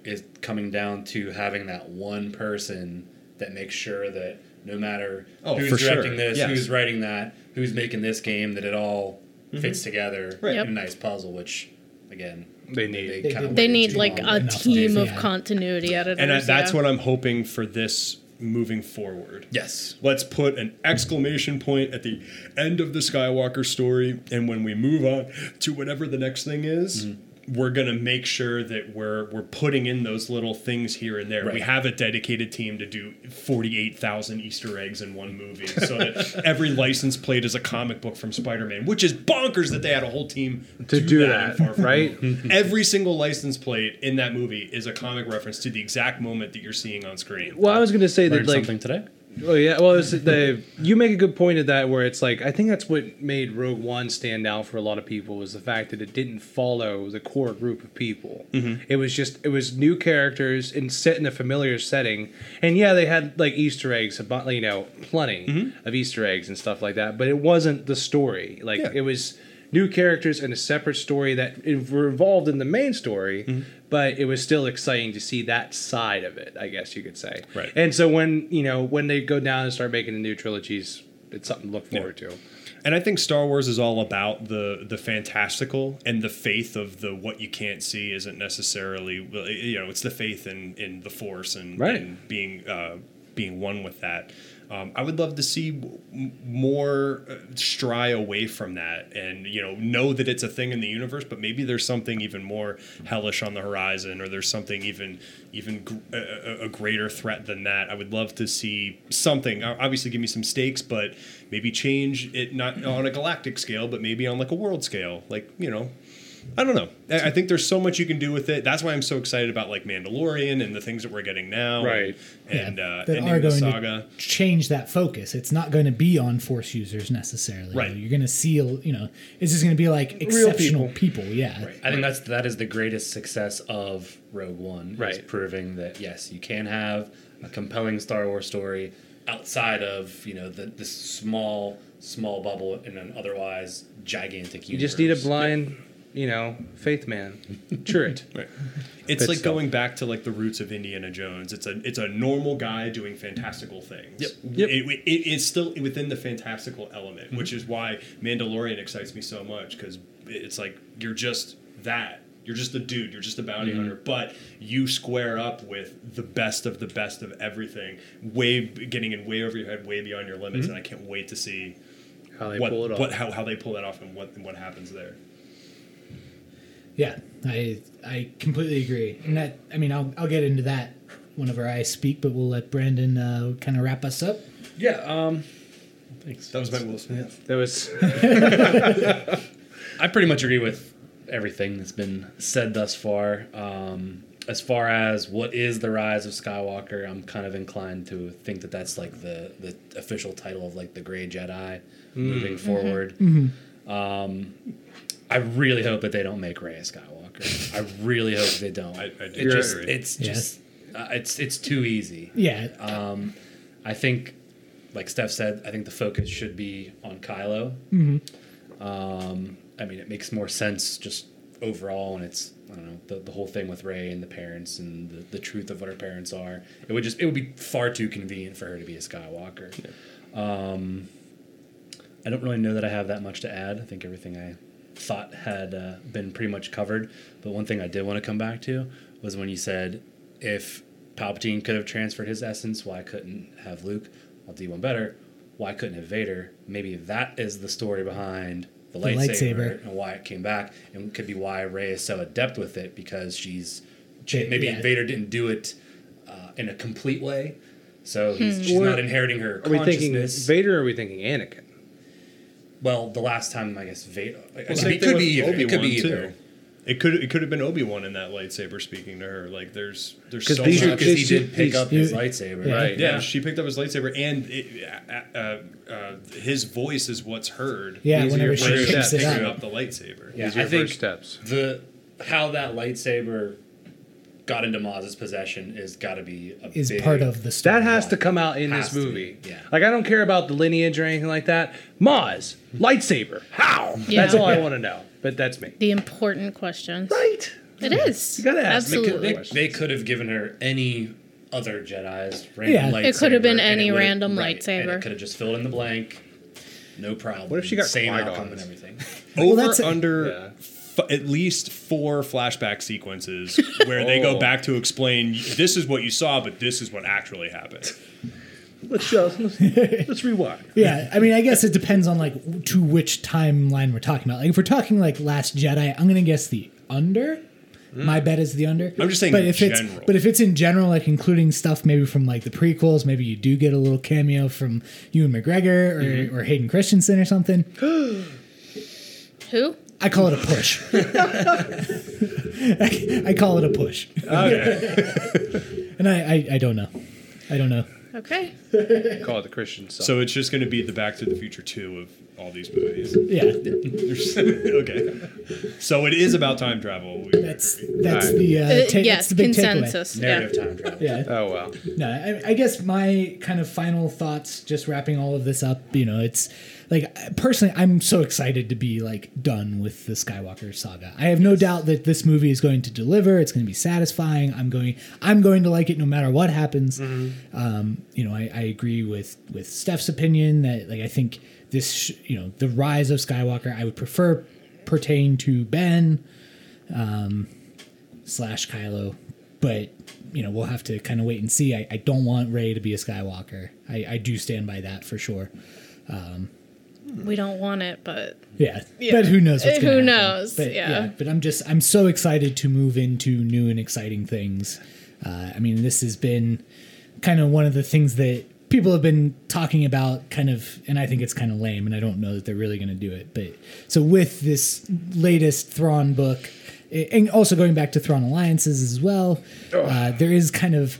is coming down to having that one person that makes sure that no matter Oh, who's for sure. directing this, Yes. who's writing that, who's making this game, that it all Mm-hmm. fits together Right. in Yep. a nice puzzle, which, again, They need. They kinda They need like a enough of team it, of yeah. continuity editors. and I, that's yeah. what I'm hoping for this moving forward. Yes. Let's put an exclamation point at the end of the Skywalker story, and when we move on to whatever the next thing is, we're gonna make sure that we're we're putting in those little things here and there. We have a dedicated team to do forty eight thousand Easter eggs in one movie, so that <laughs> every license plate is a comic book from Spider Man, which is bonkers that they had a whole team To do in that, Far right? <laughs> Every single license plate in that movie is a comic reference to the exact moment that you're seeing on screen. Well, I was going to say that Learned like something today. Oh yeah, well, it's the you make a good point of that where it's like I think that's what made Rogue One stand out for a lot of people was the fact that it didn't follow the core group of people. Mm-hmm. It was just it was new characters and set in a familiar setting, and yeah, they had like Easter eggs about you know plenty mm-hmm. of Easter eggs and stuff like that, but it wasn't the story. Like Yeah. it was new characters and a separate story that were involved in the main story, mm-hmm. But it was still exciting to see that side of it. I guess you could say. Right. And so when you know when they go down and start making the new trilogies, it's something to look forward to. And I think Star Wars is all about the the fantastical and the faith of the what you can't see isn't necessarily well, you know it's the faith in in the Force and, Right. and being uh, being one with that. Um, I would love to see more uh, stray away from that, and you know, know that it's a thing in the universe, but maybe there's something even more hellish on the horizon, or there's something even even gr- a, a- greater threat than that. I would love to see something. Obviously, give me some stakes, but maybe change it not on a galactic scale, but maybe on like a world scale. Like you know, I don't know. I I think there's so much you can do with it. That's why I'm so excited about like Mandalorian and the things that we're getting now, Right. And Yeah, uh, that ending are the going saga. to change that focus. It's not going to be on force users necessarily. Right. You're going to see, you know, it's just going to be like exceptional people. Yeah. I think that's that is the greatest success of Rogue One. Is Right. proving that yes, you can have a compelling Star Wars story outside of you know the this small small bubble in an otherwise gigantic universe. You just need a blind, you know, faith man. Sure it. Right. <laughs> It's Good like stuff. going back to like the roots of Indiana Jones. It's a it's a normal guy doing fantastical things. Yep. Yep. It, it, it's still within the fantastical element, which Mm-hmm. is why Mandalorian excites me so much because it's like you're just that. You're just a dude. You're just a bounty Mm-hmm. hunter, but you square up with the best of the best of everything, way getting in way over your head, way beyond your limits, and I can't wait to see How they what, pull it off. what how, how they pull that off and what and what happens there. Yeah. I I completely agree. And that, I mean, I'll, I'll get into that whenever I speak, but we'll let Brandon uh, kind of wrap us up. yeah. Um, Thanks. That was my Will Smith. That was <laughs> I pretty much agree with everything that's been said thus far. Um, as far as what is the rise of Skywalker, I'm kind of inclined to think that that's like the the official title of like the Gray Jedi moving forward. Um, I really hope that they don't make Rey a Skywalker. I really hope they don't. I- I do it just agree. it's Yes. just uh, it's it's too easy. Yeah. Um, I think, like Steph said, I think the focus should be on Kylo. Um, I mean, it makes more sense just overall, and it's I don't know the, the whole thing with Rey and the parents and the, the truth of what her parents are. It would just it would be far too convenient for her to be a Skywalker. Um, I don't really know that I have that much to add. I think everything I thought had uh, been pretty much covered. But one thing I did want to come back to was when you said if Palpatine could have transferred his essence, why couldn't have Luke? I'll do one better. Why couldn't have Vader? Maybe that is the story behind the, The lightsaber, lightsaber. and why it came back, and could be why Rey is so adept with it because she's maybe Yeah. Vader didn't do it uh, in a complete way, so he's, she's Or- not inheriting her Are we thinking. Vader or are we thinking Anakin? Well, the last time I guess Vader. It, Well, could same be- could be either. It could be Obi-Wan, either. too. It could it could have been Obi Wan in that lightsaber speaking to her. Like there's there's 'Cause so these are- much. Because he did pick he's- up his lightsaber. Yeah. Right. Yeah, Yeah. she picked up his lightsaber, and it, uh, uh, uh, his voice is what's heard. Yeah, These are whenever your she first picks steps. it picking up. up the lightsaber. Yeah, These are I your think first steps. the how that lightsaber got into Maz's possession is got to be a Is big, part of the story. That has to come out in Has this movie. yeah. Like I don't care about the lineage or anything like that. Maz, lightsaber. How? Yeah. That's all I want to know. But that's me. The important questions. Right. It is. You gotta ask. They could- Absolutely. They, they could have given her any other Jedi's random Yeah. lightsaber. It could have been any random right, and lightsaber. it could have just filled in the blank. No problem. What if she got same Qui-Gon? outcome and everything? Over that's a- under Yeah. F- at least four flashback sequences <laughs> where they go Oh. back to explain this is what you saw, but this is what actually happened. Let's just let's, <laughs> let's rewind. Yeah, I mean, I guess it depends on like to which timeline we're talking about. Like, if we're talking like Last Jedi, I'm gonna guess the under. My bet is the under. I'm just saying but if general. it's but if it's in general, like including stuff maybe from like the prequels, maybe you do get a little cameo from Ewan McGregor or, Mm-hmm. or Hayden Christensen or something. <gasps> Who? I call it a push. I, <laughs> I call it a push, Okay. <laughs> and I, I I don't know. I don't know. Okay. Call it the Christian song. So it's just going to be the Back to the Future 2 of all these movies. Yeah, <laughs> okay. So it is about time travel. We- that's that's Alright. the uh, Uh, ta- that's yes, the big takeaway. consensus. Yeah. Narrative time travel. Yeah. oh well. No, I, I guess my kind of final thoughts, just wrapping all of this up, you know, it's like personally, I'm so excited to be like done with the Skywalker saga. I have no doubt that this movie is going to deliver. It's going to be satisfying. I'm going, I'm going to like it no matter what happens. Um, you know, I, I agree with with Steph's opinion that like I think this, sh- you know, the rise of Skywalker, I would prefer pertain to Ben slash Kylo, but you know we'll have to kind of wait and see. I, I don't want Rey to be a Skywalker. I, I do stand by that for sure. We don't want it, but Yeah, Yeah. but who knows? What's who knows? But, Yeah. but I'm just I'm so excited to move into new and exciting things. Uh, I mean, this has been kind of one of the things that people have been talking about, kind of, and I think it's kind of lame, and I don't know that they're really going to do it. But so with this latest Thrawn book, and also going back to Thrawn alliances as well, uh, there is kind of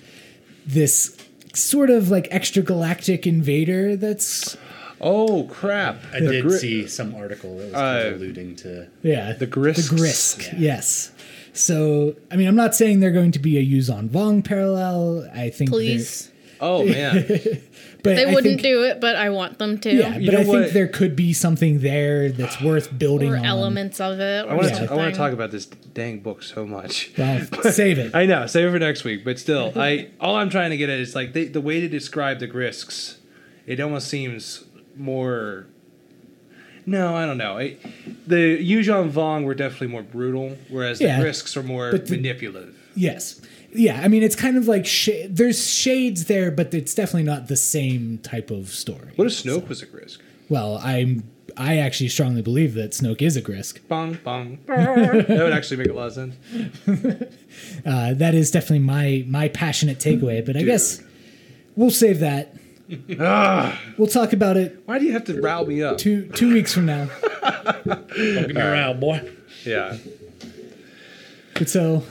this sort of like extra galactic invader that's Oh crap! I The did gri- see some article that was kind Uh, of alluding to. Yeah, The Grysks? The Grysk, Yeah. yes. So, I mean, I'm not saying they're going to be a Yuuzhan Vong parallel. I think, they're- please. Oh <laughs> man. but They I wouldn't think, do it, but I want them to. Yeah, You but know I think there could be something there that's worth building Or on. elements of it. Or I want to. I want to talk about this dang book so much. Well, <laughs> save it. I know. Save it for next week. But still, <laughs> I all I'm trying to get at is like they, the way to describe the Grysks. It almost seems more. No, I don't know. It, the Yuuzhan Vong were definitely more brutal, whereas Yeah, the Grysks are more the- manipulative. Yes. Yeah, I mean, it's kind of like sh- there's shades there, but it's definitely not the same type of story. What if Snoke was a Grysk? Well, I'm I actually strongly believe that Snoke is a Grysk. Bong bong. <laughs> that would actually make a lot of sense. <laughs> Uh, that is definitely my my passionate takeaway. But I guess we'll save that. <laughs> Ah, We'll talk about it why do you have to rile me up? two two weeks from now. Don't get me around, boy. Yeah. But so,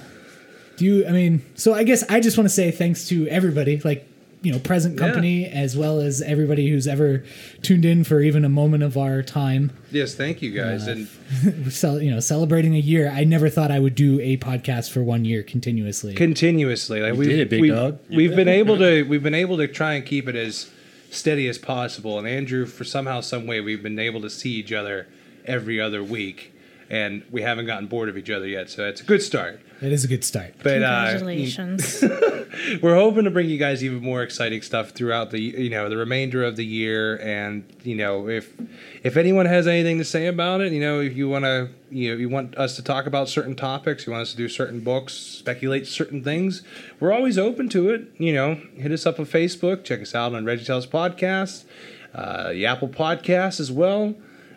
do Do you? I mean, so I guess I just want to say thanks to everybody, like you know, present company as well as everybody who's ever tuned in for even a moment of our time. Yes, thank you guys. and uh, <laughs> We're you know, celebrating a year. I never thought I would do a podcast for one year continuously. continuously, like we did it, big we've, dog. We've been able to <laughs> we've been able to try and keep it as steady as possible. And Andrew, for somehow, some way, we've been able to see each other every other week, and we haven't gotten bored of each other yet. So it's a good start. It is a good start. But uh, Congratulations. <laughs> we're hoping to bring you guys even more exciting stuff throughout the you know the remainder of the year and you know if if anyone has anything to say about it you know if you want to you know you want us to talk about certain topics you want us to do certain books speculate certain things we're always open to it you know hit us up on facebook check us out on reggie tells podcast uh, the apple podcast as well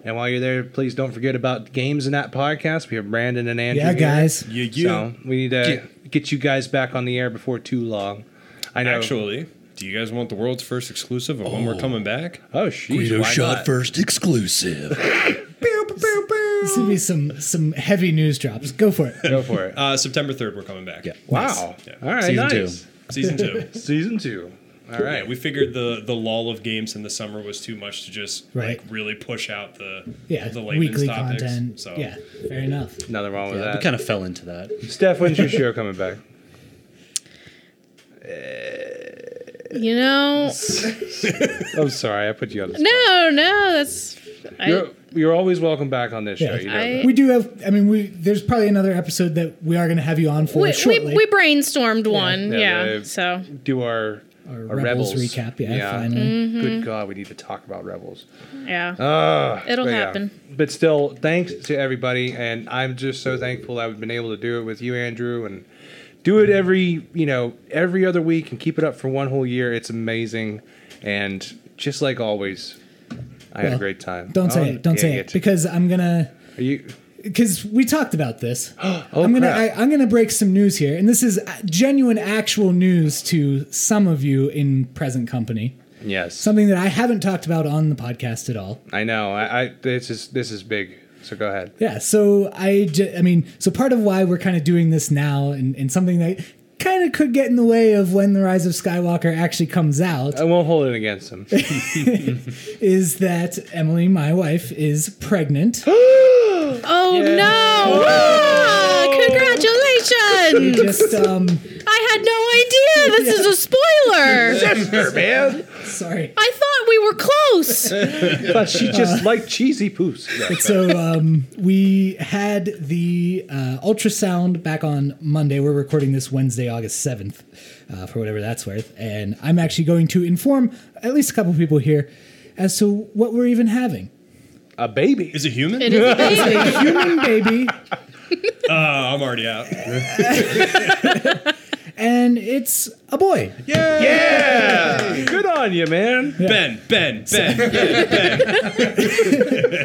and while you're there, please don't forget about games in that podcast. We have Brandon and Andrew. Yeah, here. guys. Yeah, yeah. So we need to get you guys back on the air before too long. I know. Actually, do you guys want the world's first exclusive of when we're coming back? oh, sheesh, why not? first exclusive. <laughs> This gonna be some some heavy news drops. Go for it. Go for it. Uh, September 3rd, we're coming back. Yeah. wow. Yeah. All right. Season nice. two. Season two. <laughs> Season two. All right. Yeah, we figured the the lull of games in the summer was too much to just Right. like really push out the Yeah, the layman's weekly topics. content. So Yeah, fair enough. Nothing wrong with Yeah, we kind of fell into that. Steph, when's your show coming back? Uh, you know, <laughs> I'm sorry, I put you on the spot. no, no, that's. You're, I, you're always welcome back on this show. Yeah. You know I- We do have. I mean, we there's probably another episode that we are going to have you on for we, we, shortly. we brainstormed one, Yeah, yeah. the- so do our, Our our Rebels rebels recap, yeah, finally. Mm-hmm. Good God, we need to talk about rebels. yeah, Uh, It'll but yeah. happen. But still, thanks to everybody, and I'm just so thankful I've been able to do it with you, Andrew, and do it every you know every other week and keep it up for one whole year. It's amazing, and just like always, I had a great time. Don't say Oh, it. Don't yeah, say yeah, it because I'm gonna. Are you? Because we talked about this. <gasps> Oh, I'm gonna. I. I'm gonna break some news here, and this is uh, genuine, actual news to some of you in present company. yes, Something that I haven't talked about on the podcast at all. I know. I, I this is this is big. So go ahead. Yeah, so I, ju- I mean, so part of why we're kind of doing this now, and, and something that kind of could get in the way of when the Rise of Skywalker actually comes out, I won't hold it against him. <laughs> is that Emily, my wife, is pregnant. <gasps> Oh no! Ah, congratulations! Just um, I had no idea. This is a spoiler. Sister, man. Sorry. <laughs> I thought we were close. <laughs> But she just liked cheesy poos. <laughs> No. So um, we had the uh, ultrasound back on Monday. We're recording this Wednesday, August seventh, uh, for whatever that's worth. And I'm actually going to inform at least a couple people here as to what we're even having. A baby. Is it human? It is a baby. A human baby, Uh, I'm already out. And it's a boy. Yeah. Yeah Good on you, man. Ben, Ben, Ben, Ben.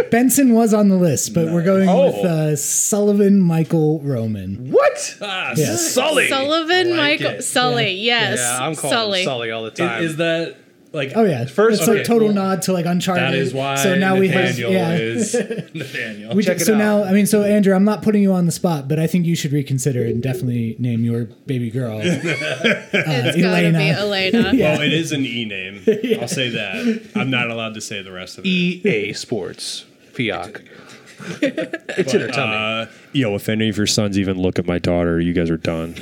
<laughs> Benson was on the list, but we're going Oh. with uh, Sullivan Michael Roman. What? Ah, Yeah. Sully. Sullivan Like Michael it. Sully. Yes. Yeah, I'm calling Sully. him Sully all the time. Is, is that like Oh yeah, First- it's like total well, nod to like Uncharted. that is why So now we have yeah. is <laughs> Nathaniel. We Check ju- it so out. now, I mean, so Andrew, I'm not putting you on the spot, but I think you should reconsider and definitely name your baby girl. <laughs> It's gotta Elena. be <laughs> Elena. Yeah. Well, it is an E name. I'll say that. I'm not allowed to say the rest of it. EA Sports. Fiat. it's in her tummy. Uh, yo, if any of your sons even look at my daughter, you guys are done.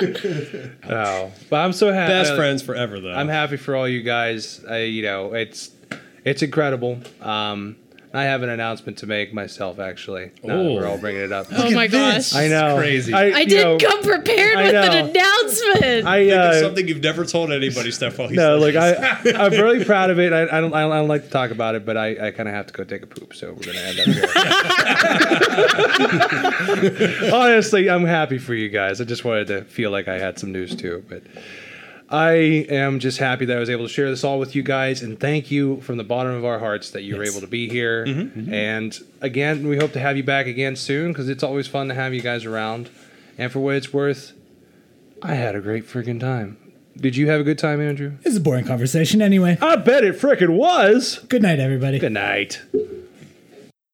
<laughs> oh, but I'm so happy. Best friends forever, though. I'm happy for all you guys. I, you know, it's it's incredible. Um, I have an announcement to make myself, actually. Now that Oh. we're all bringing it up. Oh my gosh. I know. crazy. I you did know, come prepared I with know. an announcement. I Think of uh, something you've never told anybody, Steph. While he's No, like I, <laughs> I'm really <laughs> proud of it. I, I don't, I don't, I don't like to talk about it, but I, I kind of have to go take a poop, so we're gonna end up here. <laughs> Honestly, I'm happy for you guys. I just wanted to feel like I had some news too, but I am just happy that I was able to share this all with you guys, and thank you from the bottom of our hearts that you were able to be here. Mm-hmm. Mm-hmm. And again, we hope to have you back again soon because it's always fun to have you guys around. And for what it's worth, I had a great freaking time. Did you have a good time, Andrew? This is a boring conversation anyway. I bet it frickin' was. Good night, everybody. Good night.